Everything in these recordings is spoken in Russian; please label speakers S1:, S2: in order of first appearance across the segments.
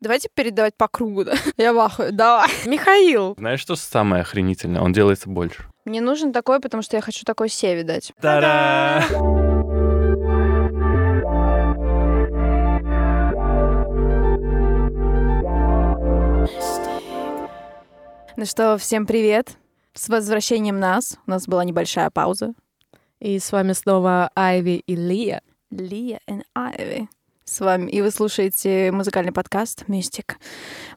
S1: Давайте передавать по кругу, да? Я в ахуе. Давай.
S2: Михаил.
S3: Знаешь, что самое охренительное? Он делается больше.
S1: Мне нужен такой, потому что я хочу такой севе дать.
S3: Та-да!
S1: Ну что, всем привет. С возвращением нас. У нас была небольшая пауза.
S2: И с вами снова Айви и Лия.
S1: Лия и Айви. С вами. И вы слушаете музыкальный подкаст «Мистик».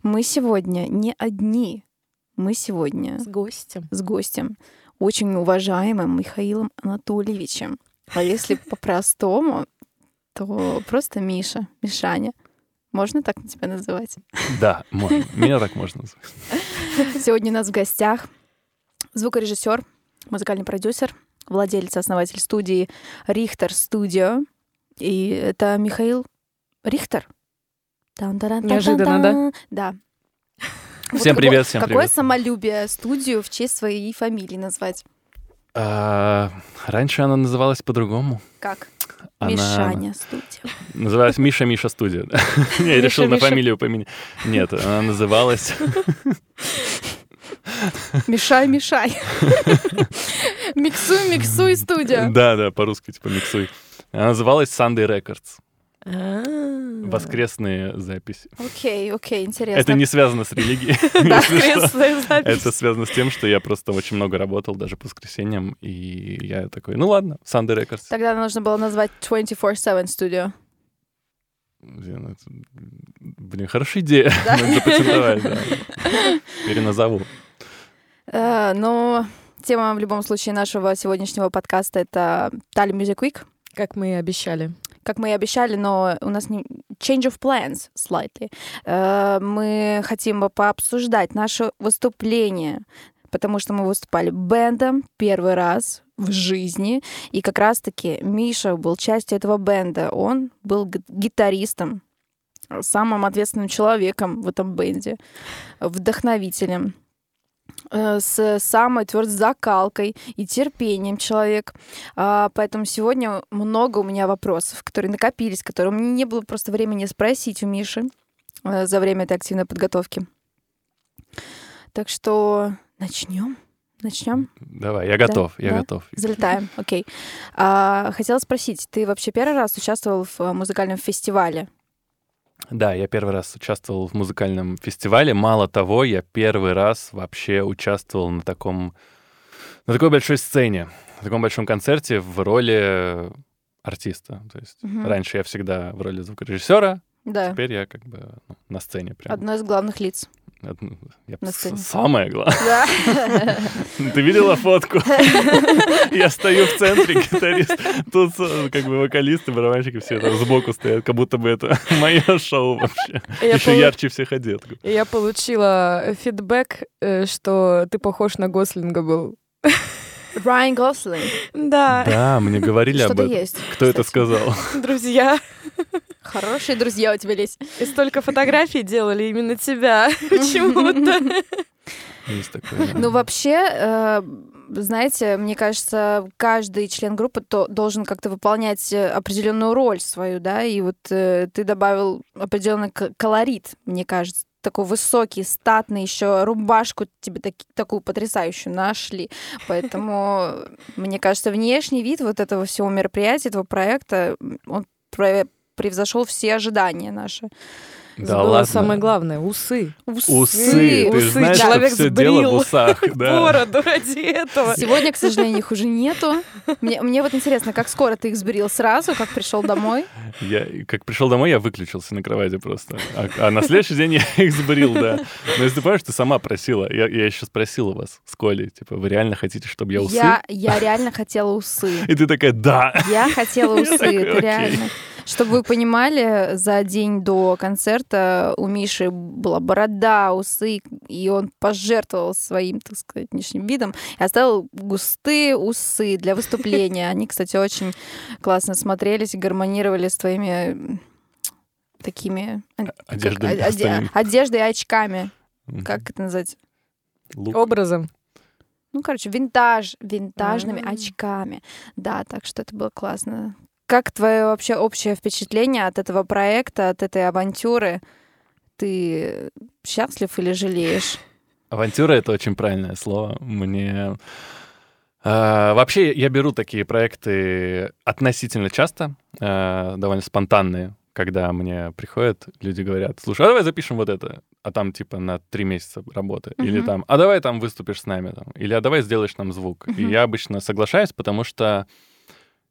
S1: Мы сегодня не одни. Мы сегодня
S2: С гостем.
S1: с гостем, очень уважаемым Михаилом Анатольевичем. А если по-простому, то просто Миша, Мишаня. Можно так тебя называть?
S3: Да, можно. Меня так можно назвать.
S1: Сегодня у нас в гостях звукорежиссер, музыкальный продюсер, владелец, основатель студии Рихтер Студио. И это Михаил Рихтер.
S2: Неожиданно,
S1: Да.
S3: Всем
S1: Вот
S3: привет,
S1: какое-
S3: всем
S1: Какое
S3: привет.
S1: самолюбие студию в честь своей фамилии назвать?
S3: А, раньше она называлась по-другому.
S1: Как?
S3: Она
S1: Мишаня Студио.
S3: называлась Миша Миша Студия. Я решил на фамилию поменять. Нет, она называлась...
S1: Мешай, мешай. Миксуй, миксуй, студия.
S3: Да, да, по-русски типа миксуй. Она называлась Sunday Records.
S2: А.
S3: Воскресные записи.
S1: Окей, окей, интересно.
S3: Это не связано с религией.
S2: Воскресная запись.
S3: Это связано с тем, что я просто очень много работал, даже по воскресеньям, и я такой, ну ладно, Sunday Records.
S1: Тогда нужно было назвать 24-7 студио.
S3: Блин, хорошая идея.
S1: Да?
S3: Надо запатентовать, да. Переназову.
S1: Э, Но тема в любом случае нашего сегодняшнего подкаста — это Tallinn Music Week.
S2: Как мы и обещали.
S1: Как мы и обещали, но у нас не change of plans slightly. Э, Мы хотим пообсуждать наше выступление, потому что мы выступали бендом первый раз в жизни, и как раз-таки Миша был частью этого бенда. Он был гитаристом, самым ответственным человеком в этом бенде, вдохновителем с самой твердой закалкой и терпением человек. А, Поэтому сегодня много у меня вопросов, которые накопились, которые у меня не было просто времени спросить у Миши э, за время этой активной подготовки. Так что начнем. Начнем.
S3: Давай, я готов, я
S1: да.
S3: готов.
S1: Залетаем. Окей. А, хотела спросить, ты вообще первый раз участвовал в э, музыкальном фестивале?
S3: Да, я первый раз участвовал в музыкальном фестивале. Мало того, я первый раз вообще участвовал на таком, на такой большой сцене, на таком большом концерте в роли артиста. То есть
S1: Мгм.
S3: раньше я всегда в роли звукорежиссера,
S1: Да.
S3: теперь я как бы ну, на сцене прям.
S1: Одно из главных лиц.
S3: Одну- я
S1: на сцене.
S3: Самое главное.
S1: Да.
S3: Ты видела фотку? Я стою в центре, гитарист. Тут э, как бы вокалисты, барабанщики все там сбоку стоят, как будто бы это мое шоу вообще.
S2: Я,
S3: Еще
S2: полу-
S3: ярче всех одет.
S2: я получила фидбэк, э, что ты похож на Гослинга был.
S1: Райан Гослинг.
S2: Да,
S3: Да, мне говорили об этом.
S1: есть.
S3: Кто это сказал?
S2: друзья.
S1: Хорошие друзья у тебя есть.
S2: И столько фотографий делали именно тебя почему-то.
S3: Есть такое. да.
S1: Ну, вообще, э, знаете, мне кажется, каждый член группы то, должен как-то выполнять э, определенную роль свою, да, и вот э, ты добавил определенный колорит, мне кажется, такой высокий, статный, еще рубашку тебе таки- такую потрясающую нашли. Поэтому, мне кажется, внешний вид вот этого всего мероприятия, этого проекта, он превзошел все ожидания наши.
S3: Да
S2: Забыла
S3: ладно.
S2: самое главное — усы.
S3: Усы. Ты
S2: Усы.
S3: знаешь,
S2: Человек
S3: все дело в
S2: сбрил
S3: усах. да.
S2: Бороду ради этого.
S1: Сегодня, к сожалению, их уже нету. Мне, мне вот интересно, как скоро ты их сбрил сразу, как пришел домой?
S3: Я как пришел домой, я выключился на кровати просто. А, а на следующий день я их сбрил, да. Но если ты понимаешь, ты сама просила. Я, я еще спросил у вас с Колей, типа, вы реально хотите, чтобы я усы?
S1: Я, я реально хотела усы.
S3: И ты такая, да.
S1: Я хотела
S3: Я
S1: усы,
S3: такой,
S1: это
S3: окей.
S1: реально. Чтобы вы понимали, за день до концерта у Миши была борода, усы, и он пожертвовал своим, так сказать, внешним видом и оставил густые усы для выступления. Они, кстати, очень классно смотрелись и гармонировали с твоими такими а, как- оде-
S3: остальными.
S1: одеждой и очками.
S3: Мгм.
S1: Как это назвать?
S3: Лук.
S2: Образом.
S1: Ну, короче, винтаж, винтажными
S2: А.
S1: очками. Да, так что это было классно. Как твое вообще общее впечатление от этого проекта, от этой авантюры? ты счастлив или жалеешь?
S3: Авантюра — это очень правильное слово. Мне... А, вообще, я беру такие проекты относительно часто, а, довольно спонтанные, когда мне приходят, люди говорят, слушай, а давай запишем вот это, а там типа на три месяца работы, или
S1: Мгм.
S3: там, а давай там выступишь с нами, там, или а давай сделаешь нам звук. И
S1: Мгм.
S3: я обычно соглашаюсь, потому что,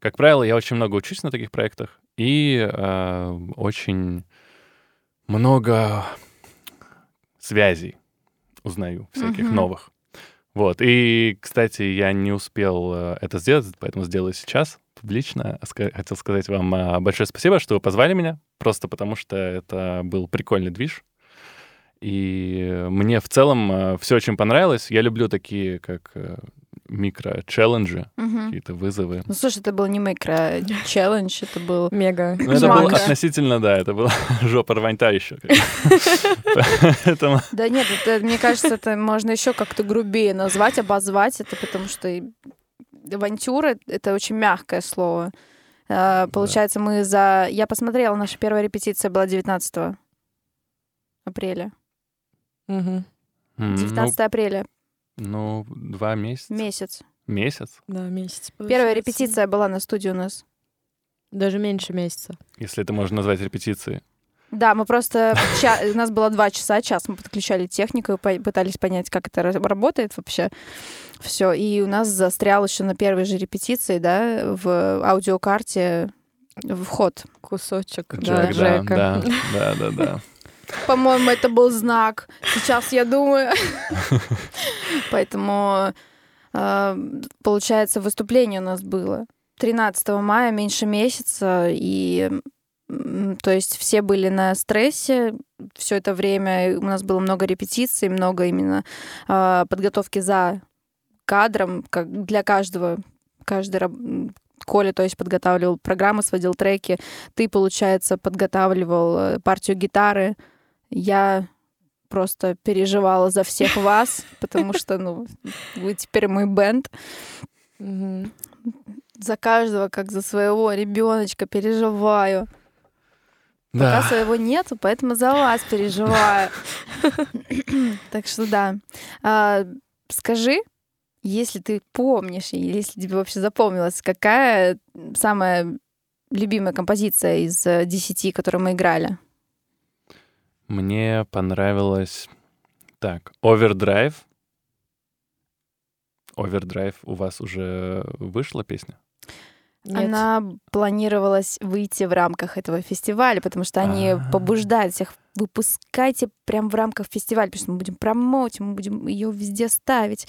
S3: как правило, я очень много учусь на таких проектах, и а, очень много связей узнаю всяких
S1: Мгм.
S3: новых. Вот. И, кстати, я не успел э, это сделать, поэтому сделаю сейчас публично. Хотел сказать вам а, большое спасибо, что вы позвали меня, просто потому что это был прикольный движ. И мне в целом все очень понравилось. Я люблю такие, как э, микро-челленджи,
S1: Мгм.
S3: какие-то вызовы.
S1: Ну, слушай, это был не микро-челлендж, это был...
S2: Мега.
S3: Ну, это было относительно, да, это было жопа рваньта еще.
S1: Да нет, мне кажется, это можно еще как-то грубее назвать, обозвать это, потому что авантюра — это очень мягкое слово. А, Получается, мы за... Я посмотрела, наша первая репетиция была 19 апреля.
S2: Мгм.
S3: м,
S1: 19 апреля,
S3: ну, два месяца.
S1: месяц.
S3: Месяц,
S2: Да, месяц.
S1: Первая
S2: получается.
S1: репетиция была на студии у нас.
S2: Даже меньше месяца.
S3: если это можно назвать репетицией.
S1: Да, мы просто... У нас было два часа, час мы подключали технику и пытались понять, как это ра- работает вообще. Все. И у нас застрял еще на первой же репетиции, да, в аудиокарте вход.
S2: Кусочек.
S3: Джек,
S2: да, Джека.
S3: да, да, да, да.
S1: По-моему, это был знак. Сейчас я думаю. Поэтому, э, получается, выступление у нас было 13 мая, меньше месяца, и то есть все были на стрессе все это время. У нас было много репетиций, много именно э, подготовки за кадром, как для каждого. Каждый Коля, то есть, подготавливал программы, сводил треки. Ты, получается, подготавливал э, партию гитары. Я просто переживала за всех вас, потому что, ну, вы теперь мой бенд. За каждого, как за своего ребеночка, переживаю. Пока
S3: Да.
S1: своего нету, поэтому за вас переживаю. Так что да. А, Скажи, если ты помнишь, или если тебе вообще запомнилось, какая самая любимая композиция из э, десяти, которые мы играли?
S3: Мне понравилось... Так, Overdrive. Overdrive у вас уже вышла песня?
S2: Нет.
S1: Она планировалась выйти в рамках этого фестиваля, потому что они
S3: А.
S1: побуждают всех выпускайте прям в рамках фестиваля, потому что мы будем промоутить, мы будем ее везде ставить.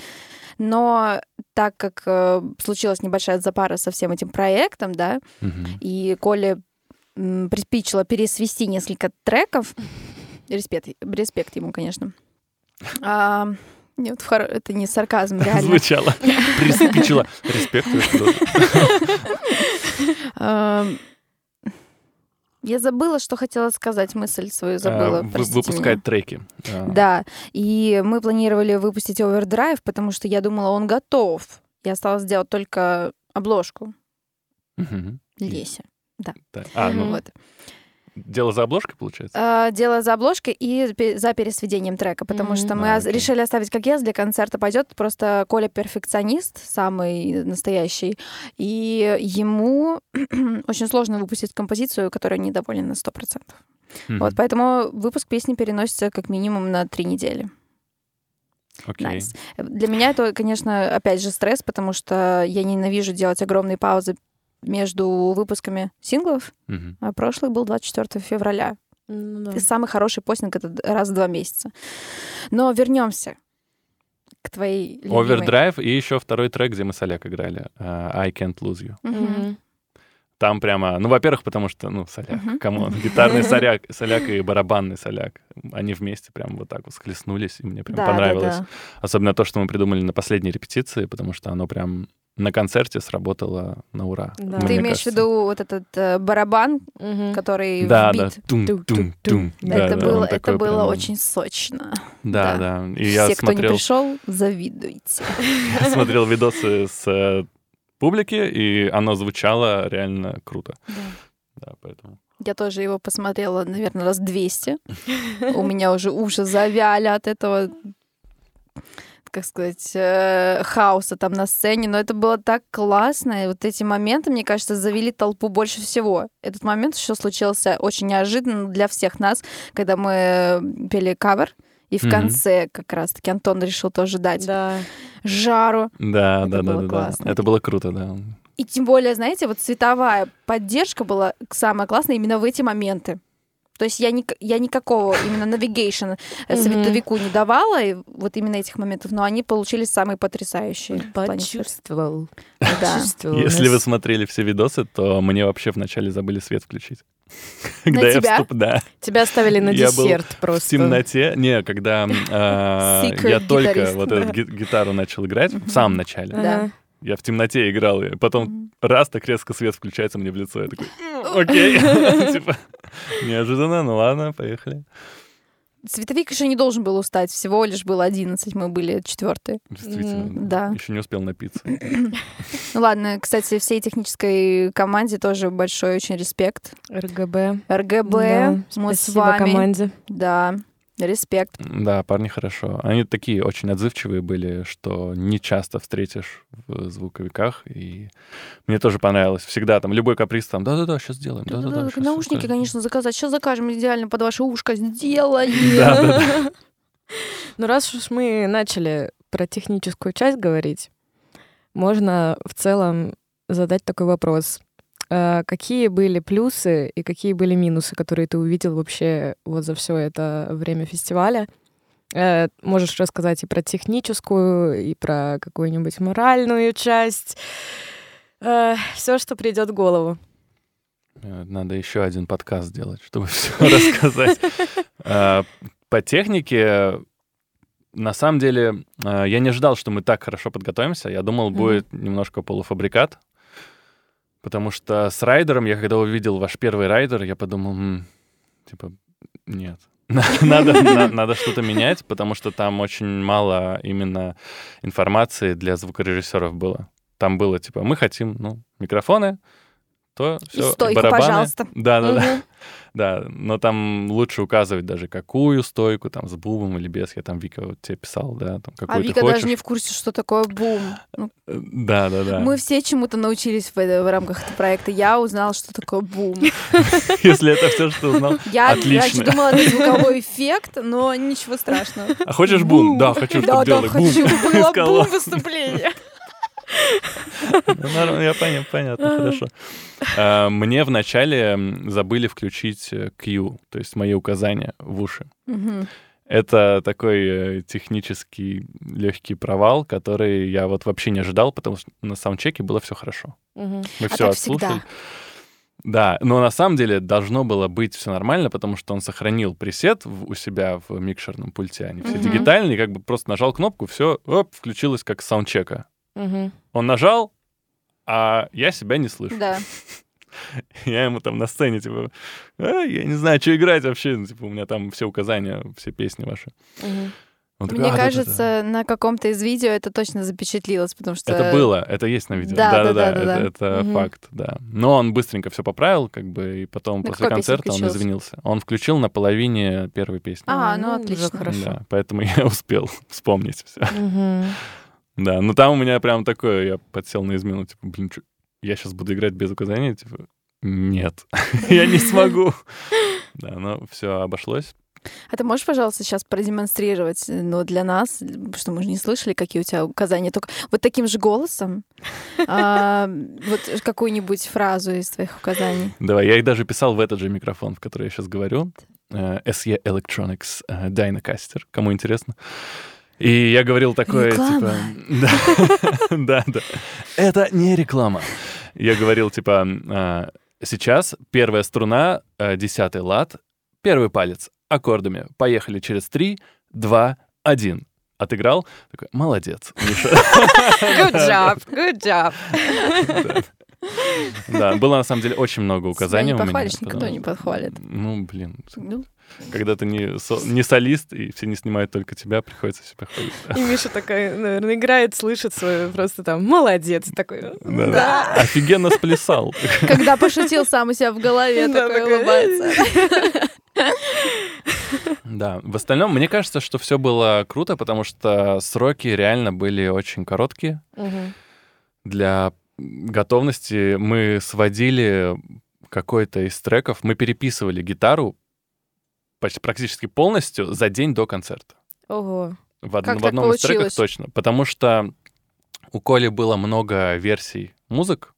S1: Но так как э, случилась небольшая запара со всем этим проектом, да,
S3: Мгм.
S1: и Коле м, приспичило пересвести несколько треков, респект, респект ему, конечно. А, нет, это не сарказм, реально.
S3: Звучало. Приспичило. Респект.
S1: Я забыла, что хотела сказать, мысль свою забыла.
S3: А, вы-
S1: простите
S3: Выпускать
S1: меня.
S3: треки. А,
S1: Да, и мы планировали выпустить Overdrive, потому что я думала, он готов. Я осталось сделать только обложку
S3: мгм.
S1: Лесе.
S3: Так. А, ну.
S1: Вот.
S3: Дело за обложкой, получается?
S1: А, Дело за обложкой и за пересведением трека, потому
S2: Мгм.
S1: что мы
S3: А, окей.
S1: решили оставить как есть, для концерта пойдет. Просто Коля перфекционист, самый настоящий, и ему очень сложно выпустить композицию, которая недоволен на 100%.
S3: Мгм.
S1: Вот, поэтому выпуск песни переносится как минимум на три недели.
S3: Окей.
S1: Nice. Для меня это, конечно, опять же стресс, потому что я ненавижу делать огромные паузы между выпусками синглов,
S3: Мгм.
S1: а прошлый был 24 февраля.
S2: Ну да.
S1: И самый хороший постинг это раз в два месяца. Но вернемся к твоей любимой.
S3: Overdrive и еще второй трек, где мы с Олег играли. а, I Can't Lose You.
S1: Мгм.
S3: Там прямо, ну, во-первых, потому что, ну, соляк,
S1: come
S3: on, гитарный соляк, соляк и барабанный соляк. Они вместе прям вот так вот схлестнулись, и мне прям
S1: Да, да,
S3: понравилось.
S1: да.
S3: Особенно то, что мы придумали на последней репетиции, потому что оно прям на концерте сработало на ура.
S2: Да.
S3: мне
S1: Ты имеешь в
S3: кажется.
S1: виду вот этот э, барабан,
S2: Мгм.
S1: который
S3: Да,
S1: в
S3: да.
S1: бит?
S3: Тум-тум-тум. Да,
S1: это
S3: да,
S1: было, это было
S3: прям-
S1: очень сочно.
S3: Да,
S1: да.
S3: да. И я
S1: Все, кто не
S3: смотрел,
S1: пришел, завидуйте.
S3: я смотрел видосы с э, публики, и оно звучало реально круто. Да, поэтому
S1: Я тоже его посмотрела, наверное, раз 200. У меня уже уши завяли от этого как сказать, э, хаоса там на сцене, но это было так классно, и вот эти моменты, мне кажется, завели толпу больше всего. Этот момент еще случился очень неожиданно для всех нас, когда мы пели кавер, и в
S3: Мгм.
S1: конце как раз-таки Антон решил тоже дать
S2: Да.
S1: жару.
S3: Да,
S1: Это
S3: да, да,
S1: было
S3: да, да.
S1: классно.
S3: Это было круто, да.
S1: И тем более, знаете, вот цветовая поддержка была самая классная именно в эти моменты. То есть я, ник- я никакого именно navigation э, световику не давала, и вот именно этих моментов, но они получились самые потрясающие. в.
S2: Почувствовал.
S1: Да.
S2: Почувствовал.
S3: Если вы смотрели все видосы, то мне вообще вначале забыли свет включить.
S1: На
S3: Когда я
S1: тебя?
S3: вступ- Да.
S2: Тебя оставили на
S3: Я был
S2: десерт
S3: В
S2: просто.
S3: темноте. Не, когда
S1: Secret
S3: я только вот
S1: да.
S3: эту ги- гитару начал играть, в самом начале.
S2: Ага.
S3: Я в темноте играл, и потом раз так резко свет включается мне в лицо. Я такой, «М, окей. Типа, неожиданно, ну ладно, поехали.
S1: Цветовик еще не должен был устать, всего лишь было 11, мы были четвертые.
S3: Действительно.
S1: Да.
S3: Еще не успел напиться.
S1: Ну ладно, кстати, всей технической команде тоже большой очень респект.
S2: РГБ.
S1: РГБ,
S2: Да,
S1: мы с
S2: Спасибо
S1: вами.
S2: команде.
S1: Да, респект.
S3: Да, парни хорошо. Они такие очень отзывчивые были, что не часто встретишь в звуковиках. И мне тоже понравилось. Всегда там любой каприз там, да-да-да, сейчас сделаем. Да-да-да,
S1: наушники,
S3: всё
S1: конечно, заказать. Сейчас закажем идеально под ваше ушко. Сделаем.
S2: Ну, раз уж мы начали про техническую часть говорить, можно в целом задать такой вопрос. А Какие были плюсы и какие были минусы, которые ты увидел вообще вот за все это время фестиваля? Э, Можешь рассказать и про техническую, и про какую-нибудь моральную часть. Все, что придет в голову.
S3: Э, Надо еще один подкаст сделать, чтобы все рассказать. По технике, на самом деле, я не ожидал, что мы так хорошо подготовимся. Я думал, будет немножко полуфабрикат. Потому что с райдером, я когда увидел ваш первый райдер, я подумал, «М, типа, нет. Надо, на- надо что-то менять, потому что там очень мало именно информации для звукорежиссеров было. Там было типа, мы хотим, ну, микрофоны, то
S1: И
S3: все,
S1: стойку, пожалуйста.
S3: Да, да, да.
S1: Мгм.
S3: Да, но там лучше указывать даже какую стойку, там с бубом или без. Я там Вика вот тебе писал, да, там какую
S1: А Вика
S3: хочешь.
S1: даже не в курсе, что такое бум. Ну,
S3: Э, Да, да, да.
S1: Мы все чему-то научились в, в рамках этого проекта. Я узнала, что такое бум.
S3: Если это все, что узнал.
S1: Я раньше думала, это звуковой эффект, но ничего страшного.
S3: А хочешь бум? Да, хочу,
S1: Да,
S3: чтобы
S1: да,
S3: делали бум.
S1: хочу. Было бум выступление.
S3: Ну, Я понял, понятно, хорошо. А, Мне вначале забыли включить э, Q, то есть мои указания в уши. Это такой э, технический легкий провал, который я вот вообще не ожидал, потому что на саундчеке было все хорошо. Мы
S1: А
S3: все отслушали.
S1: всегда.
S3: Да, но на самом деле должно было быть все нормально, потому что он сохранил пресет в- у себя в микшерном пульте. Они все
S1: Мгм.
S3: дигитальные, как бы просто нажал кнопку, все, оп, включилось как саундчека.
S2: Мгм.
S3: Он нажал, а я себя не слышу.
S1: Да.
S3: Я ему там на сцене, типа, «А, я не знаю, что играть вообще. Ну, Типа, у меня там все указания, все песни ваши.
S2: Мгм.
S3: Он такой,
S1: Мне
S3: «А, да-да-да».
S1: кажется, на каком-то из видео это точно запечатлилось, потому что...
S3: Это было, это есть на видео.
S1: Да, да,
S3: Да-да-да,
S1: да, да,
S3: это, это
S2: Мгм.
S3: факт, да. Но он быстренько все поправил, как бы, и потом
S1: На
S3: после концерта он извинился. Он включил на половине первой песни.
S1: А, ну,
S2: ну,
S1: отлично.
S2: хорошо.
S3: Да, поэтому я успел вспомнить все.
S2: Мгм.
S3: Да, ну там у меня прям такое, я подсел на измену, типа, блин, чё, я сейчас буду играть без указаний, типа, нет, я не смогу. Да, но все обошлось.
S1: А ты можешь, пожалуйста, сейчас продемонстрировать, ну, для нас, что мы же не слышали, какие у тебя указания, только вот таким же голосом а, вот какую-нибудь фразу из твоих указаний.
S3: Давай, я их даже писал в этот же микрофон, в который я сейчас говорю. Э, SE Electronics э, Dynacaster, кому интересно. И я говорил такое,
S1: Реклама.
S3: типа... Да, да, да. Это не реклама. Я говорил, типа, э, сейчас первая струна, э, десятый лад, первый палец аккордами. Поехали через три, два, один. Отыграл. Такой, молодец, Миша.
S2: Good job, good job.
S3: Да, было на самом деле очень много
S1: Себя
S3: указаний
S1: не
S3: у меня.
S1: похвалишь, никто
S3: потому-
S1: не подхвалит.
S3: Ну, блин.
S1: Ну,
S3: когда ты не, со- не солист, и все не снимают только тебя, приходится себя хвалить.
S2: И Миша такая, наверное, играет, слышит свою просто там молодец такой.
S3: Да, да. Офигенно сплясал.
S1: Когда пошутил сам у себя в голове,
S2: Да,
S1: такой улыбается.
S3: Да, в остальном, мне кажется, что все было круто, потому что сроки реально были очень короткие. Для готовности мы сводили какой-то из треков, мы переписывали гитару почти практически полностью за день до концерта.
S2: Ого.
S3: В, од-
S1: Как
S3: в
S1: так
S3: одном из треков
S1: получилось?
S3: точно. Потому что у Коли было много версий музык.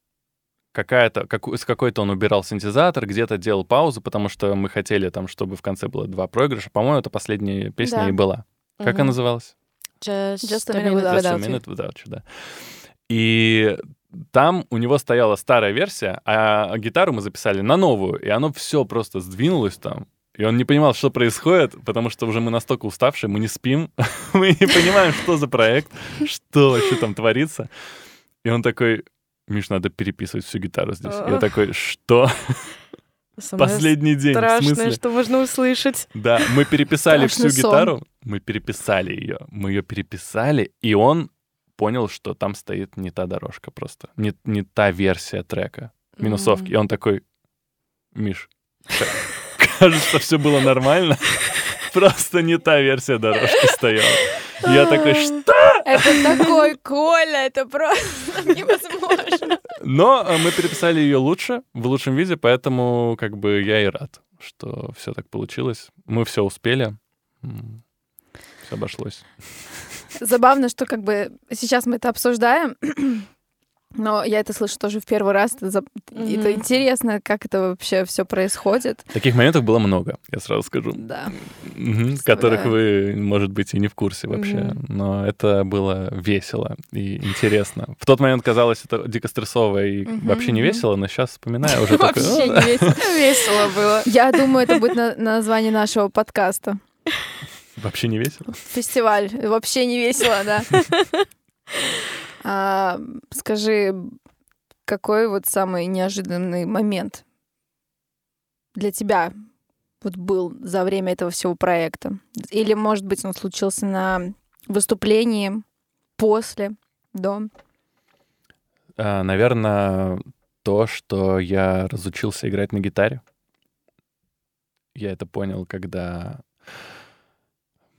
S3: Какая-то, как, с какой-то он убирал синтезатор, где-то делал паузу, потому что мы хотели там, чтобы в конце было два проигрыша. По-моему, это последняя песня
S1: Да.
S3: и была. Как она называлась?
S2: Just,
S1: Just a minute without
S3: Just a minute without you, да. И там у него стояла старая версия, а гитару мы записали на новую, и оно все просто сдвинулось там. И он не понимал, что происходит, потому что уже мы настолько уставшие, мы не спим, мы не понимаем, что за проект, что вообще там творится. И он такой, Миш, надо переписывать всю гитару здесь. Я такой, что?
S2: Самое
S3: Последний день, в
S2: страшное,
S3: смысле?
S2: что можно услышать.
S3: Да, мы переписали всю
S1: сон.
S3: гитару, мы переписали ее, мы ее переписали, и он понял, что там стоит не та дорожка просто, не, не та версия трека, минусовки. И он такой, Миш, кажется, все было нормально, просто не та версия дорожки стояла. Я такой, что?
S1: Это такой Коля, это просто невозможно.
S3: Но э, мы переписали ее лучше, в лучшем виде, поэтому как бы я и рад, что все так получилось. Мы все успели, все обошлось.
S1: Забавно, что как бы сейчас мы это обсуждаем, но я это слышу тоже в первый раз. Это, за-
S2: Мгм.
S1: это интересно, как это вообще все происходит.
S3: Таких моментов было много, я сразу скажу.
S1: Да. Представляю.
S3: которых вы, может быть, и не в курсе вообще.
S2: Мгм.
S3: Но это было весело и интересно. В тот момент казалось это дико стрессово и
S1: Мгм,
S3: вообще не весело, но сейчас вспоминаю уже.
S1: Вообще
S3: «О,
S1: не весело.
S2: Весело было.
S1: Я думаю, это будет на- название нашего подкаста.
S3: Вообще не весело?
S1: Фестиваль. Вообще не весело, да. А, скажи, какой вот самый неожиданный момент для тебя вот был за время этого всего проекта? Или, может быть, он случился на выступлении, после, до?
S3: А, Наверное, то, что я разучился играть на гитаре. Я это понял, когда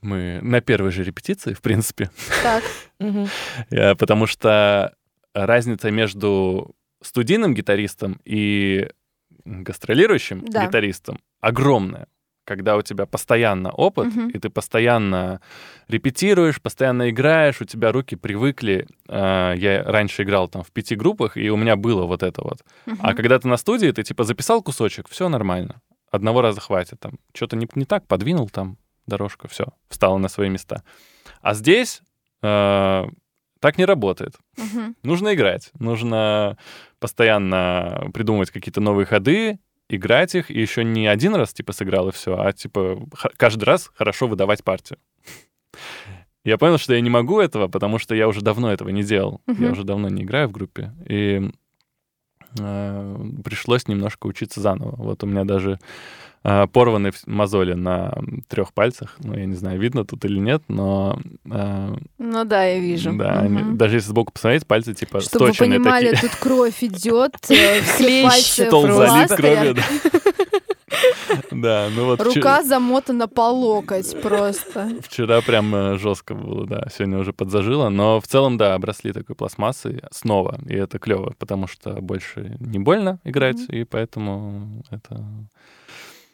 S3: мы на первой же репетиции, в принципе,
S1: Так.
S3: Э, Потому что разница между студийным гитаристом и гастролирующим
S1: Да.
S3: гитаристом огромная. Когда у тебя постоянно опыт,
S1: Мгм.
S3: и ты постоянно репетируешь, постоянно играешь, у тебя руки привыкли. Э, Я раньше играл там в пяти группах, и у меня было вот это вот. А
S1: Мгм.
S3: когда ты на студии, ты типа записал кусочек, все нормально. Одного раза хватит. Там что-то не, не так, подвинул там дорожку, все, встала на свои места. А здесь э, так не работает.
S1: Мгм.
S3: Нужно играть, нужно постоянно придумывать какие-то новые ходы, играть их, и еще не один раз типа сыграл и все, а типа каждый раз хорошо выдавать партию. Я понял, что я не могу этого, потому что я уже давно этого не делал. Я
S1: Мгм.
S3: уже давно не играю в группе. И пришлось немножко учиться заново. Вот у меня даже э, порваны мозоли на трех пальцах. Ну, я не знаю, видно тут или нет, но э,
S1: Ну да, я вижу.
S3: да, они-
S1: Мгм.
S3: даже если сбоку посмотреть, пальцы типа
S1: Чтобы вы понимали,
S3: такие.
S1: тут кровь идет, э, все пальцы
S3: залит кровью. Да. Ну вот
S1: Рука замотана по локоть просто.
S3: вчера прям жестко было, да, сегодня уже подзажило, но в целом, да, обросли такой пластмассой снова, и это клево, потому что больше не больно играть, и поэтому это...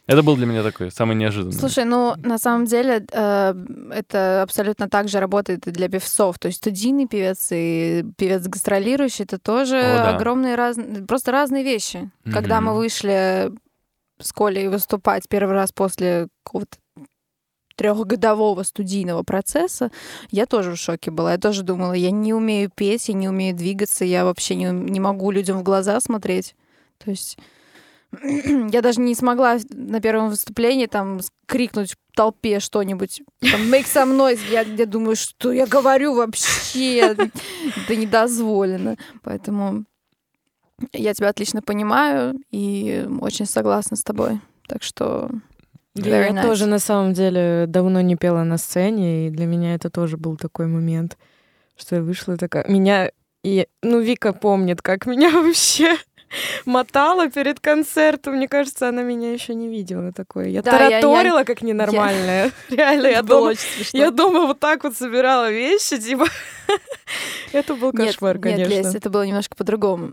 S3: Это был для меня такой самый неожиданный.
S1: Слушай, ну на самом деле э, это абсолютно так же работает и для певцов. То есть студийный певец и певец гастролирующий это тоже
S3: О, да.
S1: огромные разные, просто разные вещи. Когда мы вышли с Колей выступать первый раз после какого-то трехгодового студийного процесса, я тоже в шоке была. Я тоже думала, я не умею петь, я не умею двигаться, я вообще не, не могу людям в глаза смотреть. То есть я даже не смогла на первом выступлении там крикнуть толпе что-нибудь, там, make some noise. Я, я думаю, что я говорю вообще, это недозволено. Поэтому я тебя отлично понимаю и очень согласна с тобой. Так что Very
S2: Я
S1: nice.
S2: тоже на самом деле давно не пела на сцене, и для меня это тоже был такой момент, что я вышла такая... Меня... И, ну, Вика помнит, как меня вообще мотала перед концертом. Мне кажется, она меня еще не видела такое. Я
S1: Да, я- я-
S2: тараторила как ненормальная. Реально, я
S1: Это было
S2: дома, я дома вот так вот собирала вещи, типа... Это был
S1: Нет,
S2: кошмар,
S1: Нет,
S2: конечно.
S1: Лесь, это было немножко по-другому.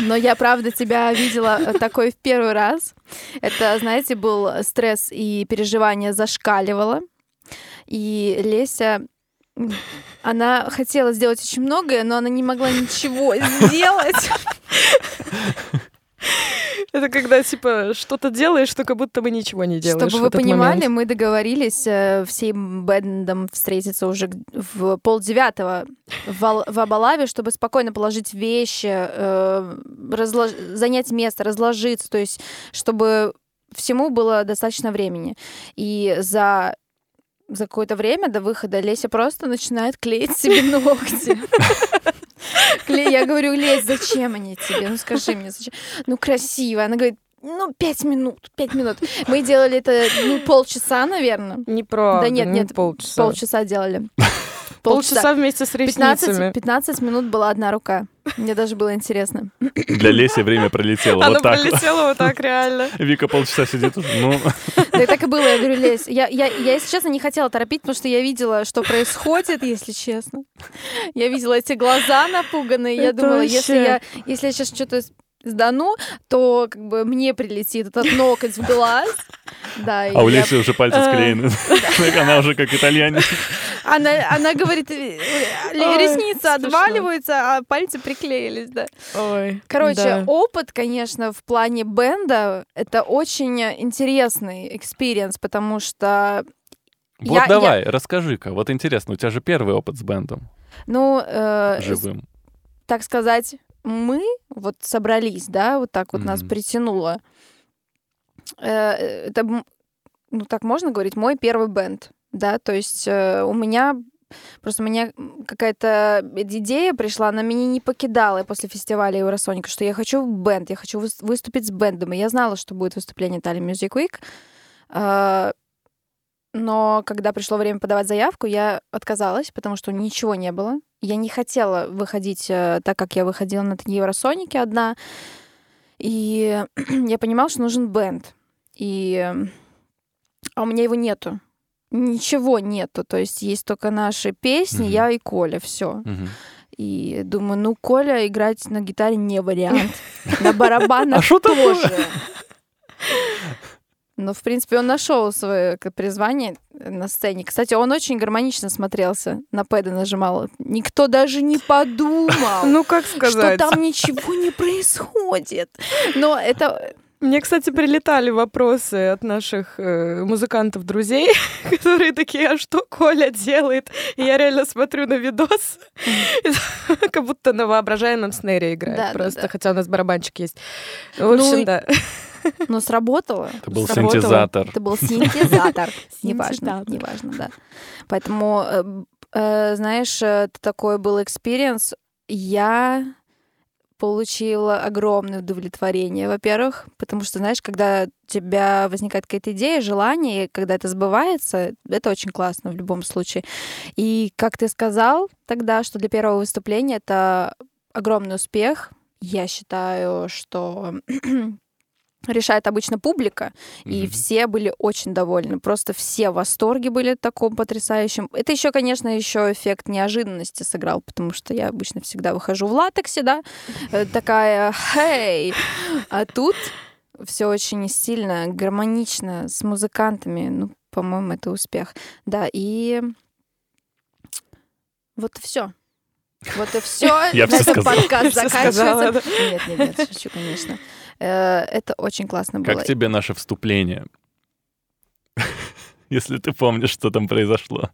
S1: Но я, правда, тебя видела э, такой в первый раз. Это, знаете, был стресс и переживание зашкаливало. И Леся, она хотела сделать очень многое, но она не могла ничего сделать.
S2: Это когда, типа, что-то делаешь, что как будто бы ничего не делаешь.
S1: Чтобы вы понимали,
S2: момент.
S1: мы договорились э, всем бендом встретиться уже в полдевятого в, в Абалаве, чтобы спокойно положить вещи, э, разлож- занять место, разложиться, то есть чтобы всему было достаточно времени. И за за какое-то время до выхода Леся просто начинает клеить себе ногти. Я говорю, Лесь, зачем они тебе? Ну скажи мне, зачем? Ну красиво. Она говорит, ну пять минут, пять минут. Мы делали это ну, полчаса, наверное.
S2: Неправда,
S1: Да нет,
S2: не
S1: нет,
S2: полчаса.
S1: Полчаса делали.
S2: Полчаса вместе с
S1: 15,
S2: ресницами.
S1: 15 минут была одна рука. Мне даже было интересно.
S3: Для Леси время пролетело.
S2: Она
S3: Вот так. вот.
S2: пролетела вот так реально.
S3: Вика полчаса сидит. Ну,
S1: Да и так и было. Я говорю, Лесь, я, я, я, если честно, не хотела торопить, потому что я видела, что происходит, если честно. Я видела эти глаза напуганные. Я
S2: Это
S1: думала, если я, если я сейчас что-то сдану, то как бы мне прилетит этот ноготь в глаз. Да,
S3: а у
S1: я-
S3: Леси уже пальцы
S2: А.
S3: склеены. Она уже как итальянец.
S1: Она, она говорит, э, э, ресницы отваливаются, а пальцы приклеились, да.
S2: Ой.
S1: Короче,
S2: да.
S1: опыт, конечно, в плане бенда это очень интересный experience, потому что,
S3: Вот
S1: Я-
S3: давай, расскажи-ка. Вот интересно, у тебя же первый опыт с бендом
S1: ну, э,
S3: живым.
S1: так сказать, мы вот собрались, да, вот так вот нас
S3: Мгм.
S1: притянуло. Э, это, ну так можно говорить, мой первый бенд, да, то есть э, у меня Просто у меня какая-то идея пришла, она меня не покидала после фестиваля Евросоника, что я хочу в бенд, я хочу выс- выступить с бендом. И я знала, что будет выступление Tallinn Music Week. А, Но когда пришло время подавать заявку, я отказалась, потому что ничего не было. Я не хотела выходить э, так, как я выходила на Евросонике одна. И я понимала, что нужен бенд. И... э, А у меня его нету. Ничего нету. То есть есть только наши песни,
S3: Мгм.
S1: я и Коля, все.
S3: Мгм.
S1: И думаю, ну, Коля играть на гитаре не вариант. На барабанах
S3: А
S1: тоже. Но, в принципе, он нашел свое как, призвание на сцене. Кстати, он очень гармонично смотрелся. На пэды нажимал. Никто даже не подумал,
S2: Ну, как
S1: что
S2: сказать?
S1: там ничего не происходит. Но это...
S2: Мне, кстати, прилетали вопросы от наших э, музыкантов-друзей, которые такие, а что Коля делает? И я реально смотрю на видос, как будто на воображаемом снэре играет просто, хотя у нас барабанчик есть. В общем,
S1: и-
S2: да.
S1: Но сработало.
S3: Это был
S2: Сработало.
S3: синтезатор.
S1: Это был синтезатор. Неважно, неважно, да. Поэтому, э, э, знаешь, э, это такой был experience. Я получила огромное удовлетворение, во-первых, потому что, знаешь, когда у тебя возникает какая-то идея, желание, и когда это сбывается, это очень классно в любом случае. И как ты сказал тогда, что для первого выступления это огромный успех, я считаю, что решает обычно публика, и
S3: Мгм.
S1: все были очень довольны. Просто все в восторге были таком потрясающем. Это еще, конечно, еще эффект неожиданности сыграл, потому что я обычно всегда выхожу в латексе, да, э, такая, хей, а тут все очень стильно, гармонично, с музыкантами. Ну, по-моему, это успех. Да, и вот и все. Вот и все.
S3: Я всё сказал.
S1: подкаст заканчивается. Нет, нет, нет, шучу, конечно. Э, Это очень классно было.
S3: Как тебе наше вступление? Если ты помнишь, что там произошло.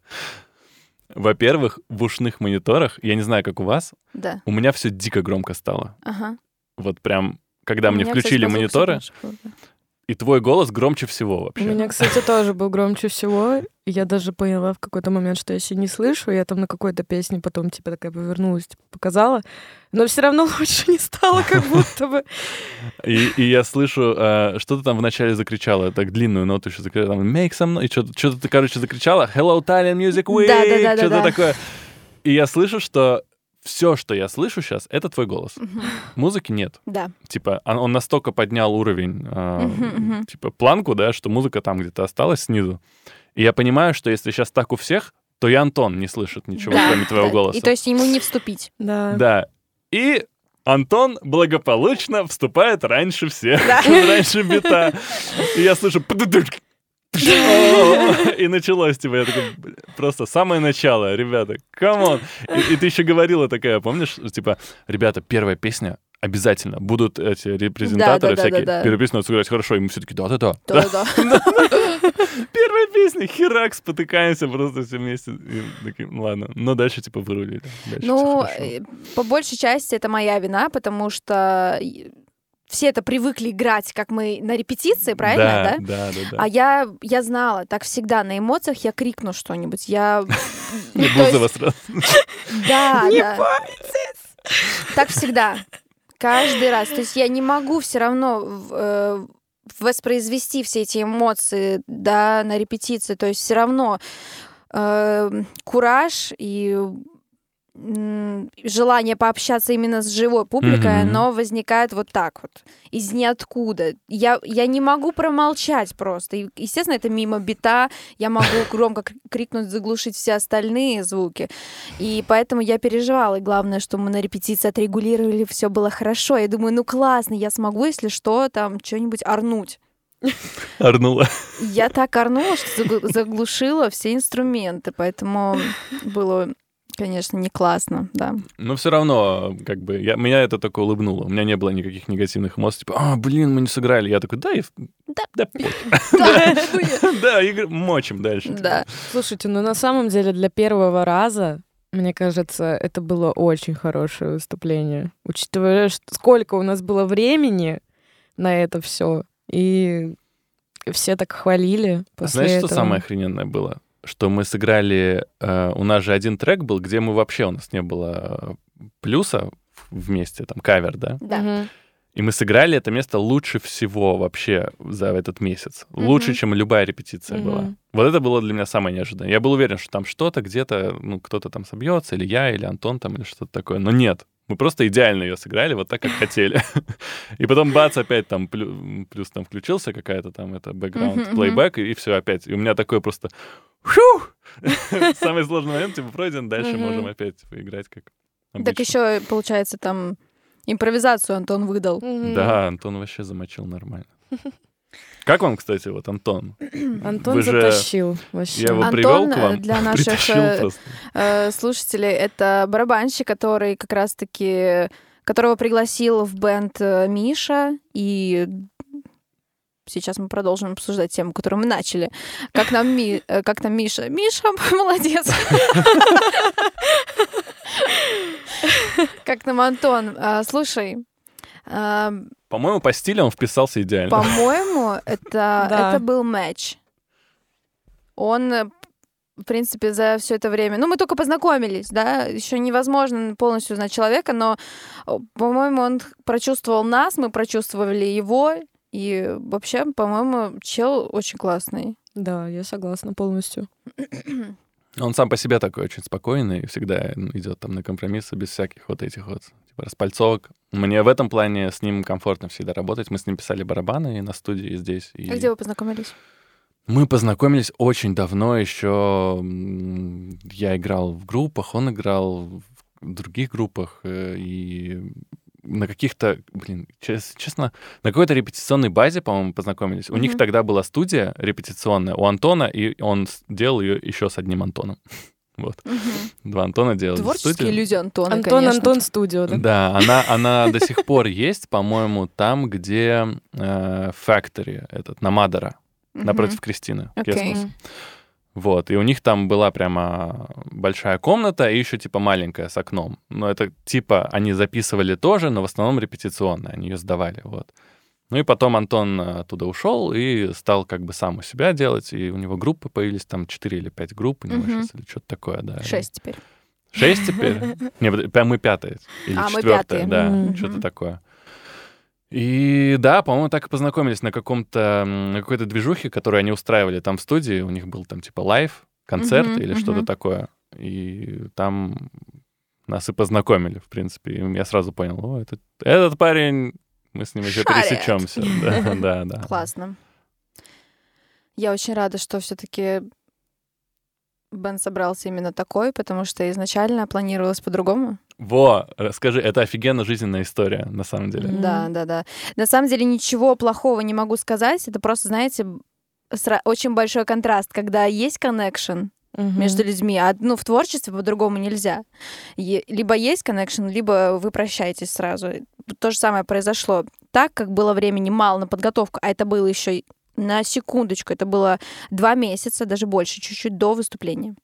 S3: Во-первых, в ушных мониторах, я не знаю, как у вас,
S1: Да.
S3: у меня все дико громко стало.
S1: Ага.
S3: Вот прям, когда
S1: У
S3: мне
S1: меня, кстати,
S3: включили
S1: тоже было, да.
S3: И твой голос громче всего
S2: У
S3: вообще.
S2: меня, кстати, тоже был громче всего. Я даже поняла в какой-то момент, что я себя не слышу. Я там на какой-то песне потом, типа, такая повернулась, типа, показала. Но все равно лучше не стало, как будто бы.
S3: И, и я слышу, э, что ты там вначале закричала, так длинную ноту еще закричала, там, make some и что-то, что-то ты, короче, закричала, hello, Italian Music Week,
S1: Да-да-да-да-да.
S3: что-то такое. И я слышу, что все, что я слышу сейчас, это твой голос. Музыки нет.
S1: Да.
S3: Типа, он, он настолько поднял уровень, э,
S1: Мгм, мгм.
S3: типа, планку, да, что музыка там где-то осталась снизу. И я понимаю, что если сейчас так у всех, то и Антон не слышит ничего,
S1: Да,
S3: кроме твоего
S1: да.
S3: голоса.
S1: И то есть ему не вступить.
S2: Да.
S3: Да. И Антон благополучно вступает раньше всех, раньше бита. И я слышу... И началось, типа, я такой, «Бля, просто самое начало, ребята, come on. И, и ты еще говорила такая, помнишь, типа, ребята, первая песня обязательно будут эти репрезентаторы
S1: Да-да-да-да-да.
S3: всякие. Первая песня надо сыграть хорошо, и мы все таки да-да-да.
S1: Да-да.
S3: Первая песня, херак, спотыкаемся просто все вместе. И такие, «Ну ладно, но дальше типа вырулили. Дальше
S1: Ну, э, по большей части это моя вина, потому что все это привыкли играть, как мы на репетиции, правильно, да?
S3: Да, да, да.
S1: А я, я знала, так всегда, на эмоциях я крикну что-нибудь. Я... Есть-
S3: Бузова сразу.
S1: Да, да. Так всегда. Каждый раз. То есть я не могу все равно э, воспроизвести все эти эмоции, да, на репетиции. То есть все равно э, кураж и желание пообщаться именно с живой публикой,
S3: Мгм.
S1: оно возникает вот так вот, из ниоткуда. Я, я не могу промолчать просто. И, естественно, это мимо бита, я могу громко кр- крикнуть, заглушить все остальные звуки. И поэтому я переживала. И главное, что мы на репетиции отрегулировали, все было хорошо. Я думаю, ну классно, я смогу, если что, там что-нибудь орнуть.
S3: Орнула.
S1: Я так орнула, что загл- заглушила все инструменты, поэтому было, конечно, не классно, да.
S3: Но все равно, как бы, я, меня это только улыбнуло. У меня не было никаких негативных эмоций, типа, а, блин, мы не сыграли. Я такой, да, и...
S1: Да.
S3: Да, похер».
S1: Да, я-
S3: да, игр- мочим дальше.
S1: Да.
S2: Слушайте, ну на самом деле для первого раза, мне кажется, это было очень хорошее выступление. Учитывая, сколько у нас было времени на это все. И все так хвалили
S3: А
S2: после
S3: Знаешь,
S2: этого.
S3: что самое охрененное было? Что мы сыграли... э, у нас же один трек был, где мы вообще... У нас не было э, плюса вместе, там, кавер, да?
S1: Да.
S3: И мы сыграли это место лучше всего вообще за этот месяц.
S1: Мгм.
S3: Лучше, чем любая репетиция
S2: Мгм.
S3: была. Вот это было для меня самое неожиданное. Я был уверен, что там что-то где-то, ну, кто-то там собьется, или я, или Антон там, или что-то такое. Но нет. Мы просто идеально ее сыграли, вот так, как хотели. И потом бац, опять там плю- плюс там включился какая-то там это бэкграунд, плейбэк, и все опять. И у меня такое просто фух! Самый сложный момент, типа, пройден, дальше можем опять типа, играть как
S1: Так еще, получается, там импровизацию Антон выдал.
S3: Да, Антон вообще замочил нормально. Как вам, кстати, вот Антон?
S2: Антон
S3: Вы же-
S2: затащил вообще.
S3: Я его
S1: Антон,
S3: привел к
S1: э,
S3: вам,
S1: для наших, э. Э, слушателей, это барабанщик, который как раз-таки, которого пригласил в бенд э, Миша, и сейчас мы продолжим обсуждать тему, которую мы начали. Как нам, Ми- э, как там Миша? Миша, молодец. Как нам Антон? А, Слушай,
S3: По-моему, по стилю он вписался идеально.
S1: по-моему, это, это был матч. Он, в принципе, за все это время... Ну, мы только познакомились, да, еще невозможно полностью знать человека, но, по-моему, он прочувствовал нас, мы прочувствовали его, и вообще, по-моему, чел очень классный.
S2: Да, я согласна полностью.
S3: Он сам по себе такой очень спокойный и всегда ну, идет там на компромиссы без всяких вот этих вот типа распальцовок. Мне в этом плане с ним комфортно всегда работать. Мы с ним писали барабаны и на студии, и здесь. И...
S1: А где вы познакомились?
S3: Мы познакомились очень давно еще. Я играл в группах, он играл в других группах. э, И на каких-то, блин, чес- честно, на какой-то репетиционной базе, по-моему, познакомились. У них
S1: Мгм.
S3: тогда была студия репетиционная у Антона, и он делал ее еще с одним Антоном. Вот. Два Антона делали
S1: Творческие
S3: студию.
S1: люди Антона,
S2: Антон,
S1: конечно.
S2: Антон студио, да?
S3: Да, она, она до сих пор есть, по-моему, там, где э, Factory, этот, на Мадера, напротив Кристины.
S1: Окей.
S3: Вот, и у них там была прямо большая комната и еще типа маленькая с окном. Но это типа они записывали тоже, но в основном репетиционно, они ее сдавали, вот. Ну и потом Антон э, оттуда ушел и стал как бы сам у себя делать, и у него группы появились, там 4 или 5 групп, не
S1: Мгм.
S3: знаю, сейчас, или что-то такое, да.
S1: Шесть теперь.
S3: Шесть теперь? Не, мы пятые. Или
S1: А,
S3: четвертая, да, что-то такое. И да, по-моему, так и познакомились на каком-то, на какой-то движухе, которую они устраивали там в студии. У них был там типа live, концерт
S1: Мгм,
S3: или что-то
S1: мгм.
S3: такое. И там нас и познакомили, в принципе. И я сразу понял, о, этот, этот парень, мы с ним еще
S1: Шарит.
S3: пересечемся. Да, да, да.
S1: Классно. Я очень рада, что все-таки Бен собрался именно такой, потому что изначально планировалось по-другому.
S3: Во, расскажи, это офигенно жизненная история, на самом деле.
S1: Да, да, да. На самом деле ничего плохого не могу сказать. Это просто, знаете, сра- очень большой контраст, когда есть connection
S2: Мгм.
S1: между людьми, а ну, в творчестве по-другому нельзя. Е- либо есть connection, либо вы прощаетесь сразу. То же самое произошло. Так как было времени мало на подготовку, а это было еще на секундочку, это было два месяца, даже больше, чуть-чуть до выступления.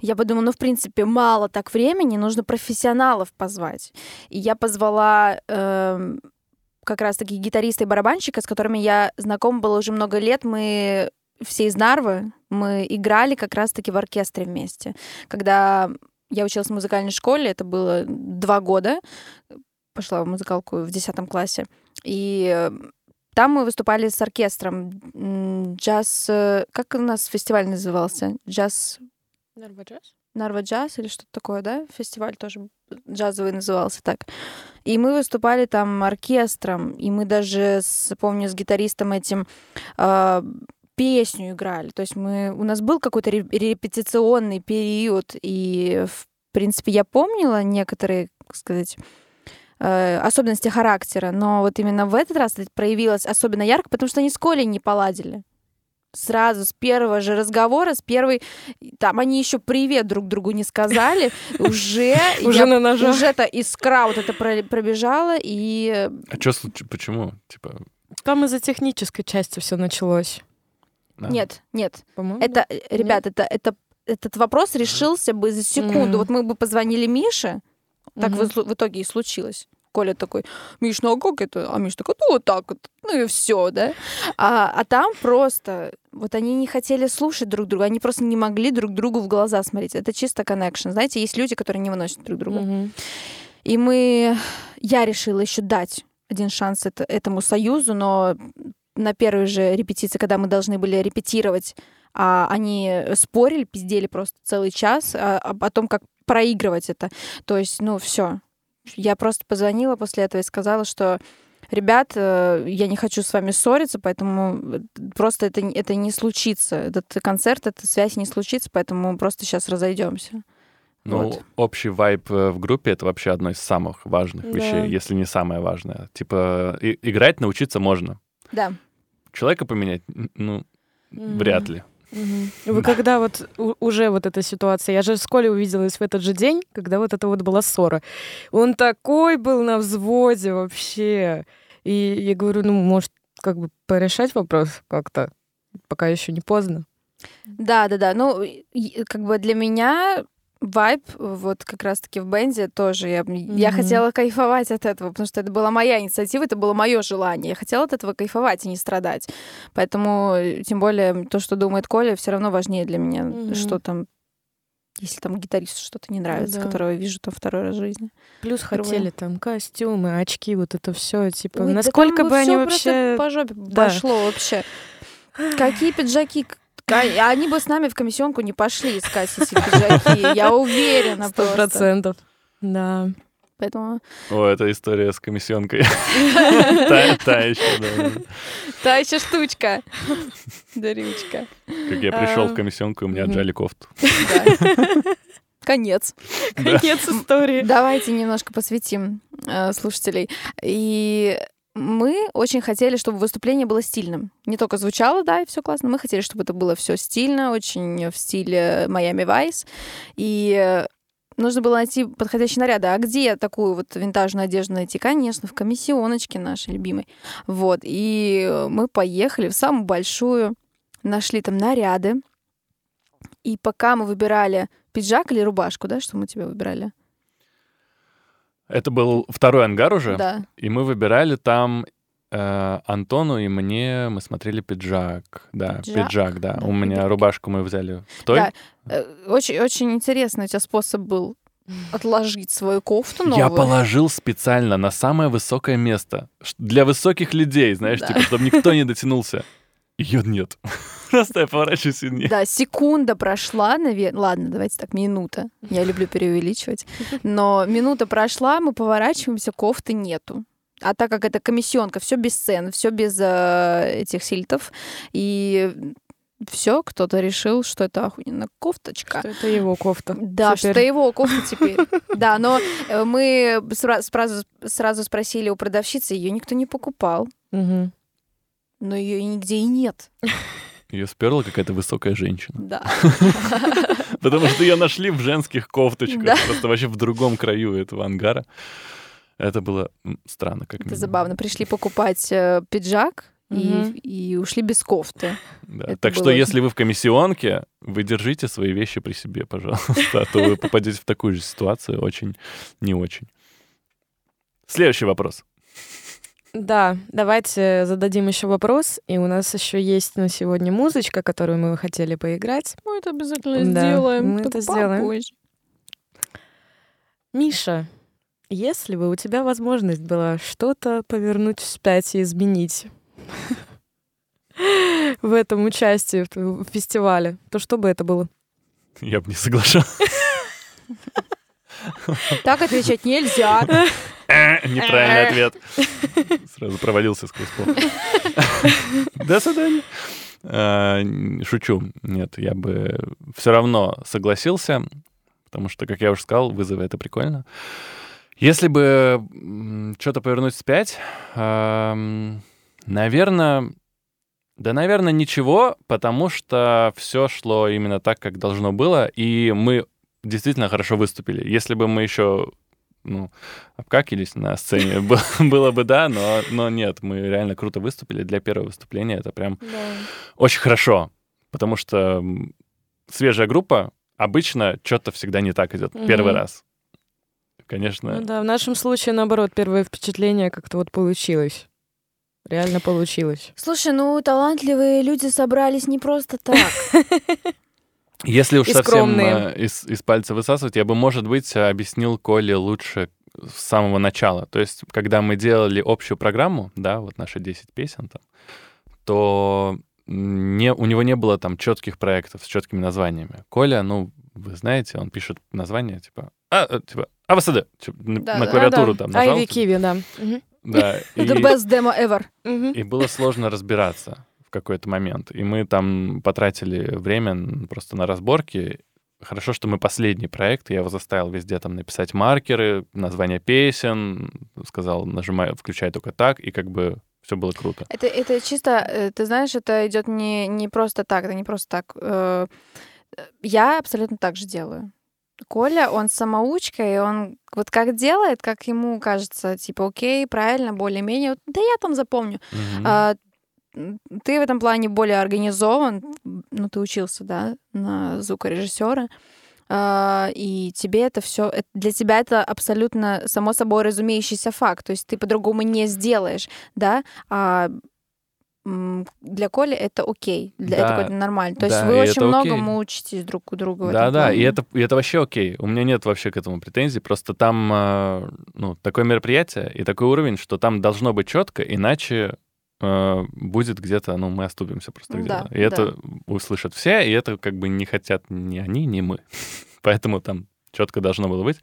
S1: Я подумала, ну, в принципе, мало так времени, нужно профессионалов позвать. И я позвала эм, как раз-таки гитариста и барабанщика, с которыми я знакома была уже много лет. Мы все из Нарвы, мы играли как раз-таки в оркестре вместе. Когда я училась в музыкальной школе, это было два года, пошла в музыкалку в 10 классе, и э, там мы выступали с оркестром. Джаз... э, Как у нас фестиваль назывался? Джаз... Нарва джаз или что-то такое, да? Фестиваль тоже джазовый назывался так. И мы выступали там оркестром, и мы даже, с, помню, с гитаристом этим э, песню играли. То есть мы, у нас был какой-то ре- репетиционный период, и, в принципе, я помнила некоторые, как сказать, э, особенности характера, но вот именно в этот раз это проявилось особенно ярко, потому что они с Колей не поладили. Сразу с первого же разговора, с первой, там они еще привет друг другу не сказали, уже
S2: Уже на ножах.
S1: уже это искра вот это про- пробежала, и
S3: А что случилось? Почему? Типа,
S2: Там из-за технической части все началось.
S3: да.
S1: нет, нет,
S2: По-моему.
S1: это, э, ребят, это, это, этот вопрос решился бы за секунду. Вот мы бы позвонили Мише, так в итоге и случилось. Коля такой, Миш, ну а как это? А Миш такой, ну вот так вот, ну и все, да. А, а там просто, вот они не хотели слушать друг друга, они просто не могли друг другу в глаза смотреть. Это чисто connection. Знаете, есть люди, которые не выносят друг друга.
S2: Мгм.
S1: И мы, я решила еще дать один шанс это- этому союзу, но на первой же репетиции, когда мы должны были репетировать, а, они спорили, пиздели просто целый час а, о том, как проигрывать это. То есть, ну, все. Я просто позвонила после этого и сказала, что ребят, э, я не хочу с вами ссориться, поэтому э, просто это, не- это не случится. Этот концерт, эта связь не случится, поэтому просто сейчас разойдемся.
S3: Ну,
S1: Вот.
S3: общий вайб э, в группе — это вообще одно из самых важных
S2: Да.
S3: вещей, если не самое важное. Типа, и- играть научиться можно.
S1: Да.
S3: Человека поменять, ну,
S2: Мгм.
S3: вряд ли.
S2: Мгм. Вы когда вот у- уже вот эта ситуация, я же с Колей увиделась в этот же день, когда вот это вот была ссора. Он такой был на взводе вообще. И я говорю, ну, может, как бы порешать вопрос как-то, пока еще не поздно.
S1: Да, да, да. Ну, как бы для меня вайб вот как раз-таки в бенде тоже. Я, я
S2: Мгм.
S1: хотела кайфовать от этого, потому что это была моя инициатива, это было мое желание. Я хотела от этого кайфовать и не страдать. Поэтому, э, тем более, то, что думает Коля, все равно важнее для меня,
S2: Мгм.
S1: что там если там гитаристу что-то не нравится,
S2: да.
S1: которого я вижу там второй раз в жизни.
S2: Плюс хотели там костюмы, очки, вот это все, типа,
S1: Ой, да
S2: насколько
S1: там
S2: бы они вообще...
S1: по жопе
S2: Да.
S1: пошло вообще. Какие пиджаки? Они бы с нами в комиссионку не пошли искать эти пиджаки. Я уверена
S2: Сто
S1: просто.
S2: процентов. Да.
S1: Поэтому
S3: О, это история с комиссионкой. Та еще, да.
S1: та еще штучка. Дарючка.
S3: Как я пришел в
S2: А,
S3: комиссионку, и у меня отжали кофту.
S1: Конец.
S2: Конец истории.
S1: Давайте немножко посвятим э, слушателей. И мы очень хотели, чтобы выступление было стильным. Не только звучало, да, и все классно. Мы хотели, чтобы это было все стильно, очень в стиле Miami Vice. И э, нужно было найти подходящие наряды. А где такую вот винтажную одежду найти? Конечно, в комиссионочке нашей любимой. Вот. И э, мы поехали в самую большую, нашли там наряды. И пока мы выбирали пиджак или рубашку, да, что мы тебе выбирали?
S3: Это был второй ангар уже,
S1: Да.
S3: и мы выбирали там э, Антону и мне мы смотрели пиджак. Да,
S1: Пиджак?
S3: пиджак, да.
S1: Да,
S3: У меня рубашку мы взяли в той.
S1: Да. Э, Очень, очень интересный у тебя способ был отложить свою кофту новую.
S3: Я положил специально на самое высокое место. Для высоких людей, знаешь,
S1: Да.
S3: типа, чтобы никто не дотянулся. Ее нет. Просто я поворачиваюсь и не.
S1: Да, секунда прошла, наверное. Ладно, давайте так, минута. Я люблю преувеличивать. Но минута прошла, мы поворачиваемся, кофты нету. А так как это комиссионка, все без цен, все без э, этих сильтов. И все, кто-то решил, что это охуенно кофточка.
S2: Что это его кофта.
S1: Да,
S2: Теперь.
S1: что его кофта теперь. Да, но э, мы сра- сразу, сразу спросили у продавщицы, ее никто не покупал. Но ее и нигде и нет.
S3: Ее сперла какая-то высокая женщина.
S1: Да.
S3: Потому что ее нашли в женских кофточках.
S1: Да.
S3: Просто вообще в другом краю этого ангара. Это было странно, как
S1: Это забавно. Пришли покупать э, пиджак и, и ушли без кофты.
S3: Да. Так
S1: было
S3: что, если вы в комиссионке, вы держите свои вещи при себе, пожалуйста, а то вы попадете в такую же ситуацию очень не очень. Следующий вопрос.
S2: Да, давайте зададим еще вопрос. И у нас еще есть на сегодня музычка, которую мы хотели поиграть.
S1: Мы это обязательно
S2: Да,
S1: сделаем.
S2: мы это сделаем.
S1: попозже.
S2: Миша, если бы у тебя возможность была что-то повернуть вспять и изменить в этом участии в в фестивале, то что бы это было?
S3: Я бы не соглашался.
S1: Так отвечать нельзя.
S3: Э, Неправильный ответ. Сразу провалился сквозь пол. До свидания. Н- Шучу. Нет, я бы все равно согласился, потому что, как я уже сказал, вызовы — это прикольно. Если бы что-то повернуть вспять, наверное, да, наверное, ничего, потому что все шло именно так, как должно было, и мы действительно хорошо выступили. Если бы мы еще ну, обкакились на сцене, бы- было бы да, но, но нет, мы реально круто выступили. Для первого выступления это прям очень хорошо, потому что свежая группа обычно что-то всегда не так идет. Первый раз. Конечно.
S2: Ну да, в нашем случае, наоборот, первое впечатление как-то вот получилось. Реально получилось.
S1: Слушай, ну талантливые люди собрались не просто так.
S3: Если уж
S2: И
S3: совсем
S2: скромные.
S3: э, из, из пальца высасывать, я бы, может быть, объяснил Коле лучше с самого начала. То есть, когда мы делали общую программу, да, вот наши 10 песен там, то не, у него не было там четких проектов с четкими названиями. Коля, ну, вы знаете, он пишет название, типа, а, э, типа, АВСД, типа, на,
S1: Да,
S3: на
S1: да,
S3: клавиатуру
S2: да.
S3: там нажал.
S2: Айви Киви, да.
S3: Да, и-
S1: The best demo ever.
S3: И было сложно разбираться в какой-то момент. И мы там потратили время просто на разборки. Хорошо, что мы последний проект, я его заставил везде там написать маркеры, название песен, сказал, нажимай, включай только так, и как бы все было круто.
S1: Это, это чисто, э, ты знаешь, это идет не, не просто так, это не просто так. Э, Я абсолютно так же делаю. Коля, он самоучка, и он вот как делает, как ему кажется, типа, окей, правильно, более-менее, да я там запомню. А, м, ты в этом плане более организован, ну, ты учился, да, на звукорежиссера, а, и тебе это все, для тебя это абсолютно само собой разумеющийся факт, то есть ты по-другому не сделаешь, да, а для Коли это окей, для
S3: Да,
S1: это нормально. То есть
S3: да,
S1: вы
S3: и
S1: очень многому учитесь друг у друга.
S3: Да, да, и это, и это вообще окей. У меня нет вообще к этому претензий. Просто там э, ну, такое мероприятие и такой уровень, что там должно быть четко, иначе будет где-то, ну, мы оступимся просто
S1: Да,
S3: где-то. И это услышат все, и это как бы не хотят ни они, ни мы. Поэтому там четко должно было быть.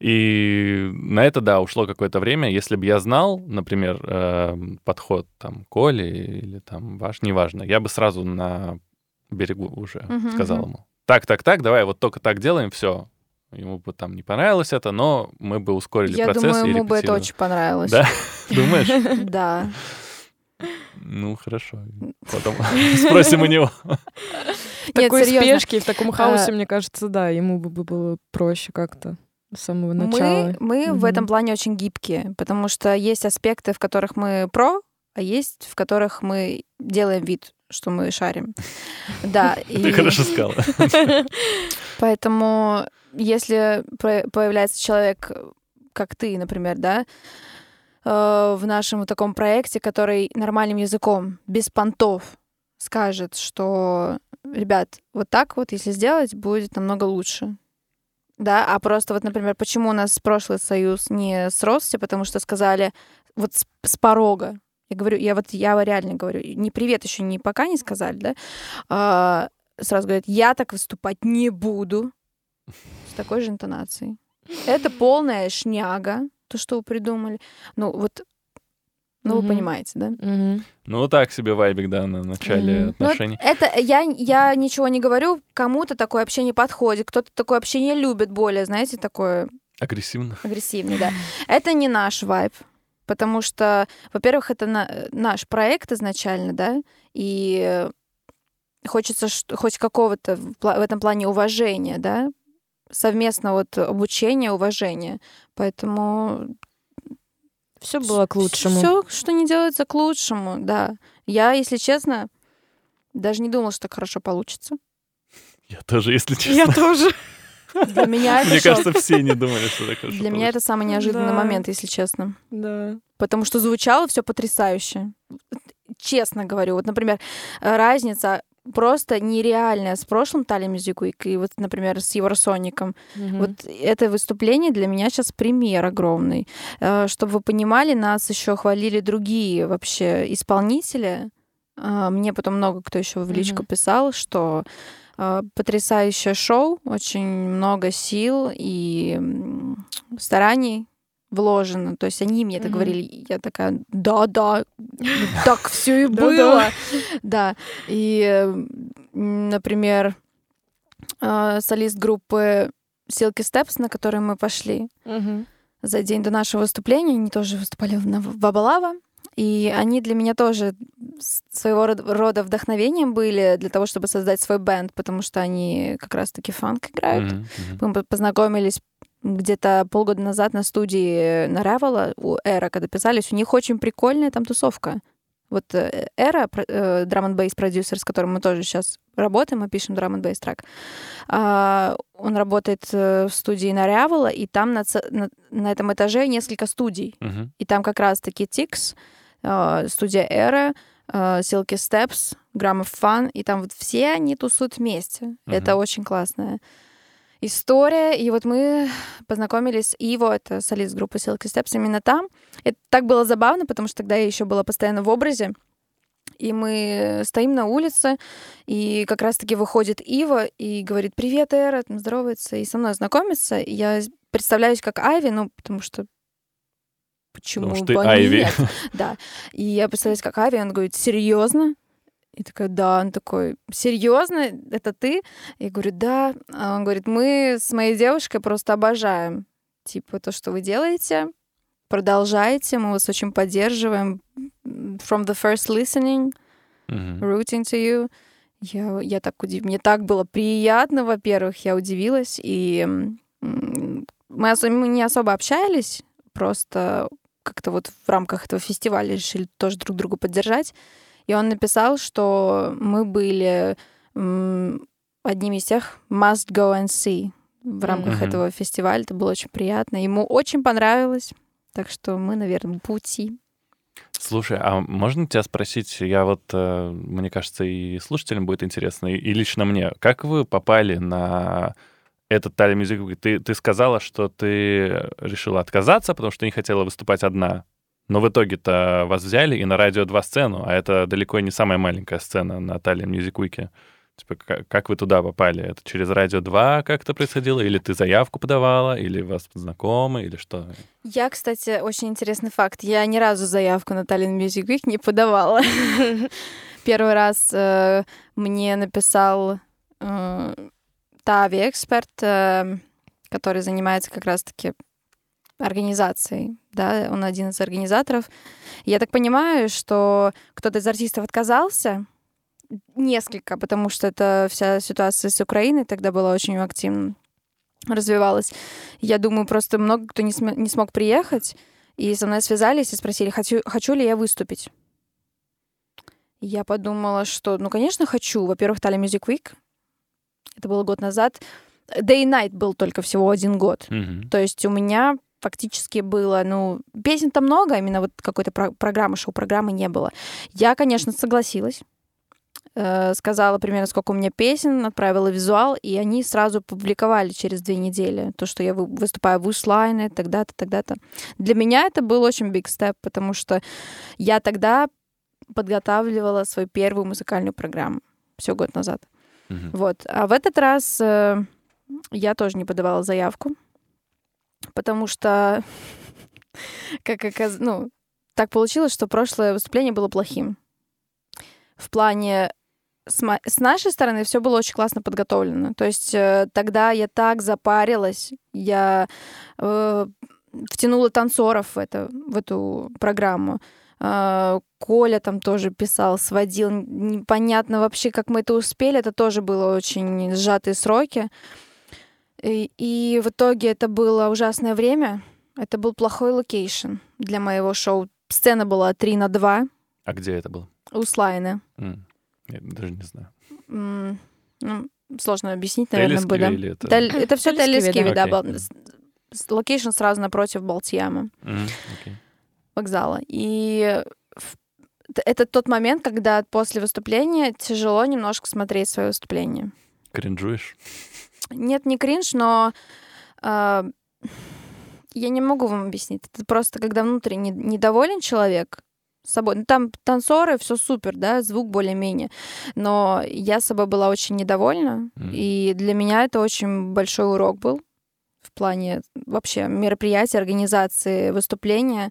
S3: И на это, да, ушло какое-то время. Если бы я знал, например, э, подход там Коли или там ваш, неважно, я бы сразу на берегу уже
S1: Мгм,
S3: сказал
S1: мгм.
S3: ему. Так, так, так, давай вот только так делаем, все. Ему бы там не понравилось это, но мы бы ускорили
S1: Я
S3: процесс
S1: думаю,
S3: и
S1: ему бы это очень понравилось.
S3: Да? Думаешь?
S1: Да.
S3: Ну, хорошо. Потом спросим у него.
S2: В такой спешке в таком хаосе,
S1: А,
S2: мне кажется, да, ему бы бы было проще как-то с самого
S1: Мы,
S2: начала.
S1: мы в
S2: Мгм.
S1: этом плане очень гибкие, потому что есть аспекты, в которых мы про, а есть, в которых мы делаем вид, что мы шарим. Да,
S3: Ты хорошо сказала.
S1: поэтому если появляется человек, как ты, например, да, э, в нашем таком проекте, который нормальным языком, без понтов, скажет, что, ребят, вот так вот, если сделать, будет намного лучше. Да, а просто вот, например, почему у нас прошлый союз не с Рости, потому что сказали вот с, с порога. Я говорю, я вот я реально говорю, не привет еще не пока не сказали, да, а, сразу говорят, я так выступать не буду с такой же интонацией. Это полная шняга, то, что вы придумали. Ну, вот ну, mm-hmm. вы понимаете, да?
S2: Mm-hmm.
S3: Ну, так себе вайбик, да, на начале mm-hmm. отношений.
S1: Ну, это я, я ничего не говорю, кому-то такое общение подходит, кто-то такое общение любит более, знаете, такое...
S3: Агрессивно.
S1: Агрессивный, да. Это не наш вайб, потому что, во-первых, это на, наш проект изначально, да, и хочется хоть какого-то в этом плане уважения, да, совместно вот обучение, уважение. Поэтому
S2: все было к лучшему.
S1: Все, что не делается, к лучшему, да. Я, если честно, даже не думала, что так хорошо получится.
S3: Я тоже, если честно.
S2: Я тоже.
S1: Для меня это
S3: Мне кажется, все не думали, что так хорошо
S1: Для меня это самый неожиданный момент, если честно.
S2: Да.
S1: Потому что звучало все потрясающе. Честно говорю. Вот, например, разница просто нереальная с прошлым Тали Week и вот, например, с Евросоником. Mm-hmm. Вот это выступление для меня сейчас пример огромный. Э, чтобы вы понимали, нас еще хвалили другие вообще исполнители. Э, мне потом много кто еще в личку mm-hmm. писал, что э, потрясающее шоу, очень много сил и стараний вложено. То есть они мне это говорили, я такая, да, да, так все и было. Да. И, например, а, солист группы Silky Steps, на которой мы пошли за день до нашего выступления, они тоже выступали в Бабалава. И они для меня тоже своего рода вдохновением были для того, чтобы создать свой бенд, потому что они как раз-таки фанк играют. Mm-hmm. Мы познакомились где-то полгода назад на студии на Ревела у Эра, когда писались, у них очень прикольная там тусовка. Вот э, Эра, драм н бейс продюсер, с которым мы тоже сейчас работаем, мы пишем драм н бейс трек, он работает э, в студии на Ревела, и там на, на, на этом этаже несколько студий.
S3: Uh-huh.
S1: И там как раз-таки Тикс, э, студия Эра, Silky Steps, Gram of Fun, и там вот все они тусуют вместе. Uh-huh. Это очень классно история. И вот мы познакомились с Иво, это солист группы Silky Steps, именно там. Это так было забавно, потому что тогда я еще была постоянно в образе. И мы стоим на улице, и как раз-таки выходит Ива и говорит, привет, Эра, там здоровается, и со мной знакомится. И я представляюсь как Айви, ну, потому что почему
S3: потому что бы Айви.
S1: нет? Да. И я представляюсь как Айви, он говорит, серьезно? И такая, да, он такой, серьезно, это ты? Я говорю, да. А он говорит, мы с моей девушкой просто обожаем, типа, то, что вы делаете, продолжайте, мы вас очень поддерживаем. From the first listening, mm-hmm. rooting to you. Я, я так удивилась. Мне так было приятно, во-первых, я удивилась. И мы, особо, мы не особо общались, просто как-то вот в рамках этого фестиваля решили тоже друг друга поддержать. И он написал, что мы были одними из тех must go and see в рамках mm-hmm. этого фестиваля. Это было очень приятно. Ему очень понравилось. Так что мы, наверное, пути.
S3: Слушай, а можно тебя спросить, я вот, э, мне кажется, и слушателям будет интересно, и лично мне, как вы попали на этот Тали Music Ты, ты сказала, что ты решила отказаться, потому что не хотела выступать одна. Но в итоге-то вас взяли и на радио 2 сцену, а это далеко не самая маленькая сцена на Music Week. Типа, как, вы туда попали? Это через радио 2 как-то происходило? Или ты заявку подавала? Или вас знакомы? Или что?
S1: Я, кстати, очень интересный факт. Я ни разу заявку на Italian Music Week не подавала. Первый раз э, мне написал э, Тави эксперт, э, который занимается как раз-таки организацией, да, он один из организаторов. Я так понимаю, что кто-то из артистов отказался, несколько, потому что это вся ситуация с Украиной тогда была очень активно развивалась. Я думаю, просто много кто не, см- не смог приехать, и со мной связались и спросили, хочу, хочу ли я выступить. Я подумала, что, ну, конечно, хочу. Во-первых, Тали Music Week. Это было год назад. Day Night был только всего один год.
S3: Mm-hmm.
S1: То есть у меня фактически было, ну, песен-то много, именно вот какой-то про- программы, шоу-программы не было. Я, конечно, согласилась. Э, сказала примерно, сколько у меня песен, отправила визуал, и они сразу публиковали через две недели то, что я вы- выступаю в Ушлайне, тогда-то, тогда-то. Для меня это был очень big step, потому что я тогда подготавливала свою первую музыкальную программу все год назад.
S3: Мгм.
S1: Вот. А в этот раз э, я тоже не подавала заявку, потому что, как оказ... ну, так получилось, что прошлое выступление было плохим. В плане с, мо- с нашей стороны все было очень классно подготовлено. То есть э, тогда я так запарилась, я э, втянула танцоров в, это, в эту программу. А, Коля там тоже писал, сводил. Непонятно вообще, как мы это успели. Это тоже было очень сжатые сроки. И, и в итоге это было ужасное время. Это был плохой location для моего шоу. Сцена была 3 на 2
S3: А где это было?
S1: у Слайна.
S3: М, Я даже не знаю.
S1: М, ну, сложно объяснить, наверное,
S3: Теллискиви
S1: будет.
S3: или это...
S1: Тель- Это все Теллискиви,
S3: да.
S1: да. С- Location сразу напротив Балтьяма.
S3: Мгм, окей.
S1: вокзала. И это тот момент, когда после выступления тяжело немножко смотреть свое выступление.
S3: Кринжуешь?
S1: Нет, не кринж, но а, я не могу вам объяснить. Это просто когда внутренне недоволен человек собой. Ну, там танцоры, все супер, да, звук более-менее. Но я собой была очень недовольна.
S3: Мгм.
S1: И для меня это очень большой урок был в плане вообще мероприятия, организации выступления.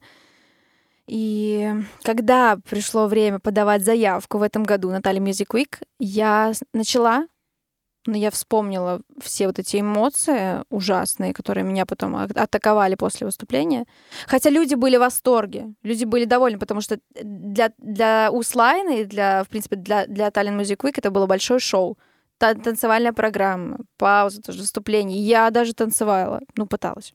S1: И когда пришло время подавать заявку в этом году на Тали Music Week, я начала, но я вспомнила все вот эти эмоции ужасные, которые меня потом атаковали после выступления. Хотя люди были в восторге, люди были довольны, потому что для, для Услайна и для, в принципе, для, для Tallinn Music Week это было большое шоу. Та- танцевальная программа, пауза, тоже выступление. Я даже танцевала, ну, пыталась.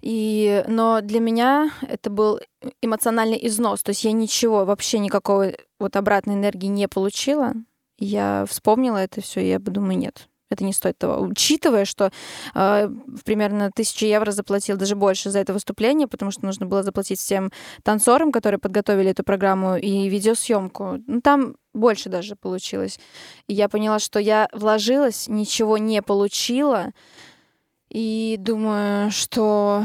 S1: И, но для меня это был эмоциональный износ. То есть я ничего, вообще никакой вот обратной энергии не получила. Я вспомнила это все, и я подумала, нет, это не стоит того. Учитывая, что э, примерно тысячу евро заплатил, даже больше за это выступление, потому что нужно было заплатить всем танцорам, которые подготовили эту программу, и видеосъемку. Ну, там больше даже получилось. И я поняла, что я вложилась, ничего не получила, и думаю, что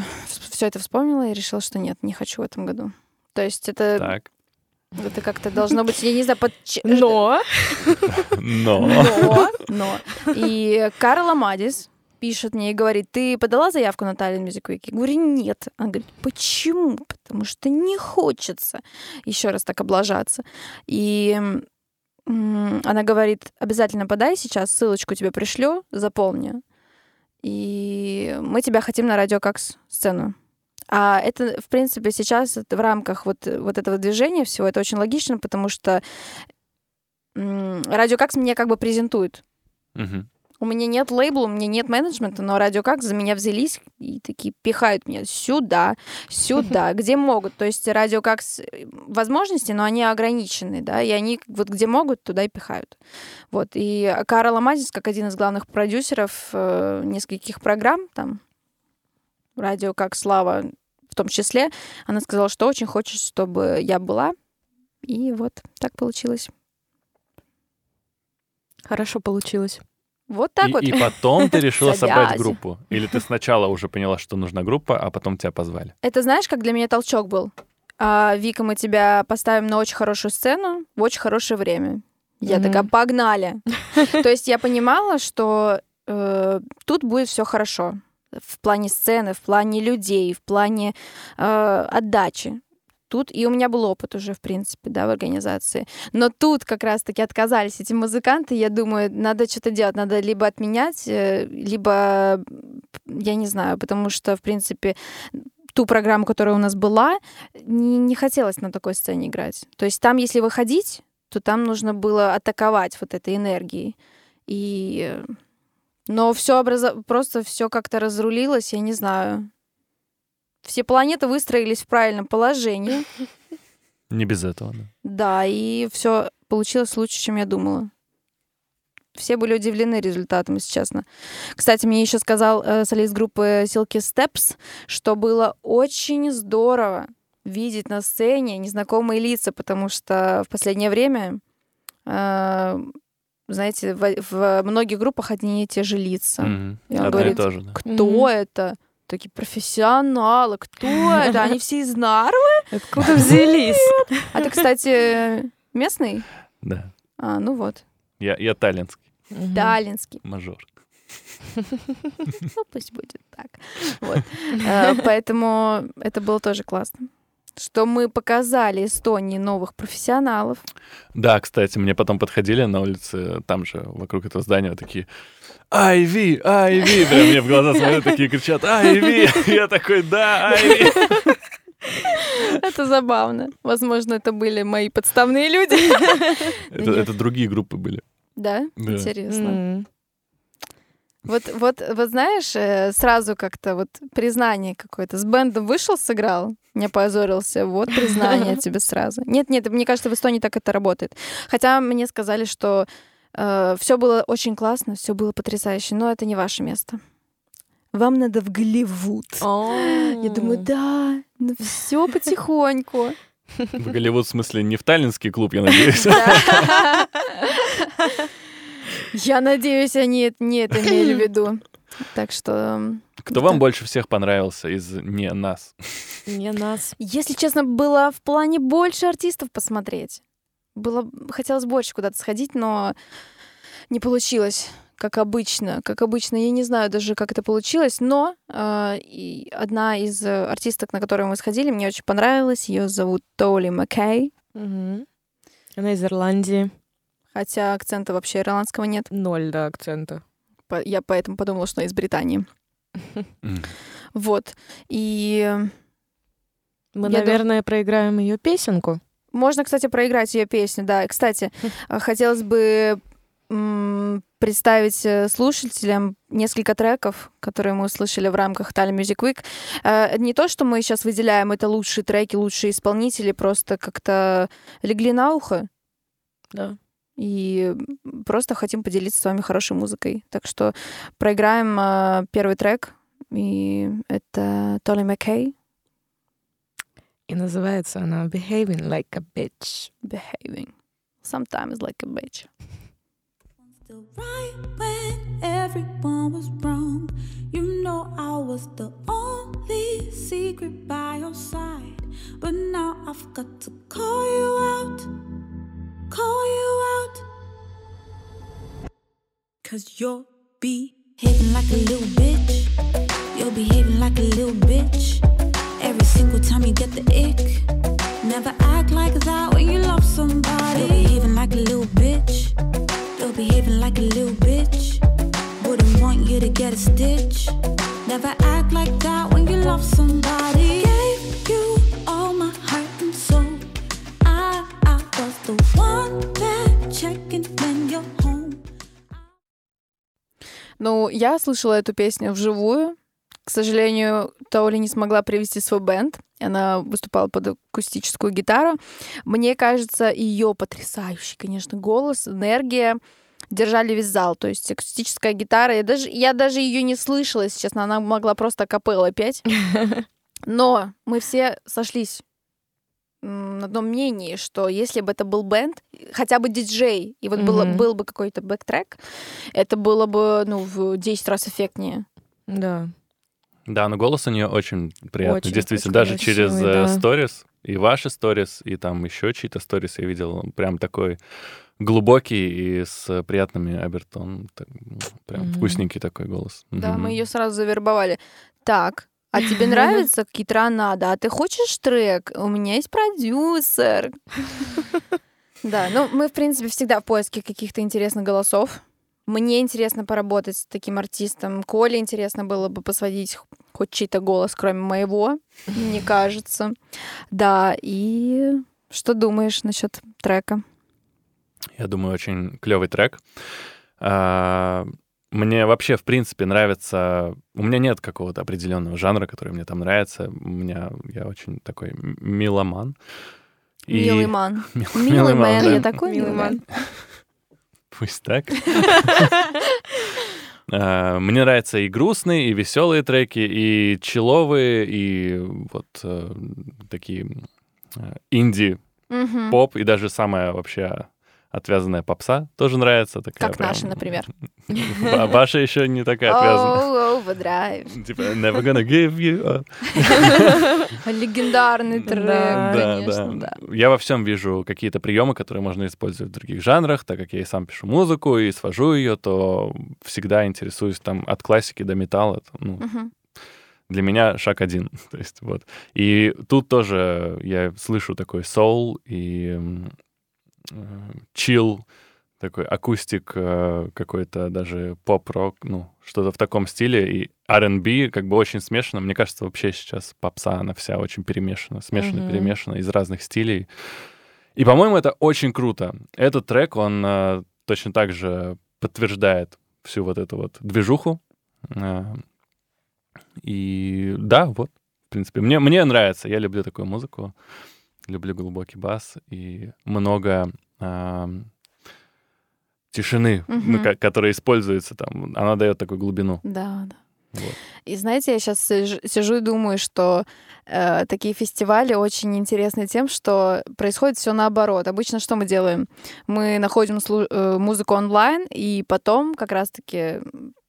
S1: все это вспомнила и решила, что нет, не хочу в этом году. То есть это,
S3: Так.
S1: Это как-то должно быть, я не знаю, под... ч-
S2: Но
S3: Но...
S1: но, но. И Карла Мадис пишет мне и говорит, ты подала заявку на Tallinn Music Week? Я говорю, нет. Она говорит, почему? Потому что не хочется еще раз так облажаться. И она говорит, обязательно подай сейчас, ссылочку тебе пришлю, запомни. И мы тебя хотим на радио как сцену. А это, в принципе, сейчас в рамках вот, вот этого движения всего это очень логично, потому что Радио Какс меня как бы презентует.
S3: Мгм.
S1: У меня нет лейбла, у меня нет менеджмента, но Радио Какс за меня взялись и такие пихают меня сюда, сюда, где могут. То есть Радио Какс э, возможности, но они ограничены, да, и они вот где могут, туда и пихают. Вот. И Карл Амазис, как один из главных продюсеров э, нескольких программ, там, Радио как Слава в том числе, она сказала, что очень хочет, чтобы я была. И вот так получилось.
S2: хорошо получилось.
S1: Вот так
S3: и,
S1: вот.
S3: и потом ты решила собрать группу? Или ты сначала уже поняла, что нужна группа, а потом тебя позвали?
S1: Это знаешь, как для меня толчок был? А, Вика, мы тебя поставим на очень хорошую сцену в очень хорошее время. Я
S2: Мгм.
S1: такая, погнали. То есть я понимала, что э, тут будет все хорошо. В плане сцены, в плане людей, в плане э, отдачи. Тут и у меня был опыт уже, в принципе, да, в организации. Но тут как раз-таки отказались эти музыканты. Я думаю, надо что-то делать, надо либо отменять, э, либо я не знаю, потому что, в принципе, ту программу, которая у нас была, не, не хотелось на такой сцене играть. То есть там, если выходить, то там нужно было атаковать вот этой энергией. И... Но все образо... просто все как-то разрулилось, я не знаю. Все планеты выстроились в правильном положении.
S3: Не без этого, да.
S1: Да, и все получилось лучше, чем я думала. все были удивлены результатом, если честно. Кстати, мне еще сказал э, солист группы Silky Steps, что было очень здорово видеть на сцене незнакомые лица, потому что в последнее время, э, знаете, в, в многих группах одни и те же лица.
S3: Мгм.
S1: И он
S3: Одно и
S1: говорит,
S3: то же, да.
S1: кто
S2: Мгм.
S1: это? Такие профессионалы, кто это? Они все из Нарвы?
S2: Откуда взялись?
S1: А ты, кстати, местный?
S3: Да.
S1: А, ну вот,
S3: Я, я таллинский
S2: Мгм.
S1: таллинский.
S3: мажор.
S1: Ну, пусть будет так. Вот. Э, Поэтому это было тоже классно. Что мы показали Эстонии новых профессионалов.
S3: Да, кстати, мне потом подходили на улице, там же, вокруг этого здания, такие Айви, Айви! Прям мне в глаза смотрят, такие кричат Айви! Я такой, да, Айви!
S1: Это забавно. Возможно, это были мои подставные люди.
S3: Это, другие группы были.
S1: Да. Интересно. Вот, вот, вот знаешь, э, сразу как-то вот признание какое-то. С бендом вышел, сыграл, не позорился. Вот признание тебе сразу. Нет, нет, мне кажется, в Эстонии так это работает. Хотя мне сказали, что все было очень классно, все было потрясающе, но это не ваше место. Вам надо в Голливуд. Я думаю, да, ну все потихоньку.
S3: В Голливуд, в смысле, не в таллинский клуб, я надеюсь.
S1: Я надеюсь, они это- не это имели в виду. Так что,
S3: Кто вам больше всех понравился из не нас?
S2: Не нас.
S1: если честно, было в плане больше артистов посмотреть. Было, хотелось больше куда-то сходить, но не получилось, как обычно. Как обычно, я не знаю даже, как это получилось, но э, и одна из артисток, на которую мы сходили, мне очень понравилась. Ее зовут Толи Маккей,
S2: Мгм. Она из Ирландии.
S1: Хотя акцента вообще ирландского нет.
S2: Ноль, да, акцента.
S1: По- Я поэтому подумала, что она из Британии. Вот. И
S2: Мы, наверное, проиграем ее песенку.
S1: Можно, кстати, проиграть ее песню, да. И, Кстати, э, хотелось бы представить э, слушателям несколько треков, которые мы услышали в рамках Tallinn Music Week. Э, Не то, что мы сейчас выделяем это лучшие треки, лучшие исполнители, просто как-то легли на ухо
S2: Да.
S1: И просто хотим поделиться с вами хорошей музыкой. Так что проиграем э, первый трек, и это Толи Маккей
S2: И называется она Behaving Like a Bitch.
S1: «Behaving». Sometimes like a bitch.
S4: Still right when everyone was wrong. You know I was the only secret by your side. But now I've got to call you out. Cause you'll be behaving like a little bitch. You're behaving like a little bitch. Every single time you get the ick. Never act like that when you love somebody. You're behaving like a little bitch. You're behaving like a little bitch. Wouldn't want you to get a stitch. Never act like that when you love somebody.
S1: Ну, я слышала эту песню вживую. К сожалению, Толи не смогла привести свой бенд. Она выступала под акустическую гитару. Мне кажется, ее потрясающий, конечно, голос, энергия держали весь зал. То есть акустическая гитара, я даже, я даже ее не слышала, если честно. Она могла просто капелла петь. Но мы все сошлись на одном мнении, что если бы это был бенд, хотя бы диджей, и вот было,
S2: Мгм.
S1: был бы какой-то backtrack, это было бы, ну, в 10 раз эффектнее.
S2: Да.
S3: Да, но голос у нее очень приятный.
S2: Очень
S3: Действительно, даже через
S2: красивый,
S3: э,
S2: да.
S3: сторис, и ваши сторис, и там еще чьи-то сторис я видел, он прям такой глубокий и с приятными обертон. так, прям
S2: Мгм.
S3: вкусненький такой голос.
S1: Да,
S3: Мгм.
S1: мы ее сразу завербовали. Так, а тебе нравится Kaytranada? А ты хочешь трек? У меня есть продюсер. Да, ну мы, в принципе, всегда в поиске каких-то интересных голосов. Мне интересно поработать с таким артистом. Коле интересно было бы посводить хоть чей-то голос, кроме моего, мне кажется. Да, и что думаешь насчет трека?
S3: Я думаю, очень клевый трек. Мне вообще, в принципе, нравится... У меня нет какого-то определенного жанра, который мне там нравится. У меня... Я очень такой м- меломан. И-
S1: Милый ман.
S3: Мил-
S1: Милый мэн,
S3: да.
S1: я такой
S2: Милый
S1: милый
S2: ман.
S3: Пусть так. А, Мне нравятся и грустные, и веселые треки, и человые, и вот э, такие э, инди
S1: Мгм.
S3: поп, и даже самая вообще отвязанная попса тоже нравится. Такая
S1: Как
S3: прям-
S1: наша, например.
S3: Ва- Ваша еще не такая отвязанная.
S1: Overdrive.
S3: Типа, never gonna give you.
S1: Легендарный трек,
S2: Да,
S1: конечно, да.
S3: Я во всем вижу какие-то приемы, которые можно использовать в других жанрах, так как я и сам пишу музыку и свожу ее, то всегда интересуюсь там от классики до металла. Ну, для меня шаг один. То есть, вот. И тут тоже я слышу такой соул и чил, такой акустик, э, какой-то даже поп-рок, ну, что-то в таком стиле. И R&B как бы очень смешано. Мне кажется, вообще сейчас попса, она вся очень перемешана, смешана,
S2: Мгм.
S3: перемешана из разных стилей. И, по-моему, это очень круто. Этот трек, он э, точно так же подтверждает всю вот эту вот движуху. Э, И да, вот, в принципе, мне, мне нравится. Я люблю такую музыку. Люблю глубокий бас и много ам, тишины, ну,
S1: Мгм.
S3: ка- которая используется там. Она дает такую глубину.
S1: Да, да.
S3: Вот.
S1: И знаете, я сейчас сижу и думаю, что э, такие фестивали очень интересны тем, что происходит все наоборот. Обычно что мы делаем? Мы находим э, музыку онлайн, и потом как раз-таки,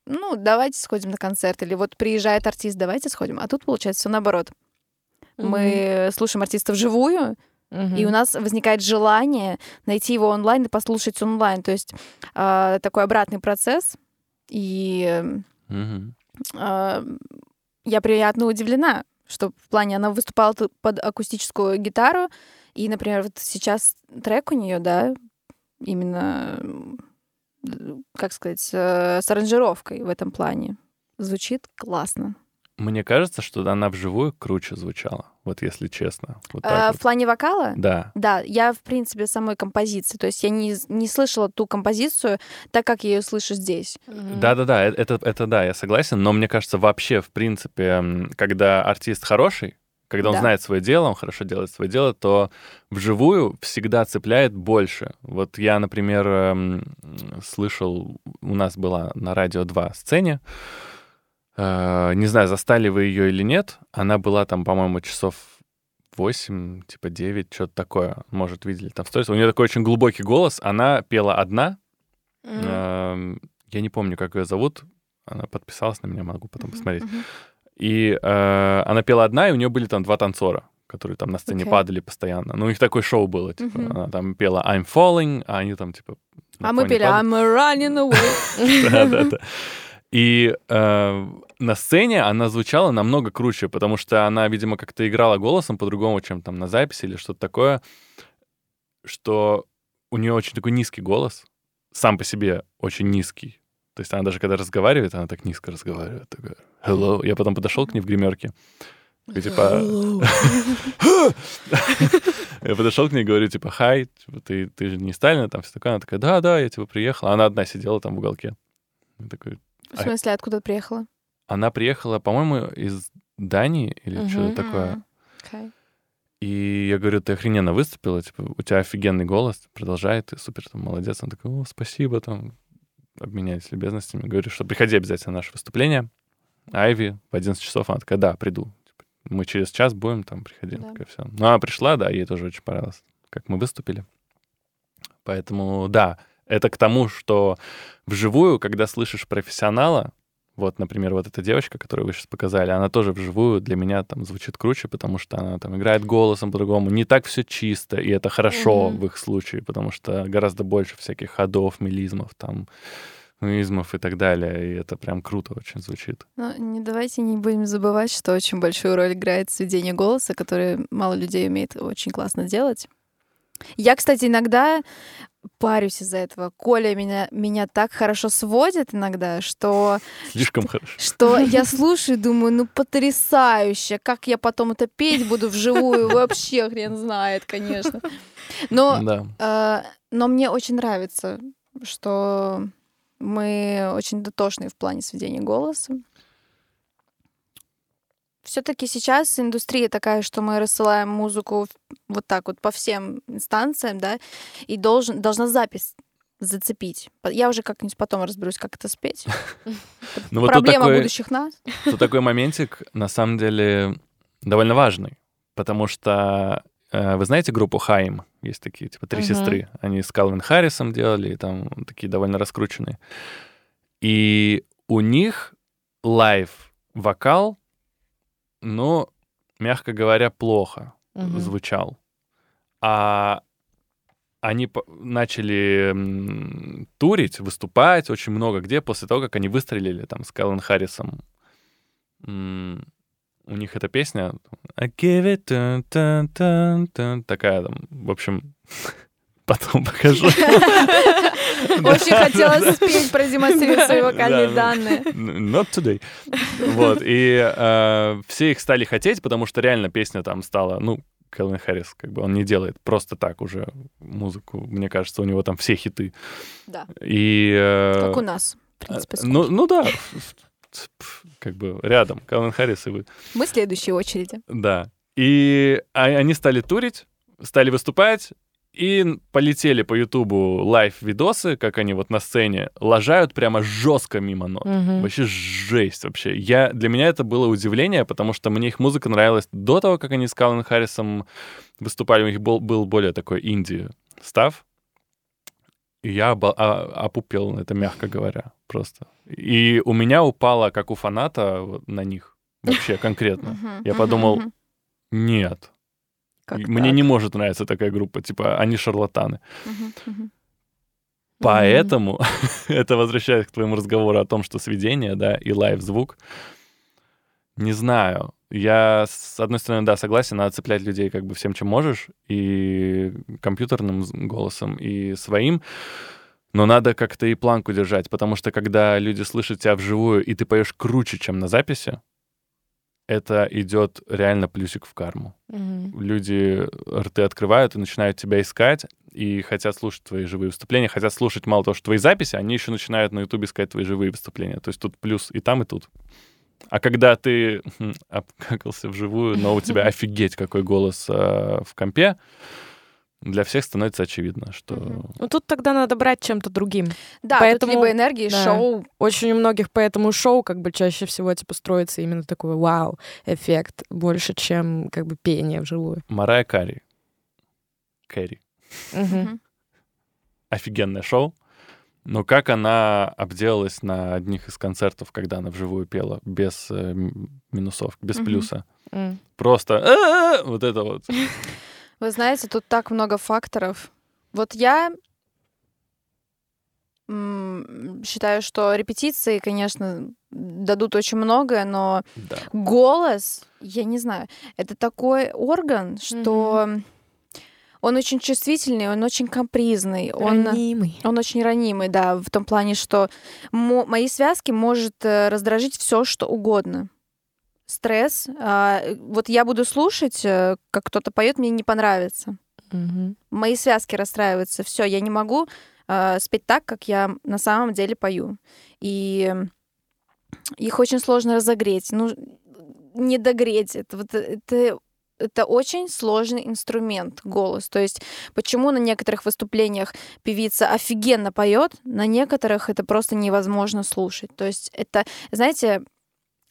S1: ну, давайте сходим на концерт, или вот приезжает артист, давайте сходим. А тут получается все наоборот. Мы слушаем артиста вживую,
S2: Мгм.
S1: и у нас возникает желание найти его онлайн и послушать онлайн. То есть э, такой обратный процесс. И э,
S3: Мгм.
S1: а, я приятно удивлена, что в плане она выступала под акустическую гитару, и, например, вот сейчас трек у нее, да, именно, как сказать, э, с аранжировкой в этом плане. Звучит классно.
S3: Мне кажется, что она вживую круче звучала, вот если честно. Вот
S1: А,
S3: вот.
S1: в плане вокала?
S3: Да.
S1: Да, я, в принципе, самой композиции. То есть я не, не слышала ту композицию так, как я ее слышу здесь.
S3: Да-да-да, э- это, это да, я согласен, но мне кажется, вообще, в принципе, когда артист хороший, когда он
S1: Да.
S3: знает свое дело, он хорошо делает свое дело, то вживую всегда цепляет больше. Вот я, например, эм, слышал, у нас была на радио 2 сцене, не знаю, застали вы ее или нет, она была там, по-моему, часов 8, типа 9, что-то такое, может, видели там сторис. У нее такой очень глубокий голос, она пела одна. Эм, Я не помню, как ее зовут. Она подписалась на меня, могу потом посмотреть.
S1: Мгм.
S3: И э, она пела одна, и у нее были там два танцора, которые там на сцене
S1: Окей.
S3: падали постоянно. Ну, у них такое шоу было, типа.
S1: Мгм.
S3: Она там пела I'm falling, а они там, типа...
S1: А мы пели
S3: падают.
S1: I'm running away.
S3: Да-да-да. И э, на сцене она звучала намного круче, потому что она, видимо, как-то играла голосом по-другому, чем там на записи или что-то такое, что у нее очень такой низкий голос, сам по себе очень низкий. То есть она даже когда разговаривает, она так низко разговаривает. Такая, hello. Я потом подошел к ней в гримерке. И типа... Я подошел к ней и говорю, типа, хай, типа, ты, ты же не Сталина, там все такое. Она такая, да, да, я типа приехала. Она одна сидела там в уголке. Я такой,
S1: В смысле, откуда приехала?
S3: она приехала, по-моему, из Дании или
S2: Мгм.
S3: что-то такое.
S1: Окей.
S3: И я говорю, ты охрененно выступила, типа, у тебя офигенный голос, продолжай, ты супер, там, молодец. Она такая, о, спасибо, там, обменялись любезностями. Говорю, что приходи обязательно на наше выступление. Айви в 11 часов, она такая, да, приду. Типа, мы через час будем, там, приходи.
S1: Да.
S3: Такая, «Всё». Ну, она пришла, да, ей тоже очень понравилось, как мы выступили. Поэтому, да, это к тому, что вживую, когда слышишь профессионала, вот, например, вот эта девочка, которую вы сейчас показали, она тоже вживую для меня там звучит круче, потому что она там играет голосом по-другому. Не так все чисто, и это хорошо
S2: Мгм.
S3: в их случае, потому что гораздо больше всяких ходов, мелизмов, там, измов и так далее. И это прям круто очень звучит.
S1: Но не давайте не будем забывать, что очень большую роль играет сведение голоса, которое мало людей умеет очень классно делать. Я, кстати, иногда парюсь из-за этого. Коля меня, меня так хорошо сводит иногда, что,
S3: Слишком хорошо.
S1: что я слушаю и думаю, ну потрясающе, как я потом это петь буду вживую, вообще хрен знает, конечно. Но
S3: Да.
S1: Э, Но мне очень нравится, что мы очень дотошные в плане сведения голоса. Все-таки сейчас индустрия такая, что мы рассылаем музыку вот так вот по всем инстанциям, да, и должен, должна запись зацепить. Я уже как-нибудь потом разберусь, как это спеть.
S3: Ну вот
S1: Проблема
S3: такой,
S1: будущих нас.
S3: тут такой моментик, на самом деле, довольно важный, потому что э, вы знаете группу Хайм? Есть такие, типа, три
S2: Мгм.
S3: сестры. Они с Калвин Харрисом делали, и там такие довольно раскрученные. И у них лайв-вокал, ну, мягко говоря, плохо
S2: Мгм.
S3: звучал. А они начали турить, выступать очень много где после того, как они выстрелили там с Кэллен Харрисом. У них эта песня I give it dun, dun, dun, такая там, в общем, потом покажу.
S1: Очень хотелось спеть, продемонстрировать свои вокальные
S3: Да,
S1: данные.
S3: Not today. Вот, и э, все их стали хотеть, потому что реально песня там стала, ну, Кэлвин Харрис, как бы он не делает просто так уже музыку. Мне кажется, у него там все хиты.
S1: Да.
S3: И... э,
S1: Как у нас, в принципе.
S3: э, ну, ну да, как бы рядом, Кэлвин Харрис и вы.
S1: Мы в следующей очереди.
S3: Да. И а- они стали турить, стали выступать, и полетели по Ютубу лайв-видосы, как они вот на сцене лажают прямо жестко мимо нот.
S2: Мгм.
S3: Вообще жесть вообще. Я, для меня это было удивление, потому что мне их музыка нравилась до того, как они с Калвин Харрисом выступали. У них был, был более такой инди-став. И я а- опупел, это мягко говоря, просто. И у меня упало, как у фаната, на них. Вообще конкретно. Я подумал. Нет.
S2: Как
S3: Мне
S2: так?
S3: не может нравиться такая группа. Типа, они шарлатаны. Поэтому это возвращаясь к твоему разговору о том, что сведение, да, и лайв-звук. Не знаю. Я, с одной стороны, да, согласен, надо цеплять людей как бы всем, чем можешь, и компьютерным голосом, и своим, но надо как-то и планку держать, потому что когда люди слышат тебя вживую, и ты поешь круче, чем на записи, это идет реально плюсик в карму.
S2: Мгм.
S3: Люди рты открывают и начинают тебя искать, и хотят слушать твои живые выступления, хотят слушать мало того, что твои записи, они еще начинают на Ютубе искать твои живые выступления. То есть тут плюс и там, и тут. А когда ты хм, обкакался вживую, но у тебя офигеть какой голос э, в компе, для всех становится очевидно, что...
S2: Ну тут тогда надо брать чем-то другим.
S1: Да,
S2: Поэтому-
S1: тут либо энергии,
S2: да.
S1: шоу.
S2: Очень у многих поэтому шоу как бы чаще всего типа строится именно такой вау-эффект больше, чем как бы пение вживую.
S3: Марая Карри. Кэрри.
S2: Мгм.
S3: Офигенное шоу. Но как она обделалась на одних из концертов, когда она вживую пела, без э, минусов, без плюса. Просто вот это вот.
S1: Вы знаете, тут так много факторов. Вот я считаю, что репетиции, конечно, дадут очень многое, но
S3: Да.
S1: голос, я не знаю, это такой орган, что он очень чувствительный, он очень капризный, он,
S2: Ранимый.
S1: он очень ранимый, да, в том плане, что мо- мои связки может э, раздражить все, что угодно. Стресс. а, вот я буду слушать, э, как кто-то поет, мне не понравится.
S2: Мгм.
S1: Мои связки расстраиваются. Все, я не могу э, спеть так, как я на самом деле пою. И их очень сложно разогреть. Ну, не догреть. Это, вот, это, это очень сложный инструмент, голос. То есть почему на некоторых выступлениях певица офигенно поет, на некоторых это просто невозможно слушать. То есть это, знаете,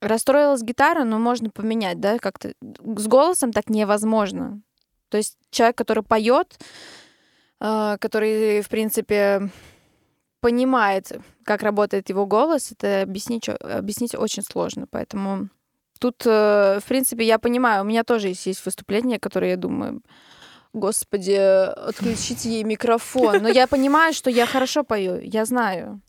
S1: расстроилась гитара, но можно поменять, да, как-то с голосом так невозможно. То есть человек, который поет, э, который, в принципе, понимает, как работает его голос, это объяснить, объяснить очень сложно. Поэтому тут, э, в принципе, я понимаю, у меня тоже есть, есть выступления, которые я думаю, господи, отключите ей микрофон. Но я понимаю, что я хорошо пою, я знаю.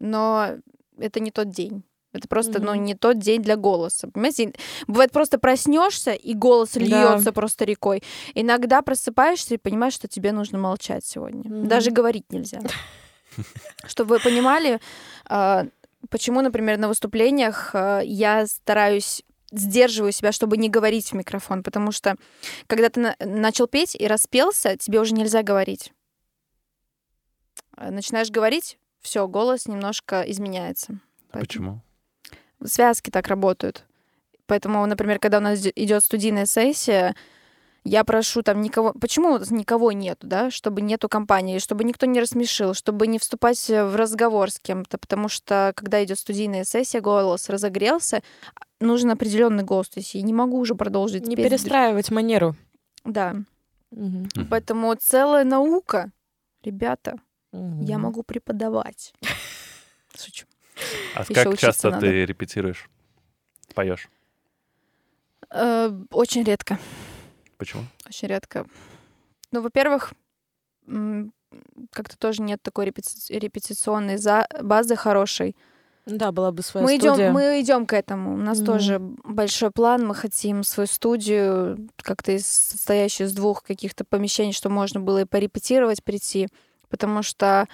S1: Но это не тот день. Это просто, ну,
S2: Мгм.
S1: не тот день для голоса. Понимаете, бывает просто проснешься, и голос
S2: Да.
S1: льется просто рекой. Иногда просыпаешься и понимаешь, что тебе нужно молчать сегодня.
S2: Мгм.
S1: Даже говорить нельзя. Чтобы вы понимали, а, почему, например, на выступлениях а, я стараюсь сдерживаю себя, чтобы не говорить в микрофон, потому что когда ты на- начал петь и распелся, тебе уже нельзя говорить. А, Начинаешь говорить, все, голос немножко изменяется.
S3: А Почему?
S1: Связки так работают. Поэтому, например, когда у нас идет студийная сессия, Я прошу там никого... Почему никого нету, да? Чтобы нету компании, чтобы никто не рассмешил, чтобы не вступать в разговор с кем-то, потому что когда идет студийная сессия, голос разогрелся, нужен определенный голос. То есть я не могу уже продолжить.
S2: Не
S1: петь.
S2: перестраивать манеру.
S1: Да.
S2: Мгм.
S1: Поэтому целая наука. Ребята, я
S2: Мгм.
S1: могу преподавать. Шучу.
S3: А как часто
S1: надо.
S3: ты репетируешь? Поешь?
S1: Э, Очень редко.
S3: Почему?
S1: Очень редко. Ну, во-первых, как-то тоже нет такой репети- репетиционной за- базы хорошей.
S2: Да, была бы своя
S1: Мы
S2: студия.
S1: идем, мы идем к этому. У нас
S2: Мгм.
S1: тоже большой план. Мы хотим свою студию, как-то из- состоящую из двух каких-то помещений, что можно было и порепетировать, прийти. Потому что,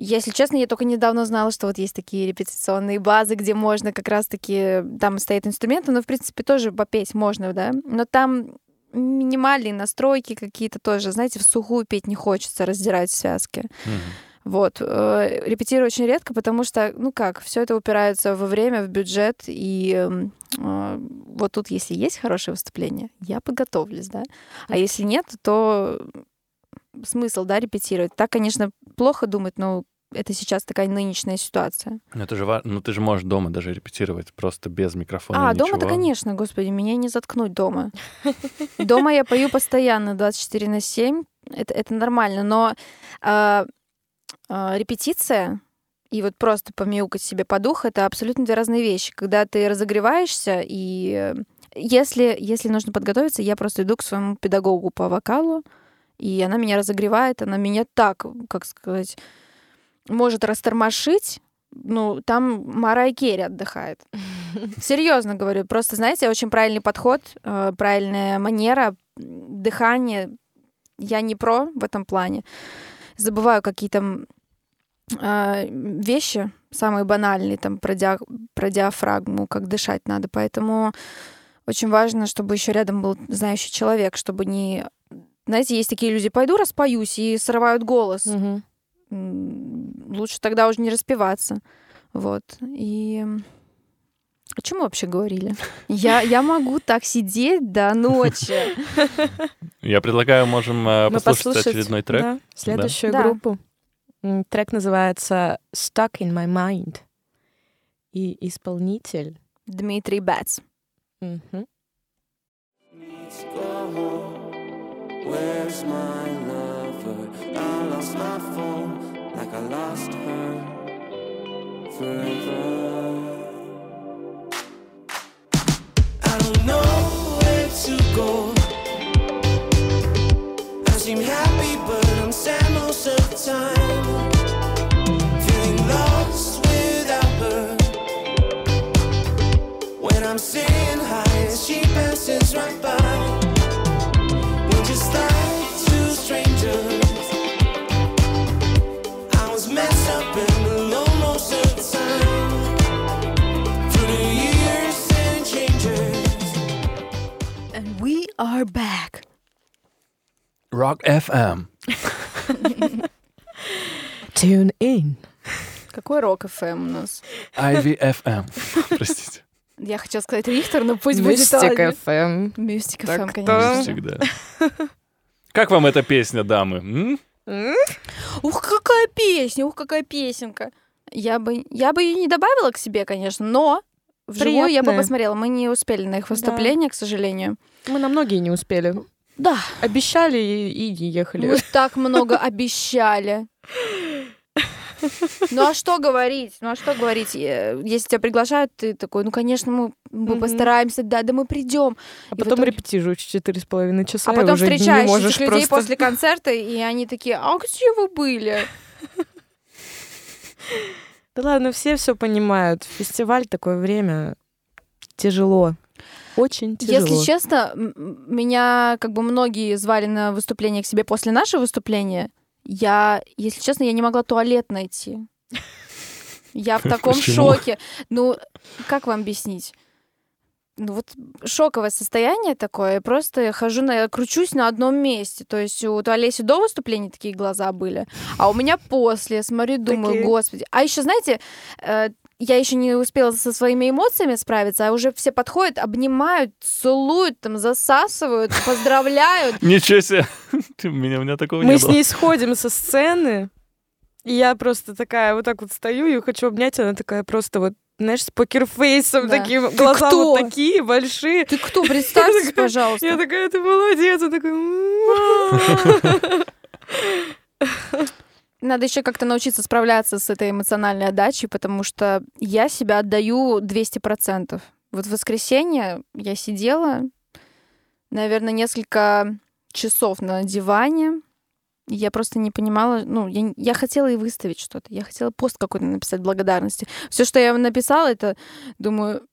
S1: если честно, я только недавно знала, что вот есть такие репетиционные базы, где можно как раз-таки... Там стоят инструменты, но, в принципе, тоже попеть можно, да. Но там минимальные настройки какие-то тоже. Знаете, в сухую петь не хочется, раздирать связки.
S3: Мгм.
S1: Вот. э, Репетирую очень редко, потому что, ну как, все это упирается во время, в бюджет. И м, э, вот тут, если есть хорошее выступление, я подготовлюсь, да. А если нет, то смысл, да, репетировать. Так, конечно, плохо думать, но это сейчас такая нынешняя ситуация.
S3: Ну, это же ва- ну, ты же можешь дома даже репетировать, просто без микрофона.
S1: а, дома-то,
S3: ничего.
S1: конечно, господи, меня не заткнуть дома. Дома я пою постоянно, 24 на 7. Это, это нормально, но а, а, репетиция и вот просто помяукать себе по духу — это абсолютно две разные вещи. Когда ты разогреваешься, и э, если, если нужно подготовиться, я просто иду к своему педагогу по вокалу, и она меня разогревает, она меня так, как сказать, может растормошить, ну, там Марай Керри отдыхает. Серьезно говорю. Просто, знаете, очень правильный подход, э, правильная манера, дыхание. Я не про в этом плане. Забываю какие-то э, вещи, самые банальные, там, про, диа- про диафрагму, как дышать надо. Поэтому очень важно, чтобы еще рядом был знающий человек, чтобы не... Знаете, есть такие люди, пойду распоюсь, и срывают голос. М, лучше тогда уже не распеваться. Вот. И о чем мы вообще говорили? Я, я могу так сидеть до ночи.
S3: Я предлагаю, можем э, послушать очередной трек.
S2: да, следующую
S1: Да.
S2: группу. Трек называется «Stuck in my mind». И исполнитель...
S1: Дмитрий Бац.
S2: мгм,
S5: Where's my lover? I lost my phone like I lost her forever. I don't know where to go. I seem happy, but I'm sad most of the time. Feeling lost without her. When I'm saying hi, she passes right by.
S1: Are back.
S3: Rock FM.
S2: Tune in.
S1: Какой рок ФМ у нас?
S3: Ivy FM. Простите.
S1: Я хотела сказать Рихтер, но пусть будет
S2: Мистик. FM.
S1: Мистик ФМ,
S2: кто?
S1: конечно.
S3: Всегда. Как вам эта песня, дамы? м?
S1: Ух, какая песня, ух, какая песенка. Я бы, я бы ее не добавила к себе, конечно, но вживую я бы посмотрела. Мы не успели на их выступление, к сожалению.
S2: Мы на многие не успели.
S1: Да,
S2: Обещали и, не ехали.
S1: мы так много обещали. Ну а что говорить? Ну а что говорить? Если тебя приглашают, ты такой, ну конечно, мы, мы постараемся, да, да мы придем.
S2: А
S1: И
S2: потом
S1: итоге-
S2: репетируешь четыре с половиной часа,
S1: А потом встречаешь этих людей
S2: просто...
S1: после концерта, и они такие, а где вы были?
S2: Да ладно, все все понимают. Фестиваль такое время тяжело. Очень тяжело.
S1: Если честно, меня как бы многие звали на выступление к себе после нашего выступления. Я, если честно, я не могла туалет найти. Я в таком
S3: Почему?
S1: шоке. Ну, как вам объяснить? Ну вот шоковое состояние такое. Я просто хожу, на, кручусь на одном месте. То есть у Олеси до выступления такие глаза были, а у меня после. Я смотрю, думаю,
S2: Такие.
S1: господи. А еще, знаете, э, я еще не успела со своими эмоциями справиться, а уже все подходят, обнимают, целуют, там, засасывают, поздравляют.
S3: Ничего себе. Ты- У меня, у меня такого
S2: Мы
S3: не
S2: с
S3: было.
S2: ней сходим со сцены, и я просто такая вот так вот стою и хочу обнять, она такая просто вот, знаешь, с покерфейсом
S1: Да.
S2: таким, глаза
S1: кто?
S2: вот такие большие.
S1: Ты кто? Представьтесь, пожалуйста.
S2: Я такая, ты молодец, он такой...
S1: Надо еще как-то научиться справляться с этой эмоциональной отдачей, потому что я себя отдаю 200%. Вот в воскресенье я сидела, наверное, несколько часов на диване. Я просто не понимала, ну, я, я хотела и выставить что-то, я хотела пост какой-то написать благодарности. Все, что я написала, это, думаю,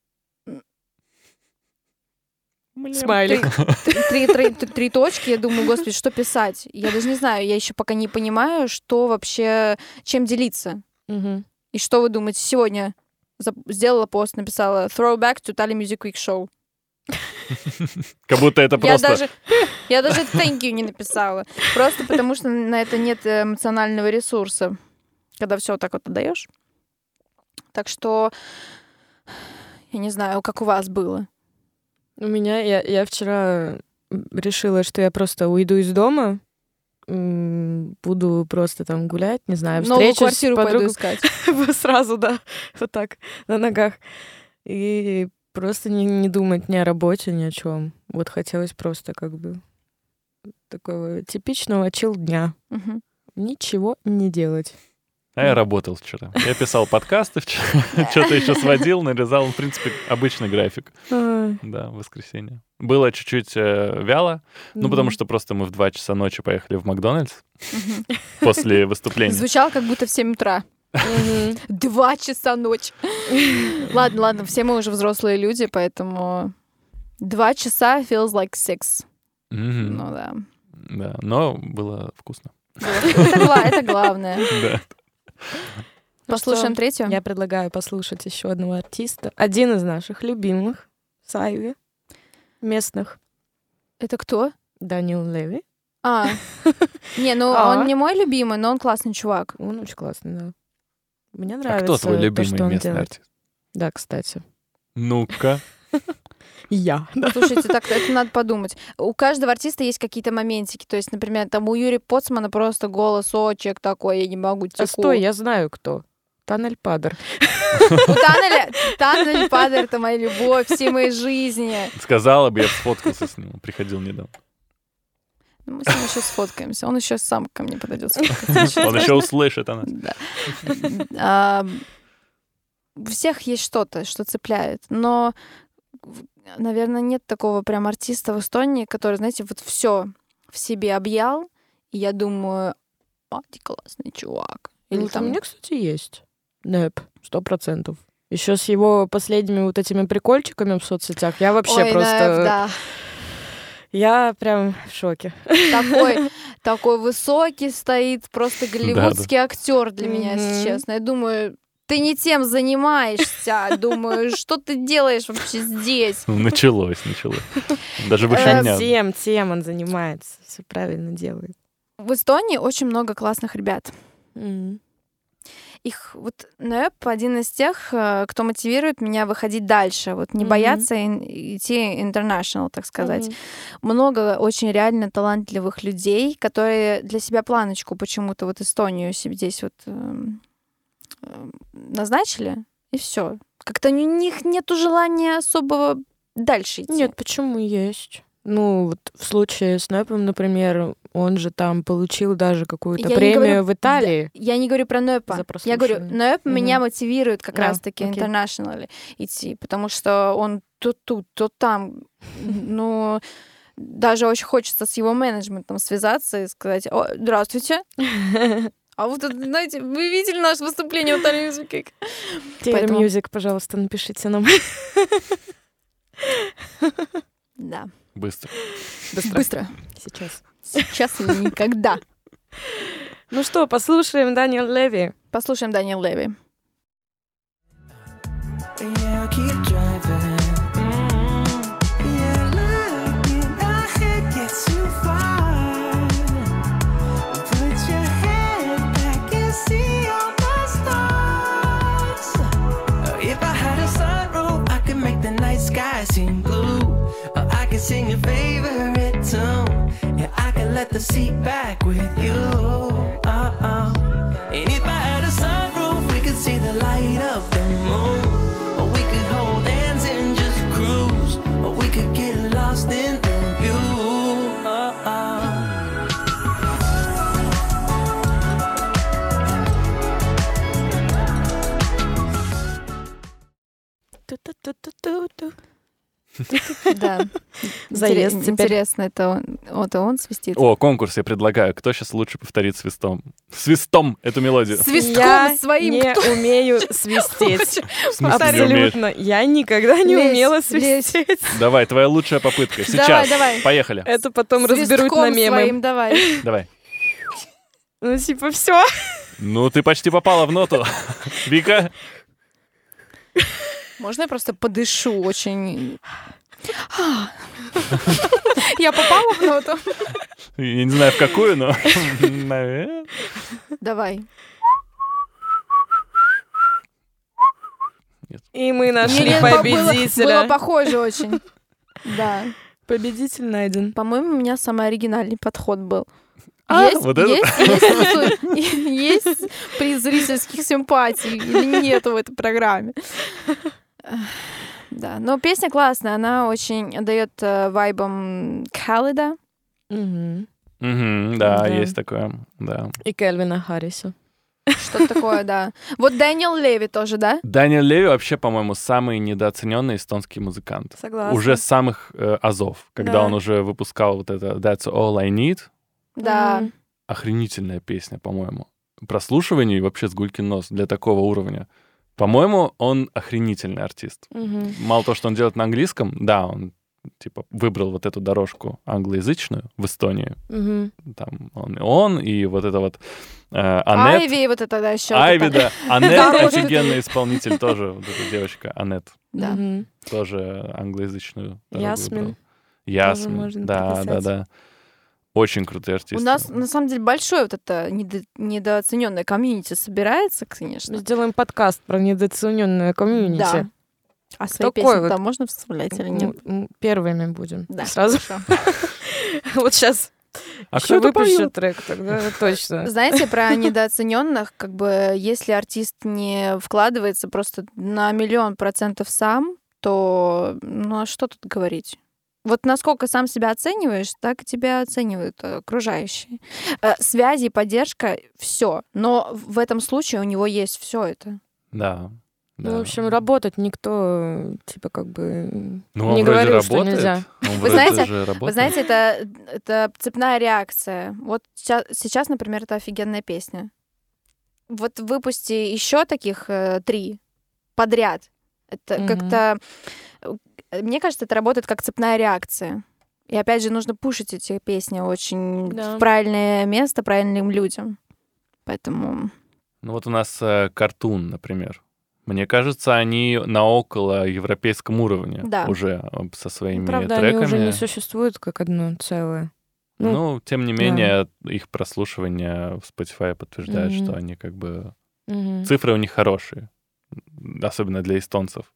S2: Смайлик.
S1: три, три- три- три точки, я думаю, господи, что писать? Я даже не знаю, я еще пока не понимаю, что вообще, чем делиться.
S2: Мгм.
S1: И что вы думаете, сегодня сделала пост, написала Throwback to Tally Music Week Show.
S3: Как будто это
S1: Я
S3: просто...
S1: даже, я даже thank you не написала. Просто потому что на это нет эмоционального ресурса, когда все вот так вот отдаешь. Так что я не знаю, как у вас было.
S2: У меня, я, я вчера решила, что я просто уйду из дома, буду просто там гулять, не знаю,
S1: Новую
S2: встречусь
S1: квартиру
S2: с
S1: пойду
S2: подругой.
S1: искать.
S2: Сразу, да, вот так, на ногах. И просто не, не думать ни о работе, ни о чем. Вот хотелось просто как бы такого типичного чил дня.
S1: Мгм.
S2: Ничего не делать.
S3: А я работал вчера. Я писал подкасты вчера, что-то еще сводил, нарезал. В принципе, обычный график. Да, воскресенье. Было чуть-чуть э, вяло, ну, потому что просто мы в 2 часа ночи поехали в Макдональдс после выступления.
S1: Звучало как будто в 7 утра. Два часа ночи. Ладно, ладно, все мы уже взрослые люди, поэтому два часа feels like six. Ну да.
S3: Да, но было вкусно.
S1: Это, это главное.
S3: Да.
S2: Ну
S1: Послушаем
S2: что,
S1: третью.
S2: Я предлагаю послушать еще одного артиста. Один из наших любимых, Сайви, местных,
S1: Это кто?
S2: Даниэл Леви.
S1: А. Не, ну
S2: А.
S1: он не мой любимый, но он классный чувак.
S2: Он очень классный, да. Мне
S3: А
S2: нравится
S3: кто твой
S2: то,
S3: любимый
S2: что он
S3: местный
S2: делает.
S3: артист?
S2: Да, кстати.
S3: Ну-ка.
S2: Я.
S1: Слушайте, так это надо подумать. У каждого артиста есть какие-то моментики. То есть, например, там у Юрия Поцмана просто голосочек такой, я не могу теку.
S2: А стой, я знаю кто. Танель Падер.
S1: У Танеля, Танель Падер — это моя любовь всей моей жизни.
S3: Сказала бы, я сфоткался с ним. Приходил недавно.
S1: Ну, Мы с ним еще сфоткаемся. Он еще сам ко мне подойдет.
S3: Он еще услышит о нас.
S1: Да. А, У всех есть что-то, что цепляет. Но, наверное, нет такого прям артиста в Эстонии, который, знаете, вот все в себе объял. И я думаю, а, ты классный чувак. Или
S2: Ну,
S1: там...
S2: У меня, кстати, есть. Нэп, сто процентов. Еще с его последними вот этими прикольчиками в соцсетях. Я вообще
S1: Ой,
S2: просто...
S1: Наэв, да.
S2: Я прям в шоке.
S1: Такой, такой высокий стоит, просто голливудский актер для меня, если честно. Я думаю, ты не тем занимаешься. Думаю, что ты делаешь вообще здесь?
S3: Ну, Началось, началось. Даже
S1: Э,
S3: выше
S2: Да
S3: меня.
S2: тем, тем он занимается. Все правильно делает.
S1: В Эстонии очень много классных ребят. Их вот НЭП один из тех, э, кто мотивирует меня выходить дальше, вот не
S2: Мгм.
S1: бояться ин- идти international, так сказать.
S2: Мгм.
S1: Много очень реально талантливых людей, которые для себя планочку почему-то вот Эстонию себе здесь вот эм, назначили, и все. Как-то у них нету желания особого дальше идти.
S2: Нет, почему есть? Ну, вот в случае с Нэпом, например, он же там получил даже какую-то премию
S1: говорю-
S2: в Италии.
S1: Я не говорю про.
S2: За
S1: Я говорю,
S2: прослушивание.
S1: НЭП меня мотивирует как
S2: А,
S1: раз-таки international идти, потому что он то тут, то там. Ну, даже очень хочется с его менеджментом связаться и сказать, О, здравствуйте. А вот, знаете, вы видели наше выступление в Week?»
S2: Тейлор
S1: Поэтому-
S2: Мьюзик, пожалуйста, напишите нам.
S1: Да.
S3: Быстро.
S1: Быстро.
S2: Сейчас.
S1: Сейчас или никогда.
S2: Ну что, послушаем Даниэл Леви.
S1: Послушаем Даниэл Леви.
S5: Yeah, sing your favorite tune. Yeah, I can let the seat back with you. Uh oh. And if I had a sunroof, we could see the light of the moon. Or we could hold hands and just cruise. Or we could get lost in the view. Uh-uh. Do,
S2: do, do, do, do.
S1: Да.
S2: Заезд теперь.
S1: Интересно, это он, вот он свистит.
S3: О, конкурс я предлагаю. Кто сейчас лучше повторит свистом? Свистом эту мелодию.
S1: Свистком
S2: Я
S1: своим.
S2: не
S1: кто-
S2: умею свистеть.
S3: Не?
S2: Абсолютно. Я никогда не
S1: Лезь,
S2: умела
S1: лезь.
S2: свистеть.
S3: Давай, твоя лучшая попытка. Сейчас.
S1: Давай, давай.
S3: Поехали.
S2: Это потом разберут на мемы.
S1: своим давай.
S3: Давай.
S2: Ну, типа, все.
S3: Ну, ты почти попала в ноту. Вика?
S1: Можно я просто подышу очень... Я попала в ноту?
S3: Я не знаю, в какую, но... наверное.
S1: Давай.
S2: И мы нашли
S1: Нет, по- было- Было
S2: победителя.
S1: похоже очень. Да.
S2: Победитель найден.
S1: По-моему, у меня самый оригинальный подход был.
S3: А,
S1: есть,
S3: вот это?
S1: есть, есть, есть приз зрительских симпатий или нету в этой программе? Да, но песня классная, она очень дает э, вайбом Калида.
S2: Мгм.
S3: Мгм, Да,
S2: Да.
S3: есть такое. Да.
S2: И Кельвина Харриса.
S1: Что-то такое, да. Вот Дэниел Леви тоже, да?
S3: Даниэль Леви вообще, по-моему, самый недооцененный эстонский музыкант.
S2: Согласна.
S3: Уже с самых э, азов, когда
S2: Да.
S3: он уже выпускал вот это That's All I Need.
S1: Да.
S3: Охренительная песня, по-моему. Прослушивание и вообще с гулькин нос для такого уровня. По-моему, он охренительный артист.
S2: Мгм.
S3: Мало того, что он делает на английском, да, он типа выбрал вот эту дорожку англоязычную в Эстонии.
S2: Мгм.
S3: Там он и он, и вот это вот э, Анет.
S1: Айви вот это, да, еще.
S3: Айви, да. Анет офигенный исполнитель тоже. Вот эта девочка Анет
S1: Да.
S3: Тоже англоязычную.
S2: Ясмин.
S3: Ясмин, да, да, да. Очень крутые артисты.
S1: У нас, на самом деле, большое вот это недо- недооцененное комьюнити собирается,
S2: Мы
S1: конечно.
S2: сделаем подкаст про недооцененное комьюнити.
S1: Да. А свои
S2: Такой
S1: песни
S2: вот.
S1: там можно вставлять или нет?
S2: Первыми будем.
S1: Да,
S2: Сразу. Вот сейчас
S3: А кто это
S2: выпущу
S3: поет?
S2: трек, тогда точно.
S1: Знаете, про недооцененных, как бы, если артист не вкладывается просто на миллион процентов сам, то, ну, а что тут говорить? Вот насколько сам себя оцениваешь, так и тебя оценивают э, окружающие. Э, Связи, поддержка, все. Но в этом случае у него есть все это.
S3: Да.
S2: Ну,
S3: да.
S2: в общем, работать никто, типа, как бы...
S3: Ну, он
S2: не
S3: вроде
S2: говорил, что
S3: работает.
S2: нельзя.
S3: Он
S1: Вы знаете-. Вы знаете, это, это цепная реакция. Вот сейчас, сейчас, например, это офигенная песня. Вот выпусти еще таких э, три подряд. Это
S2: Мгм.
S1: как-то... э, Мне кажется, это работает как цепная реакция. И опять же, нужно пушить эти песни очень
S2: Да.
S1: в правильное место правильным людям. Поэтому...
S3: Ну вот у нас э, Картун, например. Мне кажется, они на около европейском уровне
S1: Да.
S3: уже э, со своими
S2: Правда, они
S3: треками.
S2: уже не существуют как одно целое.
S3: Ну,
S2: Ну,
S3: тем не менее, их прослушивание в Spotify подтверждает,
S2: Мгм.
S3: что они как бы...
S2: Мгм.
S3: Цифры у них хорошие, особенно для эстонцев.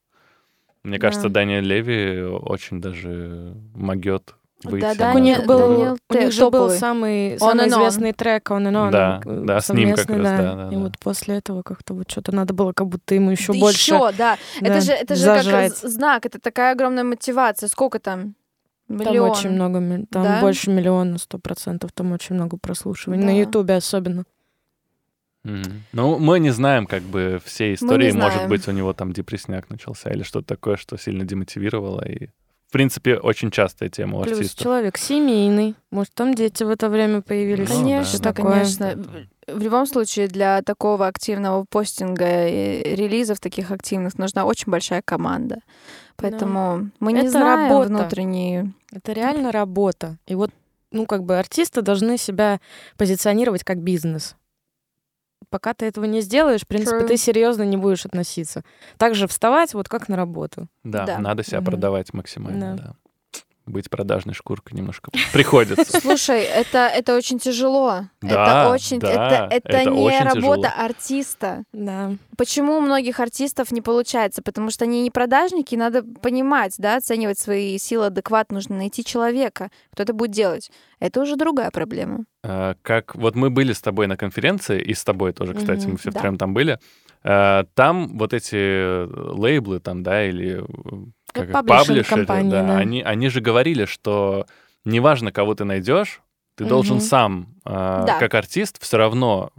S3: Мне
S2: Да.
S3: кажется, Даниэль Леви очень даже могет выйти
S1: Да,
S3: на
S2: У них был, у них же был самый, самый
S1: and on.
S2: известный трек On and On.
S3: Да, да, с ним как раз, да, да,
S2: И
S3: да.
S2: вот после этого как-то вот что-то надо было, как будто ему еще
S1: Да
S2: больше...
S1: ещё, да.
S2: да,
S1: это же, это же как
S2: зажать.
S1: з- знак, это такая огромная мотивация. Сколько там?
S2: Там
S1: Миллион.
S2: очень много, там
S1: Да?
S2: больше миллиона, сто процентов, там очень много прослушиваний.
S1: Да.
S2: На Ютубе особенно.
S3: Ну, мы не знаем как бы всей истории. Может быть, у него там депрессняк начался или что-то такое, что сильно демотивировало. И, в принципе, очень частая тема у
S2: Плюс
S3: артистов.
S2: человек семейный. Может, там дети в это время появились.
S3: Ну,
S1: Конечно,
S3: да,
S2: такое.
S1: конечно. В любом случае, для такого активного постинга и релизов таких активных нужна очень большая команда. Поэтому мы не
S2: Это
S1: знаем
S2: работа.
S1: внутренние...
S2: Это реально работа. И вот, ну, как бы артисты должны себя позиционировать как бизнес. Пока ты этого не сделаешь, в принципе,
S1: True.
S2: ты серьезно не будешь относиться. Также вставать вот как на работу.
S3: Да,
S1: Да.
S3: надо себя
S2: Мгм.
S3: продавать максимально,
S2: Да.
S3: да. Быть продажной шкуркой немножко приходится.
S1: Слушай, это, это очень тяжело.
S3: Да,
S1: это очень,
S3: да,
S1: это, это,
S3: это
S1: не
S3: очень
S1: работа
S3: тяжело.
S1: артиста.
S2: Да.
S1: Почему у многих артистов не получается? Потому что они не продажники, надо понимать, да, оценивать свои силы адекватно, нужно найти человека, кто это будет делать. Это уже другая проблема.
S3: А, Как вот мы были с тобой на конференции, и с тобой тоже, кстати,
S2: Мгм,
S3: мы все
S1: да.
S3: втроем там были. А, Там вот эти лейблы там, да, или э, как
S2: паблишинг
S3: паблишеры,
S2: компании, да.
S3: Они, они же говорили, что неважно, кого ты найдешь, ты должен
S2: Мгм.
S3: сам, а,
S1: Да.
S3: как артист, все равно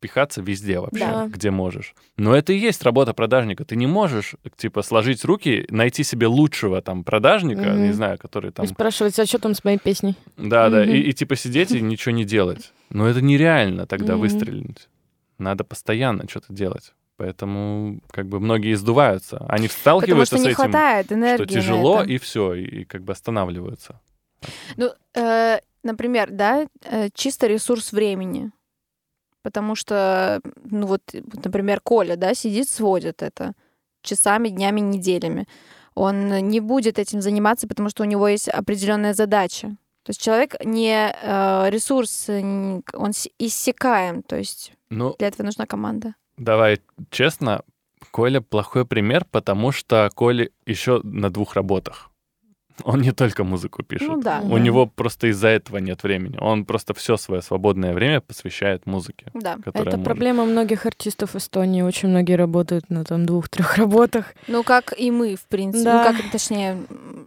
S3: пихаться везде вообще,
S2: Да.
S3: где можешь. Но это и есть работа продажника. Ты не можешь, типа, сложить руки, найти себе лучшего там продажника,
S2: Мгм.
S3: не знаю, который там
S2: И спрашивать, а что там с моей песней?
S3: да, да,
S2: Мгм.
S3: и, и типа сидеть и ничего не делать. Но это нереально тогда
S2: Мгм.
S3: выстрелить. Надо постоянно что-то делать. Поэтому как бы многие издуваются. Они
S1: Потому
S3: сталкиваются
S1: что
S3: с
S1: не
S3: этим,
S1: хватает энергии.
S3: что тяжело, и все, и, и как бы останавливаются.
S1: Ну, э, например, да, э, чисто ресурс времени. Потому что, ну вот, например, Коля, да, сидит, сводит это часами, днями, неделями. Он не будет этим заниматься, потому что у него есть определенная задача. То есть человек не э, ресурс, он иссякаем. То есть
S3: Ну,
S1: для этого нужна команда.
S3: Давай честно, Коля плохой пример, потому что Коля еще на двух работах. Он не только музыку пишет.
S1: Ну да.
S3: У
S2: Да.
S3: него просто из-за этого нет времени. Он просто все свое свободное время посвящает музыке.
S1: Да.
S2: Это
S3: может.
S2: проблема многих артистов Эстонии. Очень многие работают на там двух-трех работах.
S1: Ну, как и мы, в принципе.
S2: Да.
S1: Ну, как, точнее,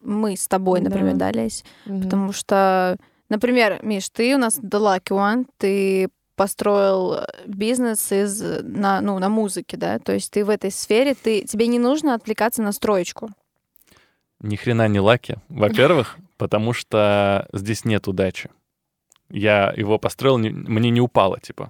S1: мы с тобой, например,
S2: Да.
S1: да, Лесь?
S2: Мгм.
S1: Потому что, например, Миш, ты у нас the lucky one, ты построил э, бизнес из, э, на, ну, на музыке, да, то есть ты в этой сфере, ты, тебе не нужно отвлекаться на строечку.
S3: Ни хрена не лаки. Во-первых, потому что здесь нет удачи. Я его построил, не- мне не упало, типа.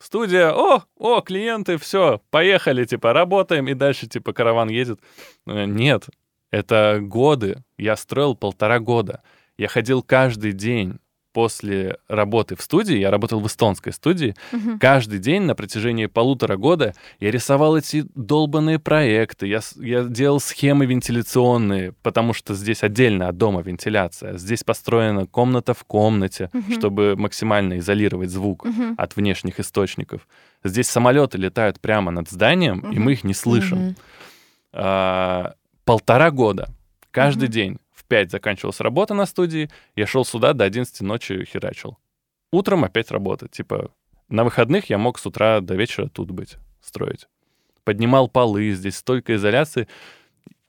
S3: Студия, о, о, клиенты, все, поехали, типа, работаем, и дальше, типа, караван едет. Э, Нет, это годы. Я строил полтора года. Я ходил каждый день после работы в студии, я работал в эстонской студии,
S1: Мгм.
S3: каждый день на протяжении полутора года я рисовал эти долбанные проекты, я, я делал схемы вентиляционные, потому что здесь отдельно от дома вентиляция. Здесь построена комната в комнате,
S1: Мгм.
S3: чтобы максимально изолировать звук
S1: Мгм.
S3: от внешних источников. Здесь самолеты летают прямо над зданием, и
S1: Мгм.
S3: мы их не слышим.
S2: Мгм.
S3: А, полтора года. Каждый
S1: Мгм.
S3: день в 5 заканчивалась работа на студии, я шел сюда до 11 ночи херачил. Утром опять работа. Типа, на выходных я мог с утра до вечера тут быть, строить. Поднимал полы, здесь столько изоляции.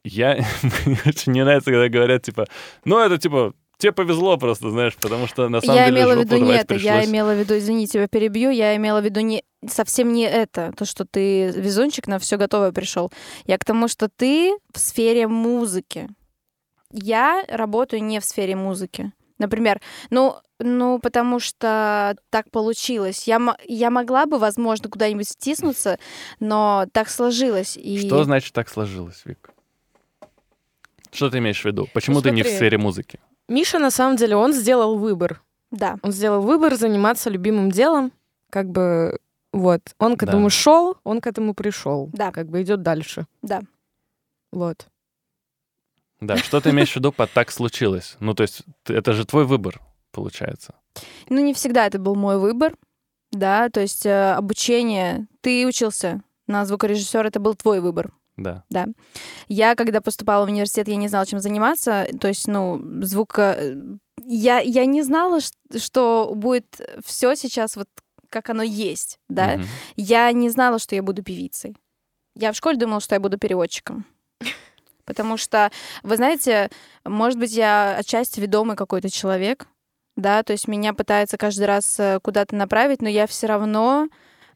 S3: Я... Мне очень не нравится, когда говорят, типа, ну, это, типа, тебе повезло просто, знаешь, потому что на самом
S1: я
S3: деле
S1: имела в виду не это, я
S3: пришлось.
S1: имела в виду, извини, тебя перебью, я имела в виду не совсем не это, то, что ты везунчик на все готовое пришел. Я к тому, что ты в сфере музыки. Я работаю не в сфере музыки. Например, ну, ну, потому что так получилось. Я, я могла бы, возможно, куда-нибудь втиснуться, но так сложилось. И...
S3: Что значит так сложилось, Вик? Что ты имеешь в виду? Почему
S2: Ну,
S3: ты не в
S2: смотри.
S3: сфере музыки?
S2: Миша, на самом деле, он сделал выбор.
S1: Да.
S2: Он сделал выбор заниматься любимым делом. Как бы, вот. Он к
S3: Да.
S2: этому шел, он к этому пришел.
S1: Да.
S2: Как бы идет дальше.
S1: Да.
S2: Вот.
S3: Да, что ты имеешь в виду под так случилось? Ну, то есть, это же твой выбор, получается.
S1: Ну, не всегда это был мой выбор, да, то есть э, обучение, ты учился на звукорежиссера, это был твой выбор.
S3: Да.
S1: Я, когда поступала в университет, я не знала, чем заниматься, то есть, ну, звук... э, Я, я не знала, что будет все сейчас вот как оно есть, да.
S3: Мгм.
S1: Я не знала, что я буду певицей. Я в школе думала, что я буду переводчиком. Потому что, вы знаете, может быть, я отчасти ведомый какой-то человек, да, то есть меня пытаются каждый раз э, куда-то направить, но я все равно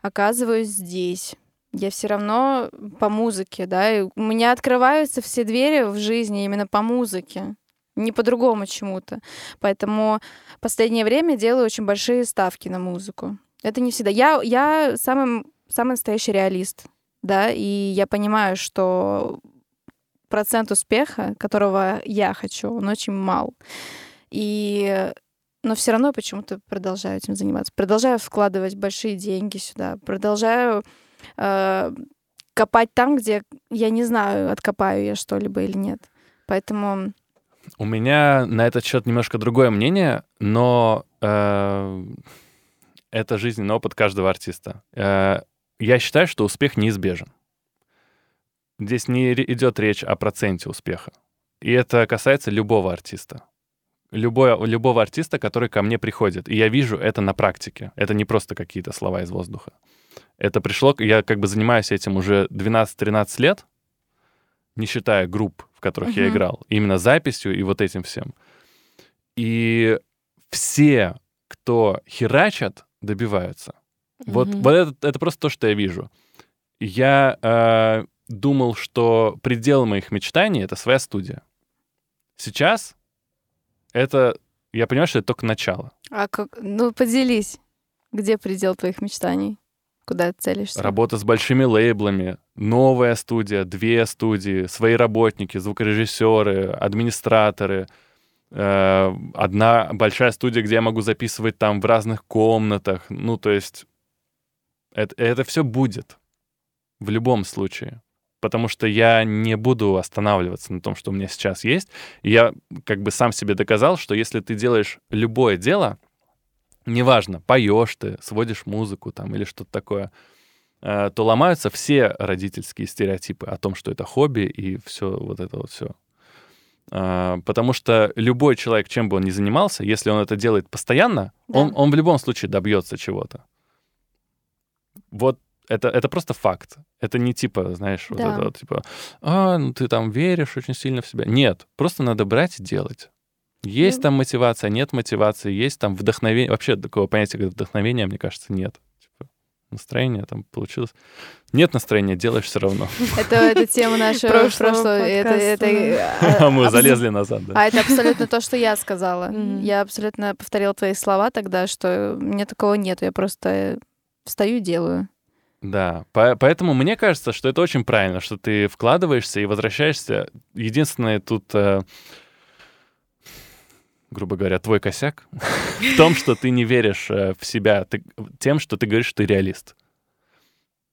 S1: оказываюсь здесь. Я все равно по музыке, да, и у меня открываются все двери в жизни именно по музыке, не по-другому чему-то. Поэтому в последнее время делаю очень большие ставки на музыку. Это не всегда. Я, я самый, самый настоящий реалист, да, и я понимаю, что процент успеха, которого я хочу, он очень мал. И но все равно почему-то продолжаю этим заниматься. Продолжаю вкладывать большие деньги сюда. Продолжаю э, копать там, где я не знаю, откопаю я что-либо или нет. Поэтому
S3: У меня на этот счет немножко другое мнение, но э, это жизненный опыт каждого артиста. Э, я считаю, что успех неизбежен. Здесь не идет речь о проценте успеха. И это касается любого артиста. Любое, любого артиста, который ко мне приходит. И я вижу это на практике. Это не просто какие-то слова из воздуха. Это пришло... Я как бы занимаюсь этим уже 12-13 лет, не считая групп, в которых я
S1: Мгм.
S3: играл. Именно записью и вот этим всем. И все, кто херачат, добиваются. Вот,
S2: Мгм.
S3: вот это, это просто то, что я вижу. Я э, думал, что предел моих мечтаний — это своя студия. Сейчас это... Я понимаю, что это только начало.
S1: А как... Ну, поделись. Где предел твоих мечтаний? Куда ты целишься?
S3: Работа с большими лейблами, новая студия, две студии, свои работники, звукорежиссеры, администраторы, э, одна большая студия, где я могу записывать там в разных комнатах. Ну, то есть это, это все будет в любом случае. Потому что я не буду останавливаться на том, что у меня сейчас есть. И я как бы сам себе доказал, что если ты делаешь любое дело, неважно, поешь ты, сводишь музыку там или что-то такое, э, то ломаются все родительские стереотипы о том, что это хобби и все вот это вот все. Потому что любой человек, чем бы он ни занимался, если он это делает постоянно,
S1: Да.
S3: он, он в любом случае добьется чего-то. Вот это, это просто факт. Это не типа, знаешь, вот
S1: Да.
S3: это вот, типа, а, ну ты там веришь очень сильно в себя. Нет, просто надо брать и делать. Есть
S1: Ну.
S3: там мотивация, нет мотивации, есть там вдохновение. Вообще такого понятия, как вдохновение, мне кажется, нет. Типа, настроение там получилось. Нет настроения, делаешь все равно.
S1: Это, это тема нашего
S2: Прошлого
S1: прошлого. Это, это,
S2: подкаста,
S1: а,
S3: Мы
S1: абс-
S3: залезли назад, да.
S1: А это абсолютно то, что я сказала. Я абсолютно повторила твои слова тогда, что мне такого нет. Я просто встаю и делаю.
S3: Да, по- поэтому мне кажется, что это очень правильно, что ты вкладываешься и возвращаешься. Единственное тут, э, грубо говоря, твой косяк в том, что ты не веришь э, в себя ты- тем, что ты говоришь, что ты реалист.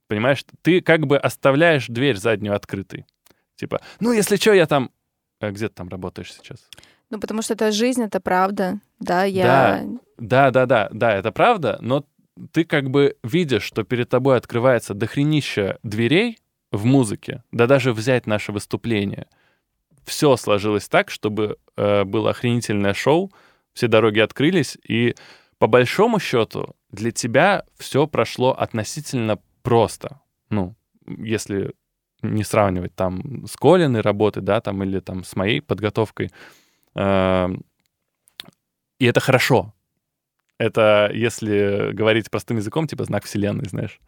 S3: Понимаешь, ты как бы оставляешь дверь заднюю открытой. Типа, ну, если что, я там... А где ты там работаешь сейчас?
S1: Ну, потому что это жизнь, это правда. Да, я...
S3: Да, да, да, да, это правда, но ты как бы видишь, что перед тобой открывается дохренища дверей в музыке, да даже взять наше выступление. Все сложилось так, чтобы э, было охренительное шоу, все дороги открылись, и по большому счету для тебя все прошло относительно просто. Ну, если не сравнивать там с Колиной работы, да, там, или там с моей подготовкой. Э, и это хорошо. Это, если говорить простым языком, типа знак вселенной, знаешь.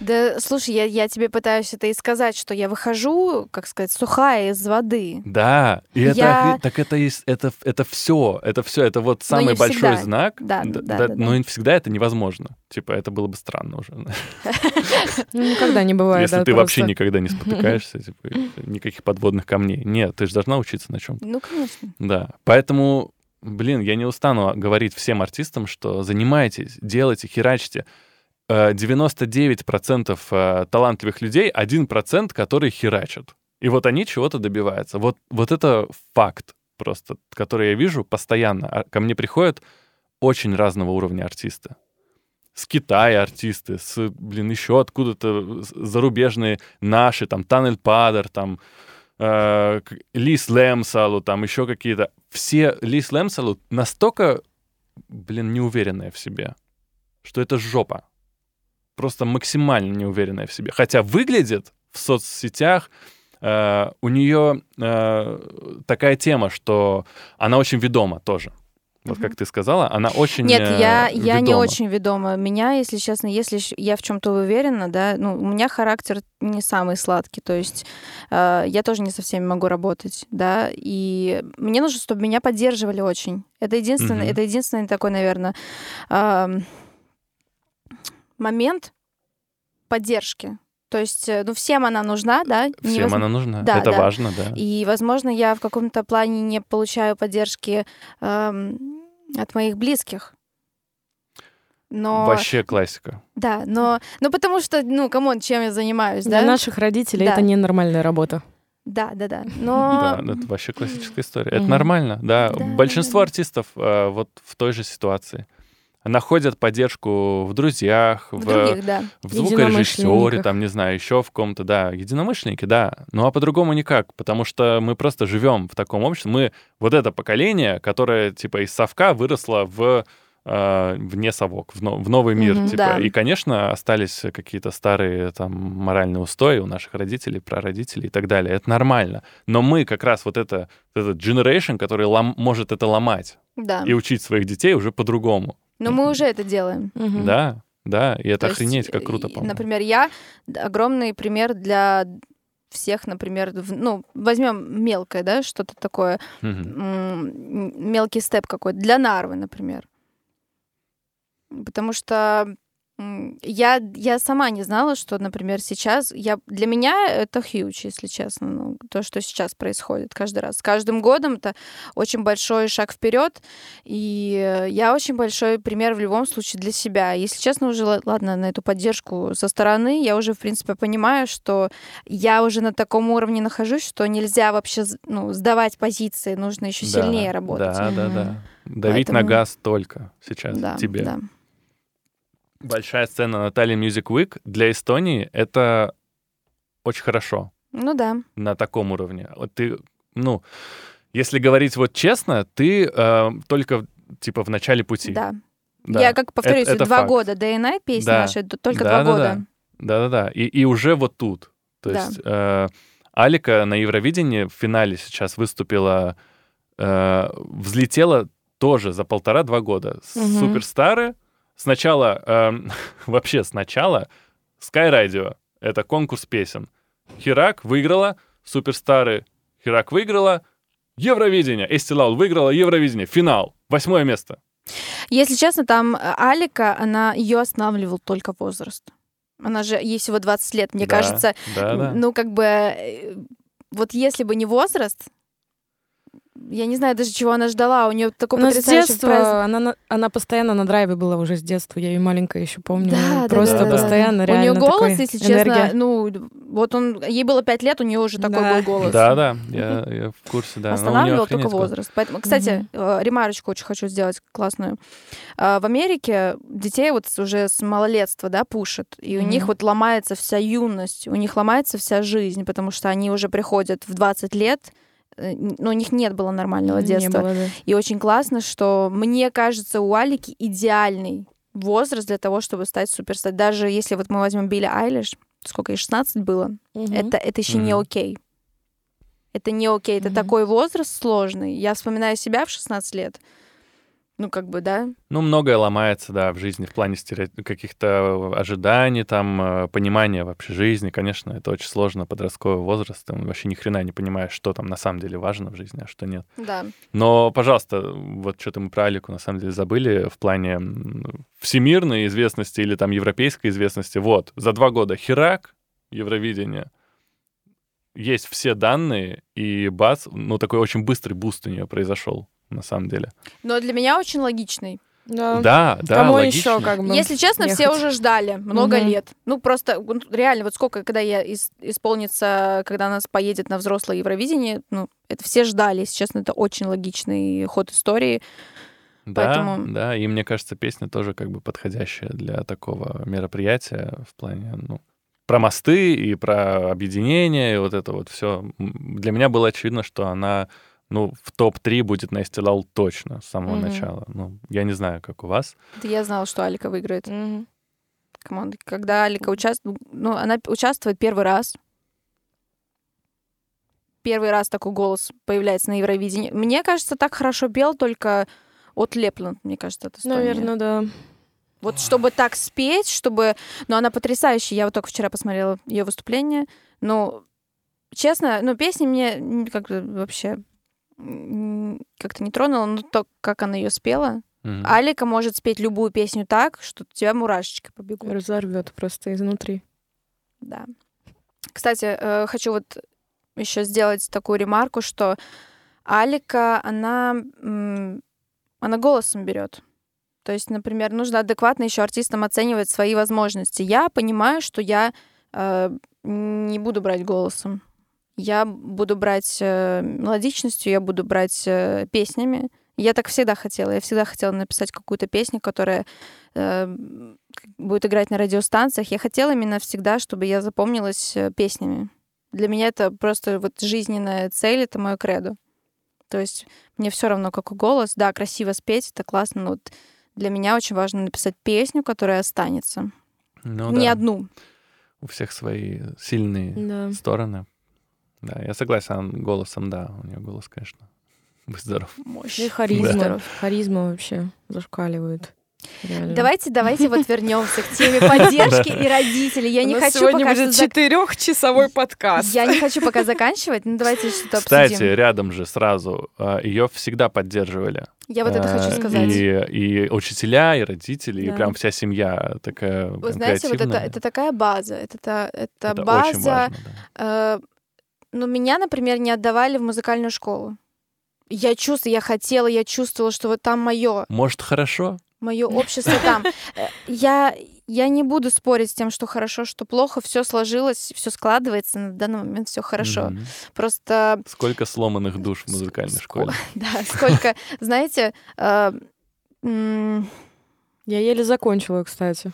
S1: Да, слушай, я, я тебе пытаюсь это и сказать, что я выхожу, как сказать, сухая из воды.
S3: Да, и это,
S1: Я-
S3: так это, есть- это, это все, это все, это вот
S1: Но
S3: самый большой
S1: всегда.
S3: знак.
S1: Да, да, да, да.
S3: Но и всегда это невозможно. Типа, это было бы странно уже.
S2: Ну, Никогда не бывает.
S3: Если
S2: да,
S3: ты вообще никогда не спотыкаешься, типа, никаких подводных камней. Нет, ты же должна учиться на чем
S1: Ну, конечно.
S3: Да, поэтому, блин, я не устану говорить всем артистам, что занимайтесь, делайте, херачьте. Э, 99% э, талантливых людей, 1%, которые херачат. И вот они чего-то добиваются. Вот, вот это факт просто, который я вижу постоянно. А Ко мне приходят очень разного уровня артисты. С Китая артисты, с, блин, еще откуда-то зарубежные наши, там, Танель Падер, там, э, Лис Лемсалу, там еще какие-то. Все Лис Лемсалу настолько, блин, неуверенная в себе, что это жопа. Просто максимально неуверенная в себе. Хотя выглядит в соцсетях, э, у нее э, такая тема, что она очень ведома тоже. Вот как ты сказала, она очень
S1: Нет,
S3: э,
S1: я, я не очень ведома. Меня, если честно, если я в чем-то уверена, да, ну, у меня характер не самый сладкий, то есть э, я тоже не со всеми могу работать, да, и мне нужно, чтобы меня поддерживали очень. Это единственный,
S3: Мгм.
S1: это единственный такой, наверное, момент поддержки. То есть, э, ну, всем она нужна, да?
S3: Всем
S1: невозм-
S3: она нужна.
S1: Да,
S3: это
S1: да.
S3: важно, да.
S1: И, возможно, я в каком-то плане не получаю поддержки эм, от моих близких. Но
S3: Вообще классика.
S1: да, но ну потому что, ну, come on, чем я занимаюсь,
S2: Для
S1: да?
S2: наших родителей
S1: Да.
S2: это ненормальная работа.
S1: Да, да, да. Но
S3: Да, это вообще классическая история. Это нормально, да. Большинство артистов э, вот в той же ситуации. Находят поддержку в друзьях,
S1: в
S3: в,
S1: других, да.
S3: в звукорежиссере, там, не знаю, еще в ком-то, да. Единомышленники, да. Ну а по-другому никак, потому что мы просто живем в таком обществе. Мы вот это поколение, которое типа из совка выросло в э, вне совок, в, но- в новый мир,
S2: Мгм.
S3: типа.
S1: Да.
S3: И, конечно, остались какие-то старые там моральные устои у наших родителей, прародителей и так далее. Это нормально. Но мы как раз вот это, этот generation, который лом- может это ломать
S1: Да.
S3: и учить своих детей уже по-другому.
S1: Но мы уже это делаем.
S3: Да, да, и это
S1: То есть,
S3: охренеть, как круто, по-моему.
S1: Например, я огромный пример для всех, например, в- ну, возьмем мелкое, да, что-то такое, м, мелкий степ какой-то, для Нарвы, например. Потому что я, я сама не знала, что, например, сейчас... Я, для меня это huge, если честно, ну, то, что сейчас происходит каждый раз. С каждым годом это очень большой шаг вперед, и я очень большой пример в любом случае для себя. Если честно, уже, ла- ладно, на эту поддержку со стороны, я уже, в принципе, понимаю, что я уже на таком уровне нахожусь, что нельзя вообще ну, сдавать позиции, нужно еще
S3: Да,
S1: сильнее работать.
S3: Да, да, да. Давить на
S1: Поэтому-
S3: газ только сейчас
S1: Да,
S3: тебе.
S1: да.
S3: Большая сцена Натальи Music Week для Эстонии — это очень хорошо
S1: Ну да.
S3: на таком уровне. Вот ты, ну, если говорить вот честно, ты э, только типа в начале пути.
S1: Да.
S3: Да.
S1: Я, как повторюсь,
S3: это
S1: два
S3: факт.
S1: года Night песни
S3: Да.
S1: наши, д- только
S3: Да,
S1: два
S3: да,
S1: года.
S3: Да-да-да. И, и уже вот тут. То
S1: Да.
S3: есть э, Алика на Евровидении в финале сейчас выступила, э, взлетела тоже за полтора-два года.
S2: Мгм.
S3: Суперстары. Сначала, эм, вообще сначала, Sky Radio. Это конкурс песен. Хирак выиграла, Суперстары Хирак выиграла, Евровидение. Эсти Лаул выиграла Евровидение. Финал. Восьмое место.
S1: Если честно, там э, Алика, она ее останавливал только возраст. Она же, ей всего 20 лет. Мне
S3: Да,
S1: кажется,
S3: Да-да.
S1: ну как бы, э, вот если бы не возраст, я не знаю даже, чего она ждала. У нее такой
S2: Она с
S1: потрясающий
S2: детства,
S1: прайс.
S2: она, на- она постоянно на драйве была уже с детства. Я ее маленькая еще помню.
S1: Да, да,
S2: Просто
S3: да, да.
S2: постоянно
S1: У
S2: реально
S1: нее голос,
S2: такой
S1: если
S2: энергия.
S1: честно, ну, вот он, ей было 5 лет, у нее уже такой
S2: Да.
S1: был голос.
S3: Да-да, я, я в курсе, да. Но у неё
S1: Останавливал только возраст. Поэтому, кстати, э, ремарочку очень хочу сделать классную. А, В Америке детей вот с- уже с малолетства, да, пушат, и у
S2: Мгм.
S1: них вот ломается вся юность, у них ломается вся жизнь, потому что они уже приходят в 20 лет, э, но у них нет было нормального
S2: Не
S1: детства.
S2: было, да.
S1: И очень классно, что, мне кажется, у Алики идеальный возраст для того, чтобы стать суперстар. Даже если вот мы возьмем Билли Айлиш, сколько ей, 16 было,
S2: Мгм.
S1: это, это еще не
S3: Мгм.
S1: окей. Это не окей. Это
S2: Мгм.
S1: такой возраст сложный. Я вспоминаю себя в 16 лет. Ну, как бы, да.
S3: Ну, многое ломается, да, в жизни в плане стерео- каких-то ожиданий, там, э, понимания вообще жизни. Конечно, это очень сложно, подростковый возраст. Ты вообще ни хрена не понимаешь, что там на самом деле важно в жизни, а что нет.
S1: Да.
S3: Но, пожалуйста, вот что-то мы про Алику на самом деле забыли в плане всемирной известности или там европейской известности. Вот, за два года Хирак, Евровидение, есть все данные, и бац, ну, такой очень быстрый буст у нее произошел, на самом деле.
S1: Но для меня очень логичный.
S2: Да.
S3: Да, да,
S2: Кому
S3: логично.
S2: еще как бы?
S1: Если честно, все
S2: ехать?
S1: уже ждали много
S2: Мгм.
S1: лет. Ну, просто реально, вот сколько, когда я ис- исполнится, когда нас поедет на взрослое Евровидение, ну, это все ждали. Если честно, это очень логичный ход истории.
S3: Да,
S1: Поэтому-
S3: да, и мне кажется, песня тоже как бы подходящая для такого мероприятия в плане, ну, про мосты и про объединение, и вот это вот все. Для меня было очевидно, что она, ну, в топ-3 будет на Eesti точно с самого
S2: Мгм.
S3: начала. Ну, я не знаю, как у вас.
S1: Это я знала, что Алика выиграет.
S2: Мгм.
S1: Come on, когда Алика участвует, ну, она участвует первый раз. Первый раз такой голос появляется на Евровидении. Мне кажется, так хорошо пел только от Лепланд, мне кажется, это Эстония.
S2: Наверное, да.
S1: Вот чтобы так спеть, чтобы... Ну, она потрясающая. Я вот только вчера посмотрела ее выступление. Ну, честно, ну, песня мне м, как-то вообще как-то не тронула, но то, как она ее спела.
S3: Мгм.
S1: Алика может спеть любую песню так, что у тебя мурашечки побегут.
S2: Разорвет просто изнутри.
S1: Да. Кстати, э, хочу вот еще сделать такую ремарку, что Алика, она, она голосом берет. То есть, например, нужно адекватно еще артистам оценивать свои возможности. Я понимаю, что я э, не буду брать голосом. Я буду брать э, мелодичностью, я буду брать э, песнями. Я так всегда хотела. Я всегда хотела написать какую-то песню, которая э, будет играть на радиостанциях. Я хотела именно всегда, чтобы я запомнилась э, песнями. Для меня это просто вот жизненная цель, это мое кредо. То есть мне все равно, какой голос. Да, красиво спеть, это классно, но вот для меня очень важно написать песню, которая останется.
S3: Ну
S1: Не
S3: да.
S1: одну.
S3: У всех свои сильные
S2: Да.
S3: стороны. Да, я согласен голосом, да. У нее голос, конечно, будь здоров.
S1: Мощь.
S2: И харизма.
S1: Здорово.
S2: Харизма вообще зашкаливает. Реально.
S1: Давайте, давайте вот вернемся к теме поддержки и родителей. Я не хочу
S2: сегодня
S1: пока
S2: будет четырехчасовой подкаст.
S1: Я не хочу пока заканчивать, но давайте что-то
S3: Кстати,
S1: обсудим.
S3: рядом же сразу ее всегда поддерживали.
S1: Я вот это хочу
S3: Э,
S1: сказать.
S3: И, и учителя, и родители, и
S2: Да.
S3: прям вся семья такая
S1: Вы знаете, вот это, это такая база, это, это,
S3: Это очень
S1: база.
S3: важно, да.
S1: э, ну, меня, например, не отдавали в музыкальную школу. Я чувствую, я хотела, я чувствовала, что вот там мое,
S3: Может, хорошо?
S1: мое общество там. Э, Я, я не буду спорить с тем, что хорошо, что плохо, все сложилось, все складывается, на данный момент все хорошо.
S3: Мгм.
S1: Просто
S3: Сколько сломанных душ в музыкальной
S1: Ск-
S3: школе.
S1: Да, сколько, знаете, э, м,
S2: Я еле закончила, кстати.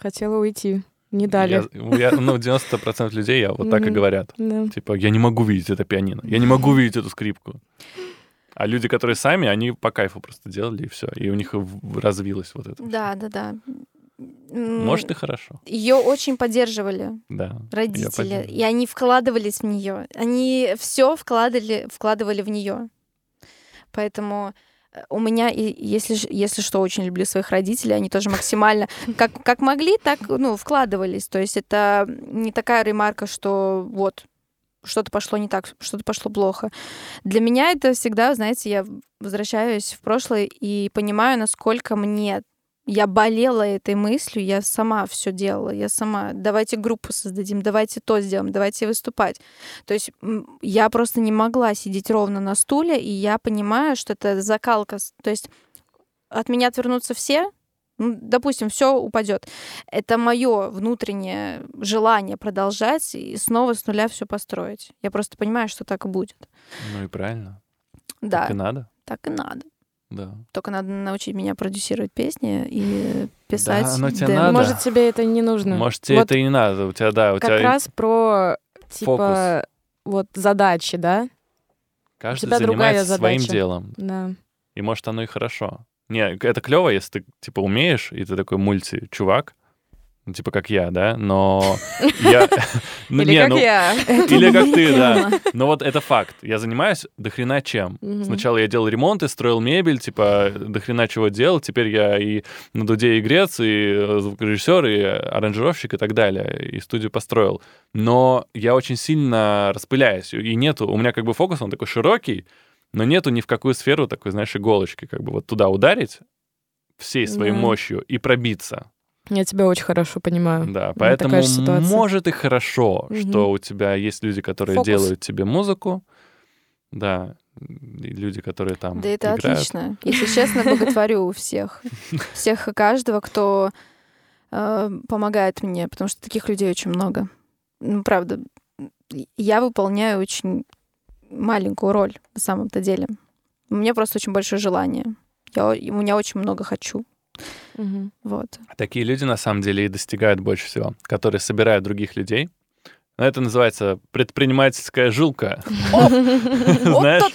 S2: Хотела уйти. Не дали.
S3: Я- я- ну, 90% людей я вот так и говорят.
S2: Да.
S3: Типа, я не могу видеть это пианино, я не могу видеть эту скрипку. А люди, которые сами, они по кайфу просто делали, и все. И у них развилось вот это.
S1: да, да, да.
S3: Может, и хорошо.
S1: Ее очень поддерживали
S3: Да.
S1: родители, и они вкладывались в нее. Они все вкладывали, вкладывали в нее. Поэтому у меня, и если, если что, очень люблю своих родителей, они тоже максимально, как, как могли, так ну, вкладывались. То есть это не такая ремарка, что вот что-то пошло не так, что-то пошло плохо. Для меня это всегда, знаете, я возвращаюсь в прошлое и понимаю, насколько мне я болела этой мыслью, я сама все делала, я сама. Давайте группу создадим, давайте то сделаем, давайте выступать. То есть я просто не могла сидеть ровно на стуле, и я понимаю, что это закалка. То есть от меня отвернутся все, ну, допустим, все упадет. Это мое внутреннее желание продолжать и снова с нуля все построить. Я просто понимаю, что так и будет.
S3: Ну и правильно.
S1: Да,
S3: Так и надо.
S1: так и надо.
S3: Да.
S1: Только надо научить меня продюсировать песни и писать.
S3: оно тебе
S1: демо.
S3: надо.
S2: Может, тебе это не нужно.
S3: Может, тебе
S2: Вот
S3: это и не надо. У тебя, да, у
S2: как
S3: тебя
S2: раз про типа вот задачи, да?
S3: каждый
S2: тебя другая
S3: занимается своим делом.
S2: Да.
S3: И может, оно и хорошо. Не, это клево, если ты, типа, умеешь, и ты такой мульти-чувак, ну, типа, как я, да, но я... ну,
S2: Или
S3: не,
S2: как
S3: ну,
S2: я.
S3: Или как ты, да. Но вот это факт. Я занимаюсь до хрена чем.
S2: Мгм.
S3: Сначала я делал ремонт и строил мебель, типа, до хрена чего делал. Теперь я и на дуде игрец, и э, звукорежиссер, и аранжировщик, и так далее. И студию построил. Но я очень сильно распыляюсь. И нету... У меня как бы фокус, он такой широкий, но нету ни в какую сферу такой, знаешь, иголочки. Как бы вот туда ударить всей своей
S2: Да.
S3: мощью и пробиться.
S2: Я тебя очень хорошо понимаю.
S3: Да, поэтому может и хорошо,
S2: Мгм.
S3: что у тебя есть люди, которые
S1: Фокус.
S3: делают тебе музыку, да, и люди, которые там
S1: Да это
S3: играют.
S1: отлично. Если честно, боготворю всех. Всех и каждого, кто э, помогает мне, потому что таких людей очень много. Ну, правда, я выполняю очень маленькую роль на самом-то деле. У меня просто очень большое желание. Я, у меня очень много хочу.
S2: Мгм.
S1: Вот.
S3: Такие люди на самом деле и достигают больше всего, которые собирают других людей. Но Это называется предпринимательская жилка. Знаешь,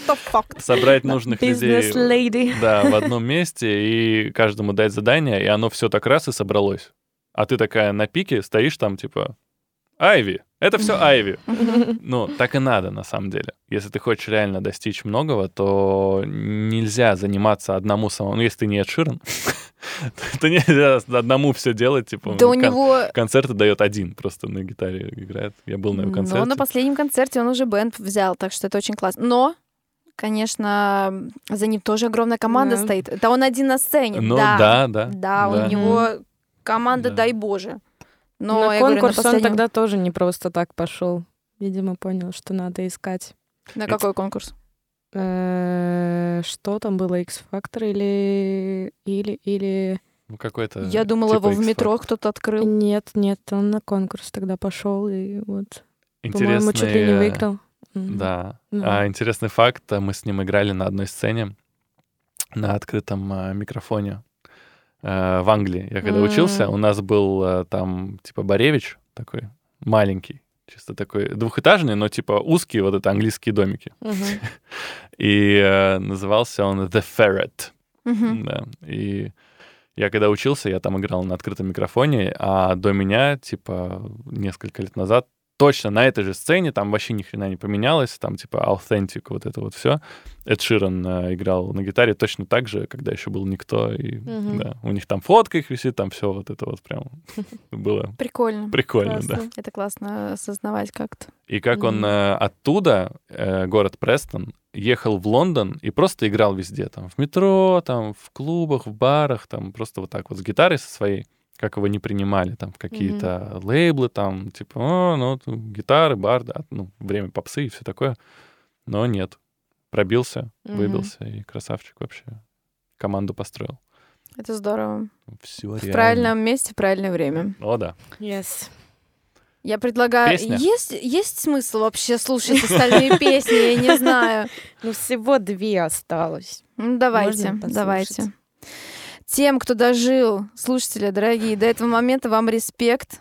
S3: собрать нужных людей да, в одном месте и каждому дать задание, и оно все так раз и собралось. А ты такая на пике стоишь там, типа, Айви, это все Айви. Ну, так и надо, на самом деле. Если ты хочешь реально достичь многого, то нельзя заниматься одному самому. Ну, если ты не Эд Ширан, то нельзя одному все делать, типа,
S1: Да у него...
S3: концерты дает один, просто на гитаре играет. Я был на его
S1: Но
S3: концерте.
S1: на последнем концерте он уже бенд взял, так что это очень классно. Но, конечно, за ним тоже огромная команда
S2: Да.
S1: стоит. Это он один на сцене.
S3: Ну,
S1: да.
S3: да, да.
S1: Да, у него команда,
S3: Да.
S1: дай боже. Но
S2: на
S1: я говорю,
S2: конкурс
S1: на
S2: он
S1: последнем-
S2: тогда тоже не просто так пошел. Видимо, понял, что надо искать.
S1: На какой конкурс?
S2: Э, Что там было, X-Factor или... Или... Или...
S3: Ну, какой-то...
S1: Я думала,
S3: типа
S1: его в метро кто-то открыл.
S2: Нет, нет, он на конкурс тогда пошел, и вот По-моему, чуть ли не
S3: Интересный, э,
S2: выиграл.
S3: Да.
S2: Да.
S3: А, интересный факт, а, мы с ним играли на одной сцене на открытом а, микрофоне э, в Англии. Я когда
S2: М.
S3: учился, у нас был э, там типа Боревич такой маленький, чисто такой двухэтажный, но типа узкие вот это английские домики.
S2: Мгм.
S3: И э, назывался он The Ferret.
S1: Мгм.
S3: Да. И я когда учился, я там играл на открытом микрофоне, а до меня, типа, несколько лет назад, точно на этой же сцене, там вообще ни хрена не поменялось, там, типа, Authentic, вот это вот все. Эд Ширан э, играл на гитаре точно так же, когда еще был никто, и
S2: Мгм.
S3: да, у них там фотка их висит, там все вот это вот прям было
S1: Прикольно.
S3: прикольно, да.
S1: Это классно осознавать как-то.
S3: И как он э, оттуда, э, город Престон, ехал в Лондон и просто играл везде, там, в метро, там, в клубах, в барах, там, просто вот так вот с гитарой со своей, как его не принимали, там, в какие-то лейблы, там, типа, о, ну, гитары, бар, да, ну, время попсы и все такое. Но нет, пробился,
S2: Мгм.
S3: выбился, и красавчик вообще команду построил.
S1: Это здорово.
S3: Все
S1: В правильном месте, в правильное время.
S3: О, да.
S2: Yes.
S1: Я предлагаю...
S3: Песня?
S1: Есть, есть смысл вообще слушать остальные песни? Я не знаю.
S2: Ну, всего две осталось.
S1: Ну, давайте, давайте. Тем, кто дожил, слушатели дорогие, до этого момента вам респект.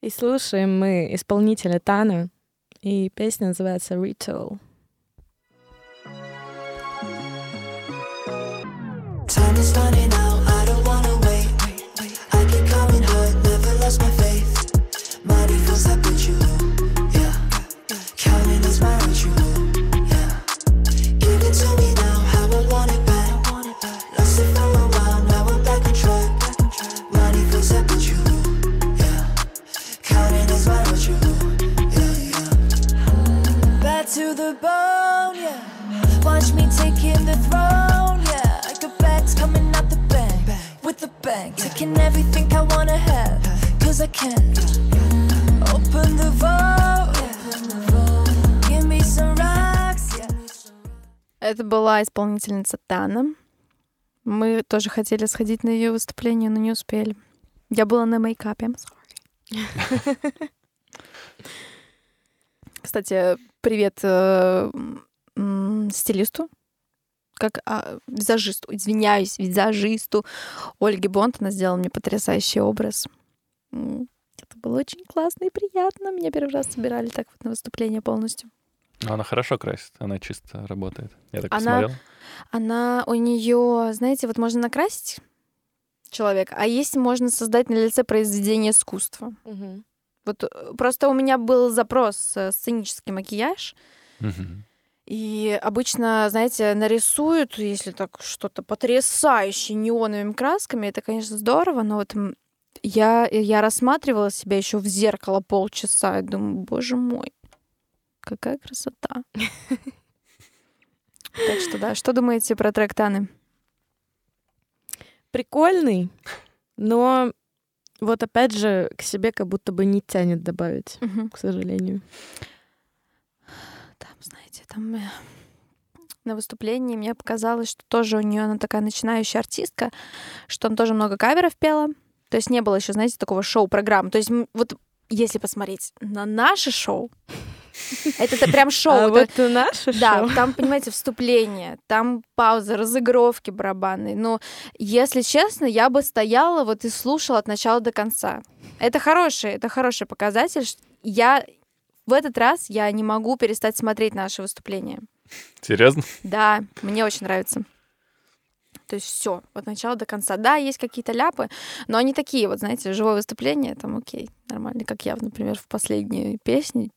S2: И слушаем мы исполнителя Тана, и песня называется Ritual.
S5: Time is running
S1: была исполнительница Тана. Мы тоже хотели сходить на ее выступление, но не успели. Я была на мейкапе. I'm sorry. Кстати, привет э, стилисту, как а, визажисту, извиняюсь, визажисту Ольге Бонд. Она сделала мне потрясающий образ. Это было очень классно и приятно. Меня первый раз собирали так вот на выступление полностью.
S3: Но она хорошо красит, она чисто работает. Я так
S1: Она-
S3: посмотрел.
S1: Она у нее, знаете, вот можно накрасить человека, а есть можно создать на лице произведение искусства. Вот э, просто у меня был запрос э, сценический макияж,
S3: Мгм.
S1: и обычно, знаете, нарисуют, если так что-то потрясающее неоновыми красками, это, конечно, здорово, но вот я, я рассматривала себя еще в зеркало полчаса и думаю, боже мой, какая красота. Так что да, что думаете про трек Таны?
S2: Прикольный, но вот опять же к себе как будто бы не тянет добавить,
S1: Мгм.
S2: к сожалению.
S1: Там, знаете, там э, на выступлении мне показалось, что тоже у нее она такая начинающая артистка, что она тоже много каверов пела. То есть не было еще, знаете, такого шоу-программы. То есть вот если посмотреть на наше шоу, это прям шоу.
S2: А
S1: это-
S2: вот наше
S1: Да,
S2: шоу.
S1: там, понимаете, вступление, там пауза, разыгровки барабанные. Но, если честно, я бы стояла вот и слушала от начала до конца. Это хороший, это хороший показатель. Я в этот раз я не могу перестать смотреть наши выступления.
S3: Серьезно?
S1: Да, мне очень нравится. То есть все, от начала до конца. Да, есть какие-то ляпы, но они такие, вот знаете, живое выступление, там окей, нормально. Как я, например, в последней песне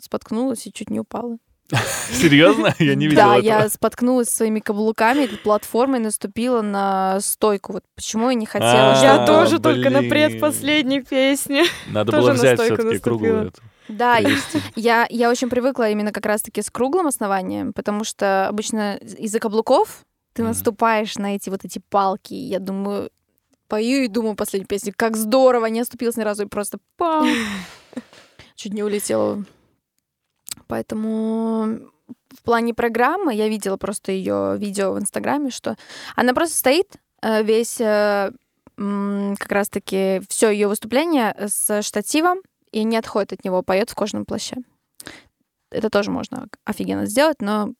S1: споткнулась и чуть не упала.
S3: Серьезно? Я не видел
S1: Да,
S3: этого.
S1: я споткнулась своими каблуками, этой платформой, наступила на стойку. Вот почему я не хотела,
S3: А,
S2: Я тоже только на
S3: блин.
S2: предпоследней песне.
S3: Надо
S2: тоже
S3: было
S2: на
S3: взять
S2: стойку
S3: все-таки круглую эту.
S1: Да, я, я очень привыкла именно как раз-таки с круглым основанием, потому что обычно из-за каблуков ты
S3: Мгм.
S1: наступаешь на эти вот эти палки. Я думаю, пою и думаю последнюю песню, как здорово, не оступилась ни разу и просто пам, чуть не улетела. Поэтому в плане программы я видела просто ее видео в Инстаграме, что она просто стоит э, весь э, как раз-таки все ее выступление с штативом и не отходит от него, поет в кожаном плаще. Это тоже можно офигенно сделать, но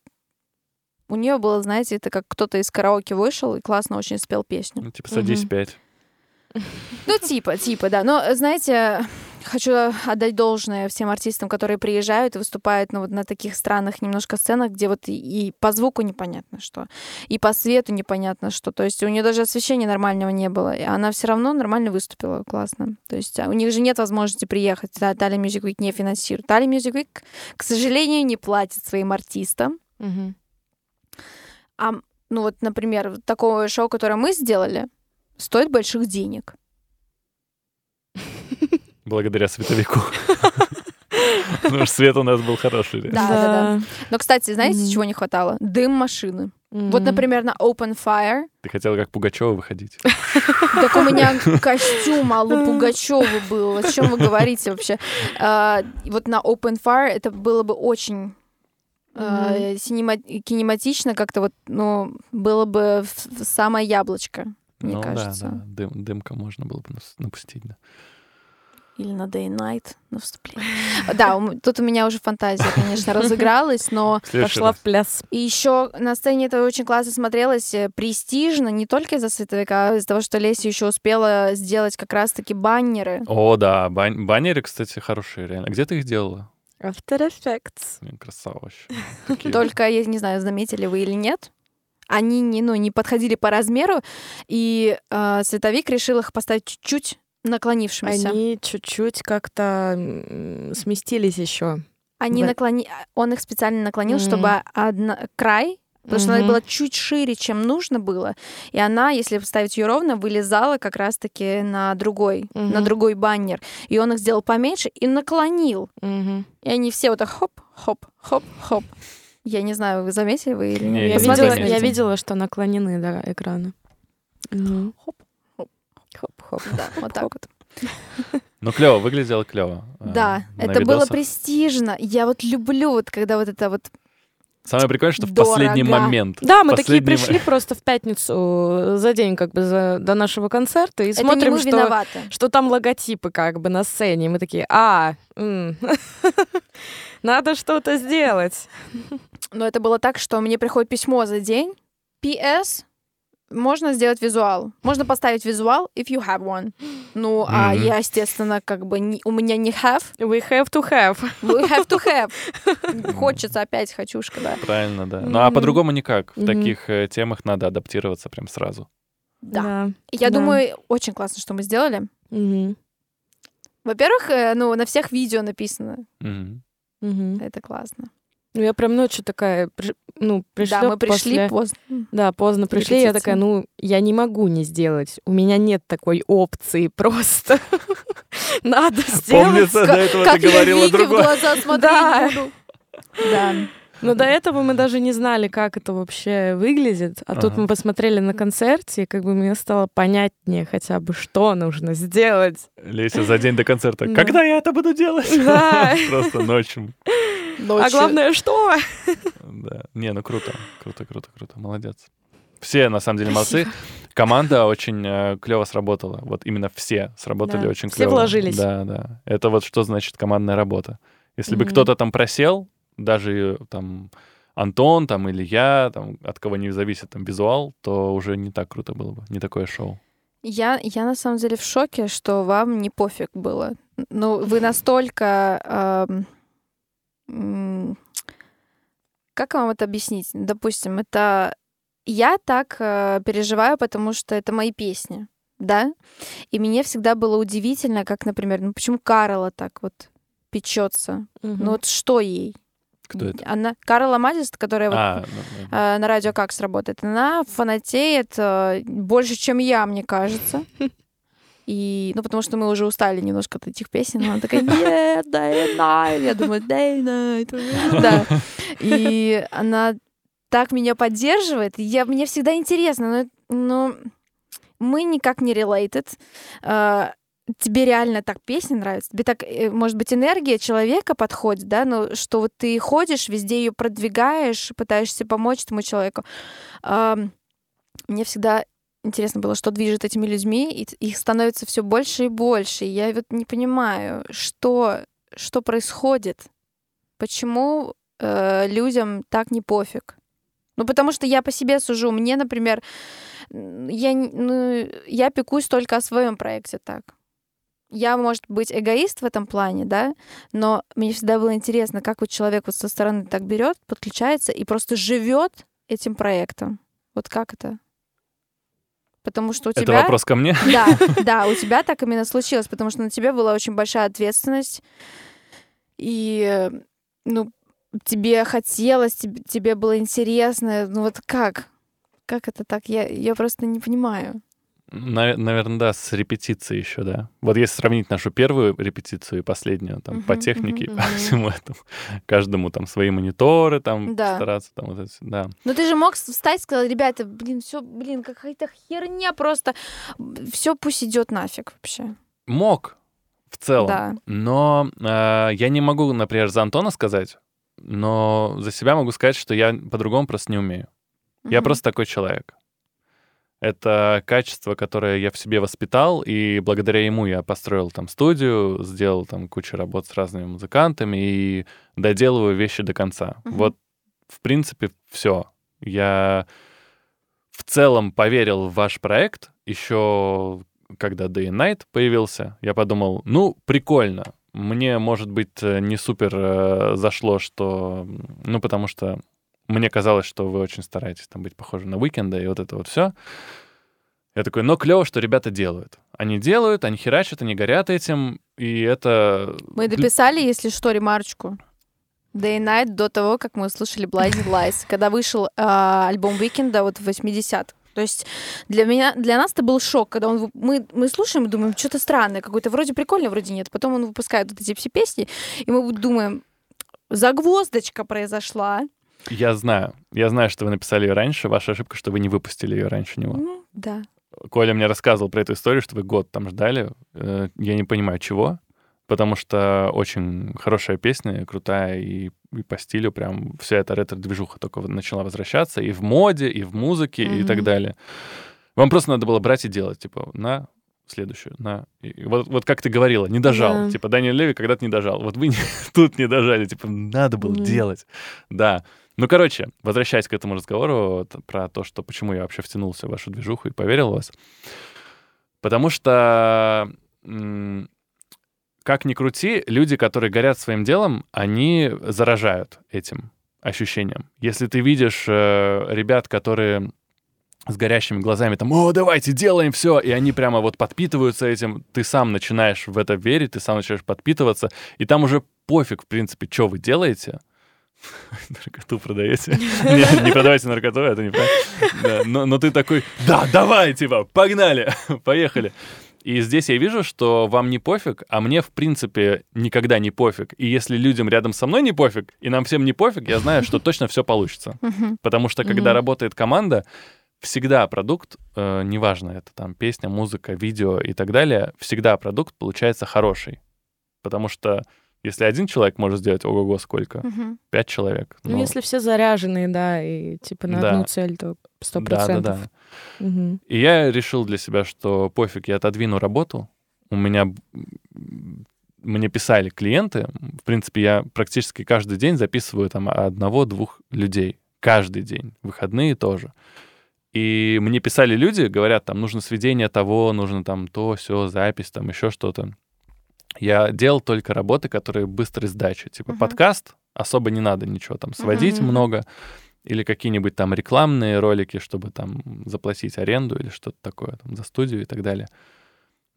S1: у нее было, знаете, это как кто-то из караоке вышел и классно очень спел песню.
S3: Ну, типа, садись пять.
S1: Ну, типа, типа, да. Но, знаете, хочу отдать должное всем артистам, которые приезжают и выступают ну, вот на таких странных немножко сценах, где вот и, и по звуку непонятно что, и по свету непонятно что. То есть у нее даже освещения нормального не было, и она все равно нормально выступила, классно. То есть а, у них же нет возможности приехать, да, Тали Music Week не финансирует. Тали Music Week, к сожалению, не платит своим артистам.
S2: Мгм.
S1: А, ну вот, например, такое шоу, которое мы сделали, стоит больших денег.
S3: Благодаря световику. Потому что свет у нас был хороший.
S1: Да, да, да. Но, кстати, знаете, чего не хватало? Дым машины. Вот, например, на Open Fire.
S3: Ты хотела как Пугачева выходить.
S1: Так у меня костюм Аллы Пугачевой был. О чем вы говорите вообще? А, вот на Open Fire это было бы очень а, синема- кинематично, как-то вот, ну, было бы в- в самое яблочко, мне
S3: ну
S1: кажется.
S3: да, да. Дым, дымка можно было бы напустить, да.
S1: Или на Day Night на вступление. Да, тут у меня уже фантазия, конечно, разыгралась, но
S2: Пошла в пляс.
S1: И еще на сцене это очень классно смотрелось, э, престижно, не только из-за световика, а из-за того, что Леся еще успела сделать как раз-таки баннеры.
S3: О, да, бан- баннеры, кстати, хорошие, реально. Где ты их делала?
S2: After Effects.
S3: Блин, красава вообще.
S1: Только, я не знаю, заметили вы или нет, они не, ну, не подходили по размеру, и э, световик решил их поставить чуть-чуть наклонившимися. Они,
S2: чуть-чуть как-то сместились еще.
S1: Они
S2: в-
S1: наклони... Он их специально наклонил,
S2: Мгм.
S1: чтобы одна... край Потому что она
S2: Мгм.
S1: была чуть шире, чем нужно было. И она, если ставить ее ровно, вылезала как раз-таки на другой, на
S2: Мгм.
S1: другой баннер. И он их сделал поменьше и наклонил.
S2: Мгм.
S1: И они все вот так хоп, хоп, хоп, хоп. Я не знаю, вы заметили вы или
S3: Не,
S1: нет?
S3: я
S2: видела, я видела, что наклонены да, экраны. Мгм.
S1: Хоп, хоп.
S2: Хоп-хоп.
S1: Да, вот так вот.
S3: Ну, клево, выглядело клево.
S1: Да,
S3: на
S1: это было престижно. Я вот люблю, вот когда вот это вот...
S3: Самое прикольное, что в
S1: Дорого.
S3: последний момент.
S2: Да, мы такие
S3: Последний
S2: пришли просто в пятницу за день как бы за, до нашего концерта и
S1: это не
S2: смотрим,
S1: мы
S2: что,
S1: виноваты.
S2: что там логотипы как бы на сцене. И мы такие, а, надо что-то сделать.
S1: Но это было так, что мне приходит письмо за день. PS, можно сделать визуал. Можно поставить визуал, if you have one. Ну, а
S3: Мгм.
S1: я, естественно, как бы не- у меня не have.
S2: We have to have.
S1: We have to have. Хочется опять хочушка, да.
S3: Правильно, да. Ну, а по-другому никак. В таких э, темах надо адаптироваться прям сразу.
S1: Да. Я
S2: да.
S1: думаю, очень классно, что мы сделали. Во-первых, э, ну, на всех видео написано. Это классно.
S2: Ну, я прям ночью такая, ну, пришла
S1: да, мы пришли
S2: после-
S1: поздно.
S2: Да, поздно пришли, я такая, ну, я не могу не сделать. У меня нет такой опции просто. Надо сделать.
S3: Помнится, до этого
S1: как
S3: ты говорила
S1: Вике в
S3: другое.
S1: глаза смотреть
S2: Да.
S1: буду. Да.
S2: Но до этого мы даже не знали, как это вообще выглядит. А тут
S3: Ага.
S2: мы посмотрели на концерте, и как бы мне стало понятнее хотя бы, что нужно сделать.
S3: Леся за день до концерта.
S2: Да.
S3: Когда я это буду делать?
S2: Да.
S3: Просто ночью.
S2: А
S1: Ночью.
S2: главное, что?
S3: Да. Не, ну круто. Круто, круто, круто. Молодец. Все, на самом деле, молодцы. Команда очень клево сработала. Вот именно все сработали
S2: Да.
S3: очень
S2: Все
S3: клево.
S2: вложились.
S3: Да, да. Это вот что значит командная работа. Если бы
S2: Мгм.
S3: кто-то там просел, даже там Антон там или я, там, от кого не зависит там визуал, то уже не так круто было бы, не такое шоу.
S1: Я, я на самом деле в шоке, что вам не пофиг было. Ну, вы настолько... эм, как вам это объяснить? Допустим, это... Я так э, переживаю, потому что это мои песни, да? И мне всегда было удивительно, как, например, ну почему Карла так вот печется? Ну вот что ей?
S3: Кто это?
S1: Она Карла Мадис, которая вот
S3: А, ну, да.
S1: э, на радио как сработает. Она фанатеет э, больше, чем я, мне кажется. И, ну, потому что мы уже устали немножко от этих песен. Она такая, нет, and night. Я думаю, and night. Да. И она так меня поддерживает. Я, мне всегда интересно, но, но мы никак не related. Э, тебе реально так песня нравится? Тебе так, э, может быть, энергия человека подходит, да? Ну, что вот ты ходишь, везде ее продвигаешь, пытаешься помочь этому человеку. Мне всегда интересно было, что движет этими людьми, и их становится все больше и больше. И я вот не понимаю, что, что происходит, почему э, людям так не пофиг. Ну, потому что я по себе сужу. Мне, например, я, ну, я пекусь только о своем проекте так. Я, может быть, эгоист в этом плане, да, но мне всегда было интересно, как вот человек вот со стороны так берет, подключается и просто живет этим проектом. Вот как это? Потому что у
S3: Это
S1: тебя...
S3: вопрос ко мне?
S1: Да, да, у тебя так именно случилось, потому что на тебе была очень большая ответственность, и, ну, тебе хотелось, тебе, тебе было интересно, ну вот как? Как это так? Я, я просто не понимаю.
S3: Наверное, да, с репетицией еще, да. Вот если сравнить нашу первую репетицию и последнюю, там, по технике, и по всему этому, каждому там свои мониторы, там,
S1: Да.
S3: стараться, там, вот это, да.
S1: Ну ты же мог встать и сказать, ребята, блин, все, блин, какая-то херня просто, все пусть идет нафиг вообще.
S3: Мог в целом,
S1: Да.
S3: но э, я не могу, например, за Антона сказать, но за себя могу сказать, что я по-другому просто не умею. Я просто такой человек. Это качество, которое я в себе воспитал, и благодаря ему я построил там студию, сделал там кучу работ с разными музыкантами и доделываю вещи до конца.
S1: Мгм.
S3: Вот, в принципе, все. Я в целом поверил в ваш проект еще когда Day and Night появился. Я подумал, ну, прикольно. Мне, может быть, э, не супер э, зашло, что... Ну, потому что мне казалось, что вы очень стараетесь там быть похожи на Уикенда и вот это вот все. Я такой, но клево, что ребята делают. Они делают, они херачат, они горят этим, и это...
S1: Мы дописали, если что, ремарочку. Day Night до того, как мы услышали Blinding Lights, когда вышел а, альбом Уикенда вот в 80-х. То есть для меня, для нас это был шок, когда он, мы, мы слушаем и думаем, что-то странное какое-то, вроде прикольно, вроде нет. Потом он выпускает вот эти все песни, и мы думаем, загвоздочка произошла.
S3: Я знаю. Я знаю, что вы написали ее раньше. Ваша ошибка, что вы не выпустили ее раньше него.
S1: Ну, да.
S3: Коля мне рассказывал про эту историю, что вы год там ждали. Э, Я не понимаю, чего. Потому что очень хорошая песня, крутая, и, и по стилю прям вся эта ретро-движуха только начала возвращаться и в моде, и в музыке, и
S1: Мгм.
S3: так далее. Вам просто надо было брать и делать, типа, на следующую, на... И вот, вот как ты говорила, не дожал.
S2: Да.
S3: Типа, Даниэль Леви когда-то не дожал. Вот вы не- тут не дожали, типа, надо было
S2: Мгм.
S3: делать. Да. Ну, короче, возвращаясь к этому разговору про то, что почему я вообще втянулся в вашу движуху и поверил в вас. Потому что, как ни крути, люди, которые горят своим делом, они заражают этим ощущением. Если ты видишь э, ребят, которые с горящими глазами там, о, давайте делаем все, и они прямо вот подпитываются этим, ты сам начинаешь в это верить, ты сам начинаешь подпитываться, и там уже пофиг, в принципе, что вы делаете, наркоту продаете. Не, не продавайте наркоту, это неправильно. Да, но, но ты такой, да, давай, типа, погнали, поехали. И здесь я вижу, что вам не пофиг, а мне, в принципе, никогда не пофиг. И если людям рядом со мной не пофиг, и нам всем не пофиг, я знаю, что точно все получится. Потому что когда работает команда, всегда продукт, э, неважно, это там песня, музыка, видео и так далее, всегда продукт получается хороший. Потому что если один человек может сделать ого-го сколько,
S1: Мгм.
S3: пять человек.
S2: Ну, если все заряженные, да, и типа на
S3: Да.
S2: одну цель, то сто
S3: да, да,
S2: процентов.
S3: да.
S2: Мгм.
S3: И я решил для себя, что пофиг, я отодвину работу. У меня мне писали клиенты. В принципе, я практически каждый день записываю там одного-двух людей. Каждый день. Выходные тоже. И мне писали люди, говорят, там, нужно сведение того, нужно там то, все, запись, там еще что-то. Я делал только работы, которые быстрой сдачи. Типа
S1: Мгм.
S3: подкаст, особо не надо ничего там сводить
S1: Мгм.
S3: много. Или какие-нибудь там рекламные ролики, чтобы там заплатить аренду или что-то такое там, за студию и так далее.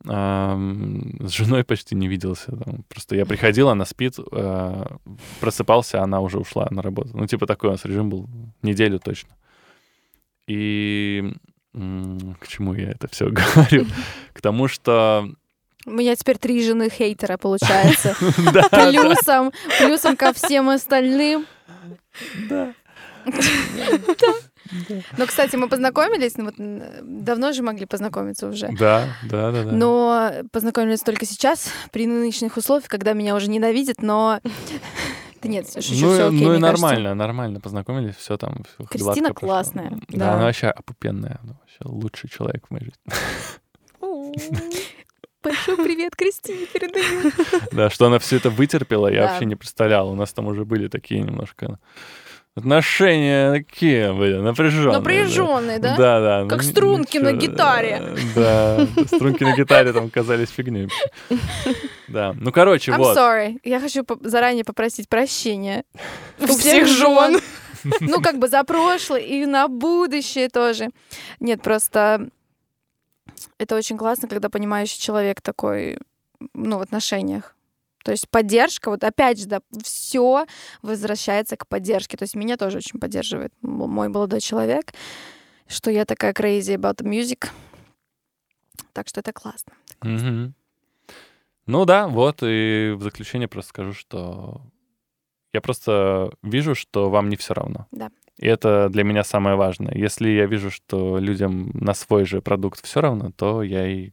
S3: С женой почти не виделся. там. Просто я приходил, она спит, э, просыпался, она уже ушла на работу. Ну, типа такой у нас режим был неделю точно. И к чему я это все говорю? К тому, что...
S1: У меня теперь три жены хейтера, получается. Плюсом, плюсом ко всем остальным.
S3: да.
S1: Но, кстати, мы познакомились, ну вот давно же могли познакомиться уже.
S3: Да, да, да, да.
S1: Но познакомились только сейчас, при нынешних условиях, когда меня уже ненавидят, но Да нет, все шучу,
S3: ну,
S1: все окей,
S3: ну и
S1: кажется.
S3: нормально, нормально познакомились, все там.
S1: Кристина классная.
S3: Да,
S2: Да.
S3: она вообще опупенная, она вообще лучший человек в моей жизни.
S1: Большой привет, Кристине, передаю.
S3: Да, что она все это вытерпела, я вообще не представлял. У нас там уже были такие немножко отношения такие были, напряженные.
S1: Напряженный, да?
S3: Да, да.
S1: Как
S3: ну, ни-
S1: струнки на гитаре.
S3: Да, струнки на гитаре там казались фигней. Да, ну короче,
S1: I'm
S3: вот.
S1: sorry. Я хочу заранее попросить прощения.
S2: У всех жен.
S1: Ну, как бы за прошлое и на будущее тоже. Нет, просто это очень классно, когда понимающий человек такой, ну, в отношениях. То есть поддержка, вот опять же, да, все возвращается к поддержке. То есть меня тоже очень поддерживает мой молодой человек, что я такая crazy about music. Так что это классно.
S3: Мгм. Ну да, вот, и в заключение просто скажу, что я просто вижу, что вам не все равно.
S1: Да.
S3: И это для меня самое важное. Если я вижу, что людям на свой же продукт все равно, то я и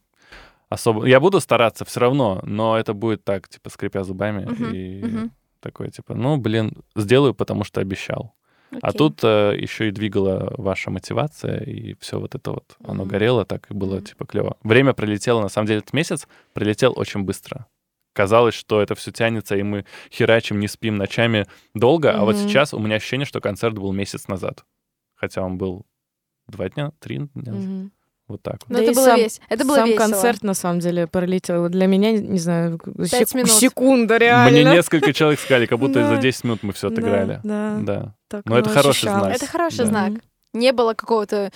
S3: особо... Я буду стараться все равно, но это будет так, типа, скрипя зубами
S1: Мгм,
S3: и
S1: мгм.
S3: такой, типа, ну, блин, сделаю, потому что обещал. А
S1: Окей.
S3: тут еще и двигала ваша мотивация, и все вот это вот, оно
S1: Мгм.
S3: горело так, и было,
S1: Мгм.
S3: типа, клево. Время пролетело, на самом деле, этот месяц пролетел очень быстро. Казалось, что это все тянется, и мы херачим, не спим ночами долго, а вот сейчас у меня ощущение, что концерт был месяц назад. Хотя он был два дня, три дня, назад.
S2: Мгм.
S3: вот так вот.
S1: Ну,
S2: Да
S1: это было
S2: сам-
S1: весело. Это было
S2: Сам
S1: весело.
S2: концерт, на самом деле, пролетел. Для меня, не знаю,
S1: Пять
S2: сек-
S1: минут.
S2: секунда реально.
S3: Мне несколько человек сказали, как будто за 10 минут мы все отыграли.
S2: Да,
S3: Да.
S2: так
S3: Но это
S2: оно
S3: хороший знак.
S1: Это хороший знак. Не было какого-то...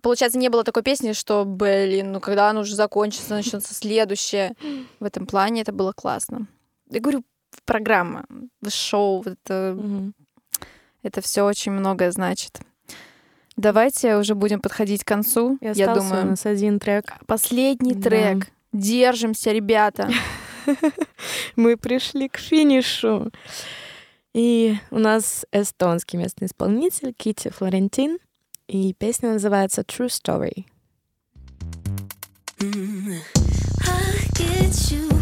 S1: Получается, не было такой песни, что, блин, ну когда оно уже закончится, начнется следующее. В этом плане это было классно. Я говорю, программа, шоу, это, это все очень многое значит. Давайте уже будем подходить к концу.
S2: И
S1: Я
S2: остался у
S1: думаю,
S2: нас один трек.
S1: последний
S2: Да.
S1: трек. Держимся, ребята.
S2: Мы пришли к финишу. И у нас эстонский местный исполнитель Кити Флорентин. И песня называется True Story.
S4: I get you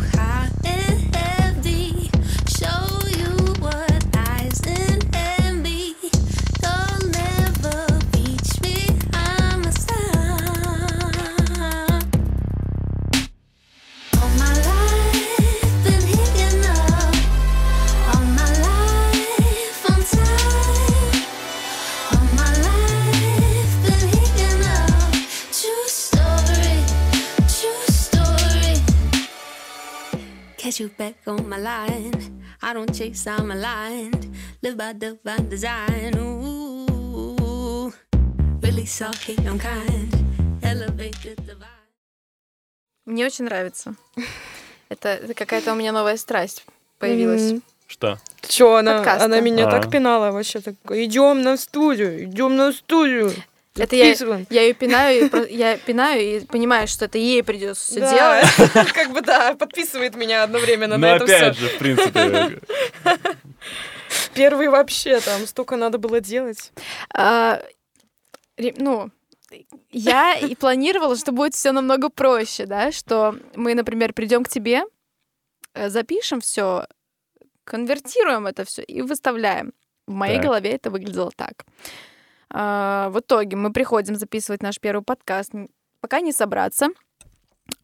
S4: Catch you back on my line. I don't chase, I'm aligned. Live by divine design. Ooh, really soft, hate, I'm kind. Elevate the divine.
S1: Мне очень нравится. Это, это какая-то у меня новая страсть появилась.
S2: Мгм.
S3: Что?
S2: Чё, она,
S1: Подкасты.
S2: она меня
S3: А.
S2: так пинала вообще. Так, идем на студию, идем на студию.
S1: Это я, я ее пинаю, я пинаю и понимаю, что это ей придется все
S2: Да.
S1: делать.
S2: Как бы да, подписывает меня одновременно на это
S3: опять
S2: все.
S3: же, в принципе,
S2: Первый вообще там столько надо было делать.
S1: А, ну, я и планировала, что будет все намного проще, да, что мы, например, придем к тебе, э, запишем все, конвертируем это все и выставляем. В моей
S3: Так.
S1: голове это выглядело так. А, в итоге мы приходим записывать наш первый подкаст, пока не собраться.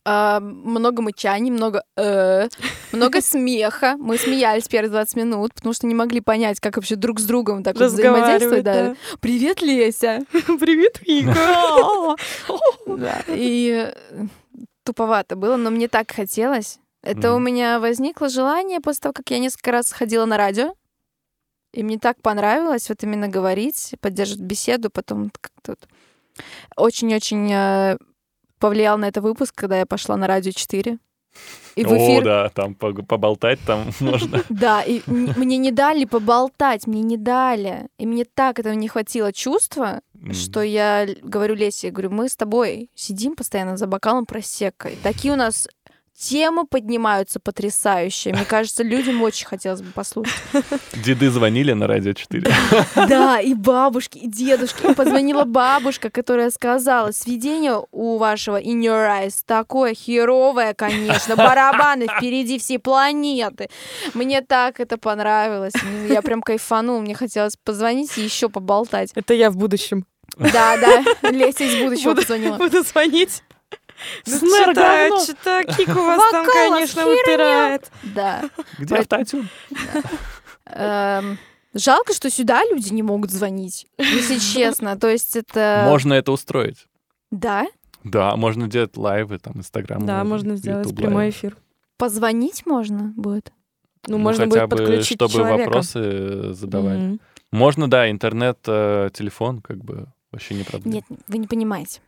S1: А, много мычаний, много э, много смеха. Мы смеялись первые 20 минут, потому что не могли понять, как вообще друг с другом так вот взаимодействовать. Да. Привет, Леся!
S2: Привет, Вика.
S1: Да, И э, туповато было, но мне так хотелось. Это у меня возникло желание после того, как я несколько раз ходила на радио. И мне так понравилось вот именно говорить, поддерживать беседу, потом как-то очень-очень э, повлиял на это выпуск, когда я пошла на радио 4. И в
S3: О,
S1: эфир
S3: да, там поболтать там можно.
S1: Да, и мне не дали поболтать, мне не дали. И мне так этого не хватило чувства, что я говорю Лесе, я говорю, мы с тобой сидим постоянно за бокалом просеккой. Такие у нас темы поднимаются потрясающие. Мне кажется, людям очень хотелось бы послушать.
S3: Деды звонили на радио 4.
S1: Да, и бабушки, и дедушки. И позвонила бабушка, которая сказала, сведение у вашего In Your Eyes такое херовое, конечно, барабаны впереди всей планеты. Мне так это понравилось. Я прям кайфанул, мне хотелось позвонить и еще поболтать.
S2: Это я в будущем.
S1: Да, да, Леся из будущего
S2: Буду-
S1: позвонила.
S2: Буду звонить. Ну,
S1: Снэр
S2: что-то, Кик у вас там, конечно,
S1: херня. Да.
S3: Где автотюн?
S1: Эм, Жалко, что сюда люди не могут звонить, если честно. То есть это...
S3: Можно это устроить.
S1: Да?
S3: Да, можно делать лайвы, там, Инстаграм.
S2: Да, можно сделать прямой эфир.
S1: Позвонить можно будет?
S2: Ну, можно
S3: хотя
S2: будет
S3: бы,
S2: подключить
S3: чтобы
S2: человека.
S3: вопросы задавали.
S2: Мгм.
S3: Можно, да, интернет, э, телефон, как бы вообще не проблема.
S1: Нет, вы не понимаете.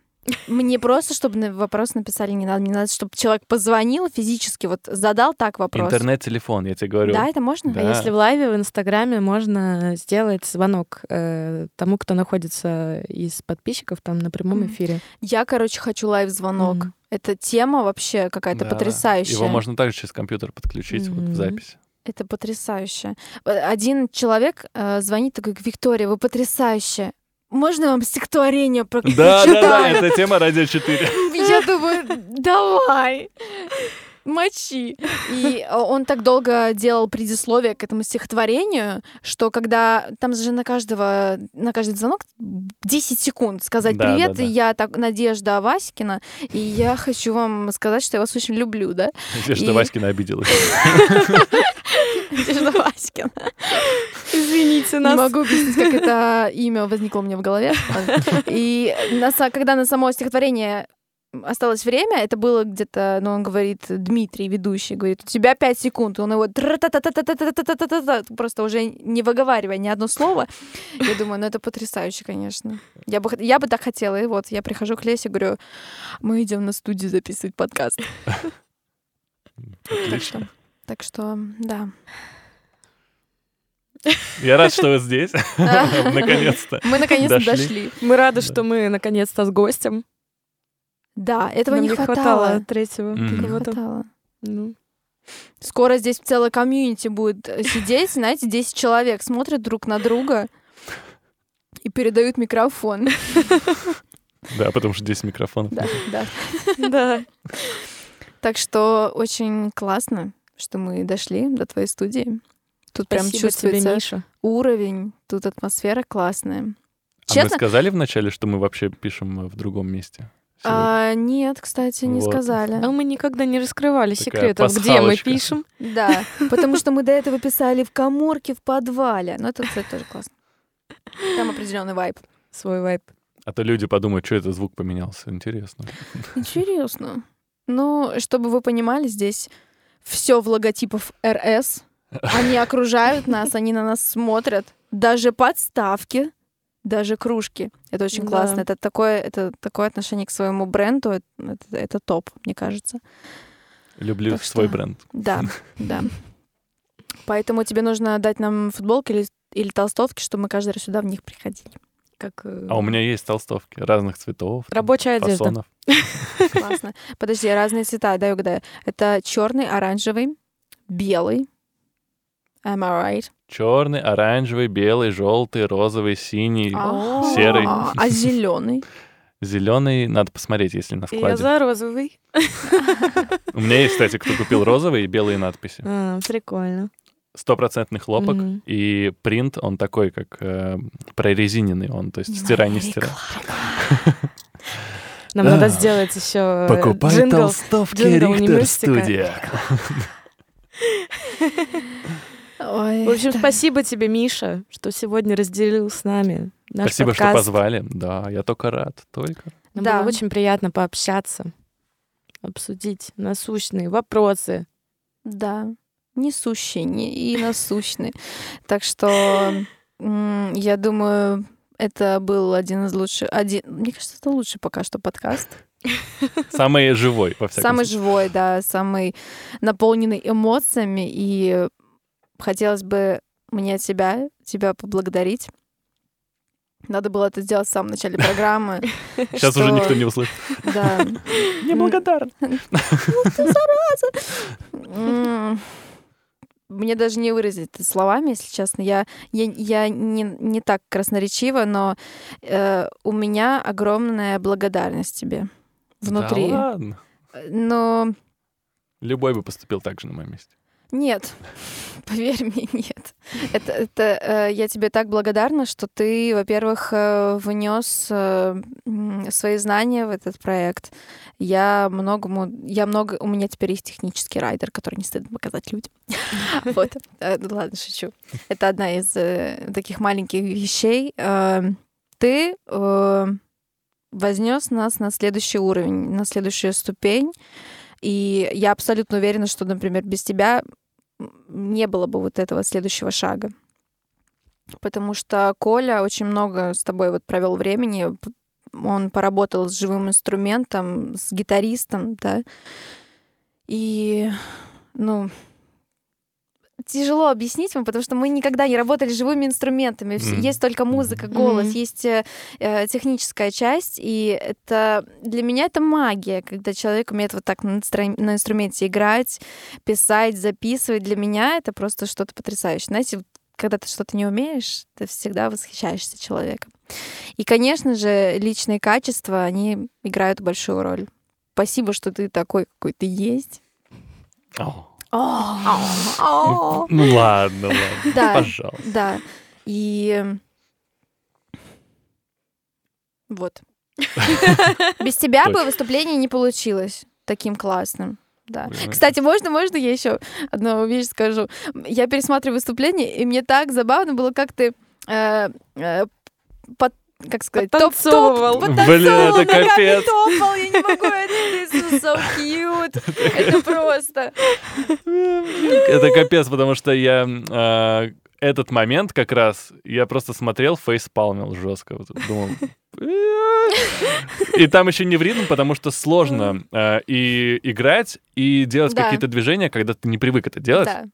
S1: Мне просто, чтобы на вопрос написали, не надо. Мне надо, чтобы человек позвонил физически, вот задал так вопрос.
S3: Интернет-телефон, я тебе говорю.
S1: Да, это можно?
S3: Да.
S2: А если в лайве в Инстаграме можно сделать звонок э, тому, кто находится из подписчиков там на прямом эфире.
S1: Я, короче, хочу лайв-звонок.
S2: Мгм.
S1: Это тема вообще какая-то
S3: Да.
S1: потрясающая.
S3: Его можно также через компьютер подключить вот в
S2: Мгм.
S3: записи.
S1: Это потрясающе. Э, Один человек э, звонит такой, Виктория, вы потрясающая. Можно вам стихотворение про
S3: Да, да, да, это тема радио 4.
S1: Я думаю, давай, мочи. И э, он так долго делал предисловие к этому стихотворению, что когда там же на каждого, на каждый звонок 10 секунд сказать
S3: Да,
S1: привет,
S3: да, да.
S1: и я так Надежда Васькина, и я хочу вам сказать, что я вас очень люблю, да?
S3: Надежда
S1: И-
S3: Васькина обиделась.
S1: Надежда Васькина.
S2: Извините
S1: Не могу объяснить, как это имя возникло у меня в голове. И когда на само стихотворение осталось время, это было где-то, ну, он говорит, Дмитрий, ведущий, говорит, у тебя пять секунд, он его просто уже не выговаривая ни одно слово. Я думаю, ну, это потрясающе, конечно. Я бы, я бы так хотела, и вот, я прихожу к Лесе, говорю, мы идем на студию записывать подкаст. Так что, так что, да.
S3: Я рад, что вы здесь. Наконец-то.
S1: Мы наконец-то
S3: дошли.
S2: Мы рады, что мы наконец-то с гостем.
S1: Да, этого
S2: Нам
S1: не хватало.
S2: третьего
S3: Мгм.
S1: Не хватало.
S2: Ну,
S1: Скоро здесь целая комьюнити будет э, сидеть, знаете, 10 человек смотрят друг на друга и передают микрофон.
S3: Да, потому что здесь микрофон.
S1: Да, да.
S2: да.
S1: Так что очень классно, что мы дошли до твоей студии. Тут прям чувствуется
S2: Миша.
S1: уровень, тут атмосфера классная.
S3: А мы сказали вначале, что мы вообще пишем в другом месте?
S1: А, нет, кстати, не
S3: Вот.
S1: сказали.
S2: А мы никогда не раскрывали
S3: Такая
S2: секретов, где мы
S3: пасхалочка.
S2: пишем.
S1: Да, потому что мы до этого писали в коморке в подвале. Но это, кстати, тоже классно. Там определенный вайб.
S2: Свой вайп.
S3: А то люди подумают, что это звук поменялся. Интересно.
S1: Интересно. Ну, чтобы вы понимали, здесь все в логотипах РС. Они окружают нас, они на нас смотрят. Даже подставки, даже кружки. Это очень
S2: Да.
S1: классно. Это такое, это такое отношение к своему бренду. Это, это- топ, мне кажется.
S3: Люблю
S1: Так
S3: свой
S1: что-
S3: бренд.
S1: Да, да. Поэтому тебе нужно дать нам футболки или, или толстовки, чтобы мы каждый раз сюда в них приходили.
S2: Как э,
S3: А у меня есть толстовки разных цветов. там,
S2: рабочая одежда.
S3: фасонов.
S1: Классно. Подожди, разные цвета, дай угадаю. Это черный, оранжевый, белый. Am I right?
S3: Черный, оранжевый, белый, желтый, розовый, синий,
S1: А,
S3: серый.
S1: А зеленый?
S3: зеленый. Надо посмотреть, если на
S2: И Я
S3: складе.
S2: за розовый.
S3: У меня есть, кстати, кто купил розовый и белые надписи.
S2: А, прикольно.
S3: Стопроцентный хлопок.
S2: Мгм.
S3: И принт, он такой, как э, прорезиненный. Он, то есть стирай, не стирай.
S2: Нам надо сделать еще джингл.
S3: толстовки
S2: джингл Университика.
S3: студия.
S1: Ой,
S2: В общем,
S1: да.
S2: спасибо тебе, Миша, что сегодня разделил с нами наш
S3: Спасибо, что
S2: подкаст.
S3: позвали. Да, я только рад. Только.
S2: Нам
S1: Да.
S2: было очень приятно пообщаться, обсудить насущные вопросы.
S1: Да, несущий не- и насущный. Так что я думаю, это был один из лучших... Один, мне кажется, это лучший пока что подкаст.
S3: Самый живой, во всяком
S1: Самый
S3: случае.
S1: живой, да, самый наполненный эмоциями. И хотелось бы мне тебя, тебя поблагодарить Надо было это сделать в самом начале программы.
S3: Сейчас
S1: что-
S3: уже никто не услышит.
S1: Да.
S3: Неблагодарен.
S1: М, Мне даже не выразить это словами, если честно. Я, я, я не, не так красноречива, но э, у меня огромная благодарность тебе внутри.
S3: Да ладно.
S1: Но
S3: Любой бы поступил так же на моем месте.
S1: Нет, поверь мне, нет. Это, это э, я тебе так благодарна, что ты, во-первых, э, внес э, свои знания в этот проект. Я многому, я много, у меня теперь есть технический райдер, который не стыдно показать людям. Вот, ну ладно, шучу. Это одна из таких маленьких вещей. Э, Ты вознес нас на следующий уровень, на следующую ступень. И я абсолютно уверена, что, например, без тебя не было бы вот этого следующего шага. Потому что Коля очень много с тобой вот провел времени. Он поработал с живым инструментом, с гитаристом, да. И, ну, тяжело объяснить вам, потому что мы никогда не работали живыми инструментами.
S3: Мгм.
S1: Есть только музыка, голос,
S2: Мгм.
S1: есть э, э, техническая часть, и это для меня это магия, когда человек умеет вот так на, инстра- на инструменте играть, писать, записывать. Для меня это просто что-то потрясающее. Знаете, когда ты что-то не умеешь, ты всегда восхищаешься человеком. И, конечно же, личные качества, они играют большую роль. Спасибо, что ты такой, какой ты есть.
S3: О. Ну ладно, ладно.
S1: Да.
S3: Пожалуйста.
S1: Да. И вот. Без тебя бы выступление не получилось таким классным. Да. Кстати, можно, можно я еще одну вещь скажу? Я пересматриваю выступление, и мне так забавно было, как ты э, э, под- как сказать,
S2: Подтанцовывал.
S3: Блин,
S1: подтанцовывал,
S3: это капец.
S1: топал, я не могу, это so cute. Это просто...
S3: Это капец, потому что я а, этот момент как раз, я просто смотрел, фейспалмил жестко. Вот, думал, и там еще не в ритм, потому что сложно а, и играть, и делать
S1: Да.
S3: какие-то движения, когда ты не привык это делать.
S1: Да.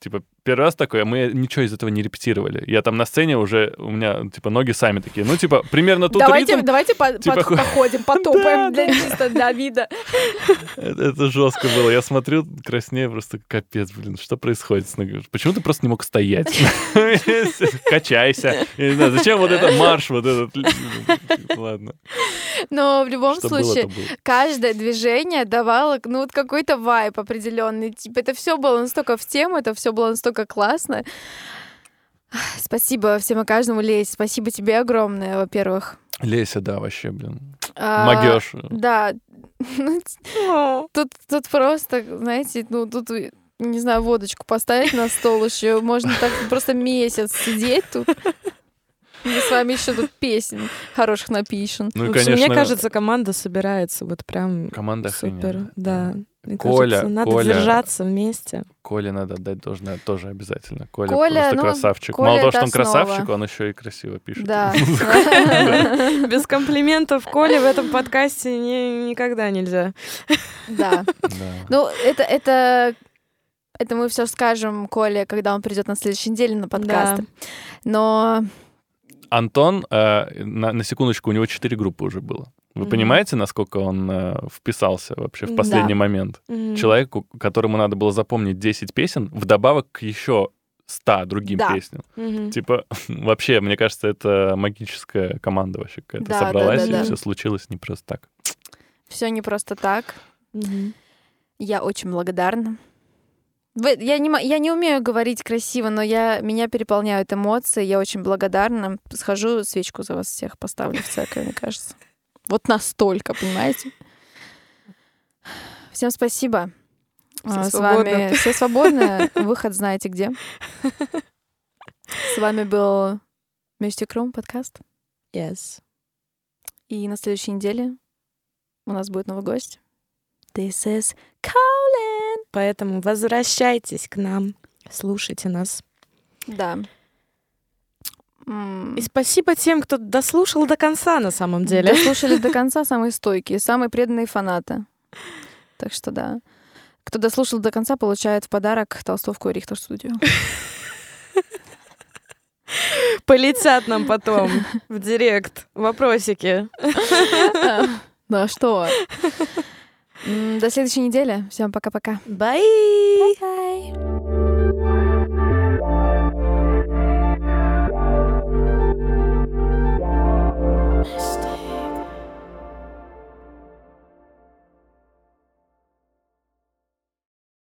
S3: Типа, первый раз такое, мы ничего из этого не репетировали. Я там на сцене уже, у меня, типа, ноги сами такие. Ну, типа, примерно тут
S1: давайте,
S3: ритм.
S1: давайте по-
S3: типа,
S1: под- походим, потопаем для чисто для вида.
S3: Это, жестко было. Я смотрю, краснею, просто капец, блин, что происходит? Почему ты просто не мог стоять? Качайся. Я не знаю, зачем вот этот марш, вот этот... Ладно.
S1: Но в любом
S3: Что было,
S1: случае,
S3: то было.
S1: каждое движение давало, ну, вот какой-то вайп определенный. Типа, это все было настолько в тему, это все было настолько классно. Спасибо всем и каждому, Лесь. Спасибо тебе огромное, во-первых.
S3: Леся, да, вообще, блин.
S1: А,
S3: Могешь.
S1: Да. Ну, Тут, тут просто, знаете, ну, тут, не знаю, водочку поставить на стол еще. Можно так просто месяц сидеть тут. Мы с вами еще тут песен хороших напишем.
S3: Ну, и, конечно,
S2: мне кажется, команда собирается вот прям
S3: команда
S2: супер.
S3: охрененная.
S2: Да. Мне
S3: Коля,
S2: кажется, надо
S3: Коля.
S2: держаться вместе.
S3: Коле надо отдать должное тоже обязательно. Коля,
S1: Коля,
S3: просто
S1: ну,
S3: красавчик.
S1: Коля
S3: Мало того, что он
S1: основа.
S3: красавчик, он еще и красиво пишет.
S1: Да.
S2: Без комплиментов Коле в этом подкасте ни- никогда нельзя.
S1: Да.
S3: Да.
S1: Ну, это, это, это мы все скажем Коле, когда он придет на следующей неделе на подкасты. Но
S3: Антон, э, на, на секундочку, у него четыре группы уже было. Вы
S2: Мгм.
S3: понимаете, насколько он э, вписался вообще в
S1: Да.
S3: последний момент?
S2: Мгм.
S3: Человеку, которому надо было запомнить 10 песен, вдобавок к еще 100 другим
S1: Да.
S3: песням.
S2: Мгм.
S3: Типа, вообще, мне кажется, это магическая команда вообще какая-то
S1: Да, да,
S3: собралась,
S1: да,
S3: и
S1: да.
S3: все случилось не просто так.
S1: все не просто так.
S2: Мгм.
S1: Я очень благодарна. Вы- я, не, я не умею говорить красиво, но я, меня переполняют эмоции. Я очень благодарна. Схожу, свечку за вас всех поставлю в церковь, мне кажется. Вот настолько, понимаете? Всем спасибо.
S2: Все
S1: А, С
S2: свободны.
S1: вами все свободны. Выход знаете где. С вами был Mystic Room подкаст.
S2: Yes.
S1: И на следующей неделе у нас будет новый гость. This is Colin.
S2: Поэтому возвращайтесь к нам, слушайте нас.
S1: Да.
S2: И спасибо тем, кто дослушал до конца на самом деле.
S1: Дослушали до конца самые стойкие, самые преданные фанаты. Так что да. Кто дослушал до конца, получает в подарок толстовку Рихтер Студио.
S2: Полетят нам потом в директ вопросики.
S1: Ну а что? До следующей недели. Всем пока-пока.
S2: Бай!
S1: Bye.